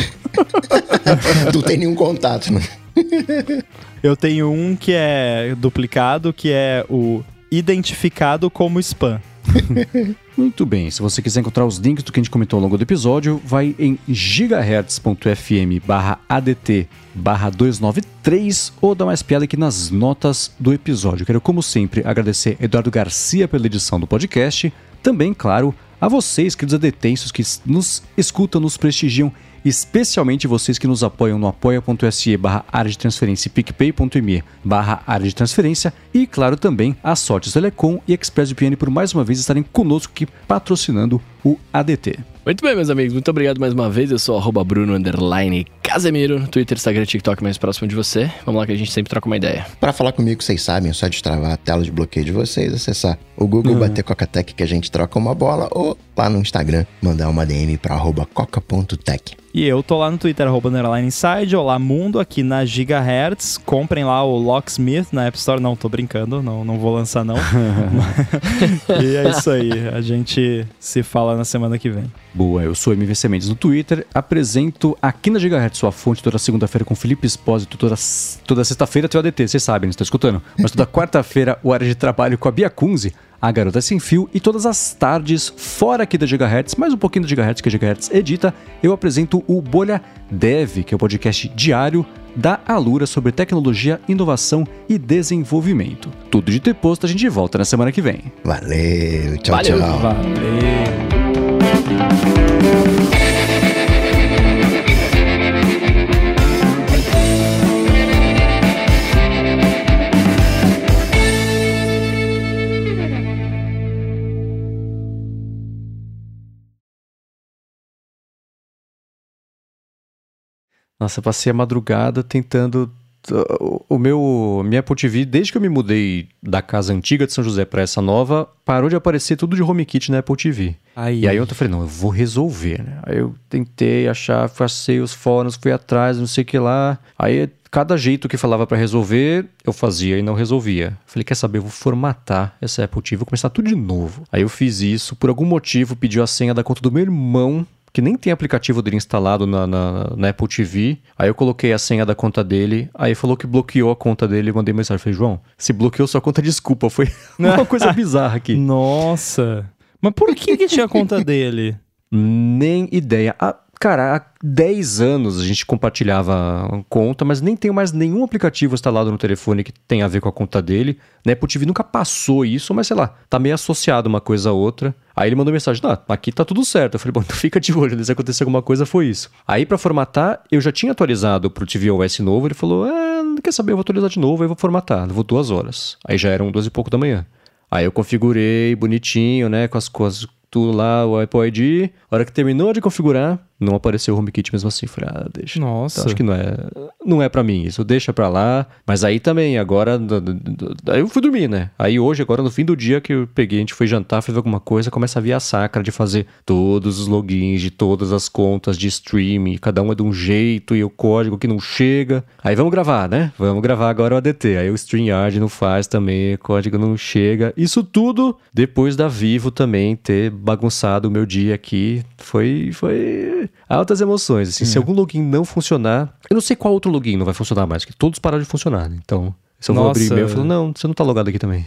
tu tem nenhum contato, né? Eu tenho um que é duplicado, que é o identificado como spam. Muito bem, se você quiser encontrar os links do que a gente comentou ao longo do episódio, vai em gigahertz.fm ADT barra 293 ou dá mais piada aqui nas notas do episódio. Quero, como sempre, agradecer Eduardo Garcia pela edição do podcast. Também, claro, a vocês, queridos adetensos, que nos escutam, nos prestigiam especialmente vocês que nos apoiam no apoia.se barra área de transferência e picpay.me barra área de transferência e, claro, também a Sortes Telecom e ExpressVPN por mais uma vez estarem conosco aqui patrocinando o ADT. Muito bem, meus amigos, muito obrigado mais uma vez. Eu sou arroba Bruno Casemiro, no Twitter, Instagram e TikTok mais próximo de você. Vamos lá que a gente sempre troca uma ideia. Para falar comigo, vocês sabem, é só destravar a tela de bloqueio de vocês, acessar o Google, uhum. bater Coca-Tech que a gente troca uma bola ou lá no Instagram mandar uma DM para arroba coca.tech. E eu tô lá no Twitter, arroba Underline Inside, Olá Mundo, aqui na Gigahertz. Comprem lá o Locksmith na App Store. Não, tô brincando, não, não vou lançar não. e é isso aí, a gente se fala na semana que vem. Boa, eu sou MVC Mendes no Twitter, apresento aqui na Gigahertz sua fonte toda segunda-feira com Felipe Espósito, toda, toda sexta-feira tem o ADT, vocês sabem, estão escutando? Mas toda quarta-feira o área de trabalho com a Bia Kunze, a Garota Sem Fio e todas as tardes, fora aqui da Gigahertz, mais um pouquinho da Gigahertz que a Gigahertz edita, eu apresento o Bolha Dev, que é o podcast diário da Alura sobre tecnologia, inovação e desenvolvimento. Tudo de ter posto, a gente volta na semana que vem. Valeu, tchau, Valeu. tchau. Valeu. Nossa, passei a madrugada tentando o meu minha Apple TV, desde que eu me mudei da casa antiga de São José para essa nova, parou de aparecer tudo de HomeKit na Apple TV. Aí. E aí eu falei, não, eu vou resolver, né? Aí eu tentei achar, passei os fóruns, fui atrás, não sei o que lá. Aí cada jeito que falava para resolver, eu fazia e não resolvia. Falei, quer saber, eu vou formatar essa Apple TV, vou começar tudo de novo. Aí eu fiz isso, por algum motivo pediu a senha da conta do meu irmão que nem tem aplicativo dele instalado na, na, na, Apple TV. Aí eu coloquei a senha da conta dele, aí falou que bloqueou a conta dele e mandei mensagem. Falei, João, se bloqueou sua conta, desculpa, foi uma coisa bizarra aqui. Nossa! Mas por que, que tinha a conta dele? Nem ideia. Ah, cara, há 10 anos a gente compartilhava conta, mas nem tenho mais nenhum aplicativo instalado no telefone que tenha a ver com a conta dele. Na Apple TV nunca passou isso, mas sei lá, tá meio associado uma coisa a outra. Aí ele mandou mensagem: ah, aqui tá tudo certo. Eu falei: bom, então fica de olho, se acontecer alguma coisa, foi isso. Aí para formatar, eu já tinha atualizado pro tvOS novo. Ele falou: ah, não quer saber, eu vou atualizar de novo, aí vou formatar. Levou duas horas. Aí já eram duas e pouco da manhã. Aí eu configurei bonitinho, né, com as coisas tudo lá, o Apple ID. A hora que terminou de configurar, não apareceu o HomeKit mesmo assim. Falei, ah, deixa. Nossa. Então, acho que não é, não é para mim isso, deixa pra lá. Mas aí também, agora, aí eu fui dormir, né? Aí hoje, agora no fim do dia que eu peguei, a gente foi jantar, fez alguma coisa, começa a vir a sacra de fazer todos os logins de todas as contas de streaming, cada um é de um jeito e o código que não chega. Aí vamos gravar, né? Vamos gravar agora o ADT. Aí o StreamYard não faz também, o código não chega. Isso tudo depois da Vivo também ter bagunçado o meu dia aqui. Foi, foi altas emoções. Assim, Se algum login não funcionar, eu não sei qual outro login não vai funcionar mais, porque todos pararam de funcionar. Né? Então, se eu vou abrir e-mail, eu falo, não, você não tá logado aqui também.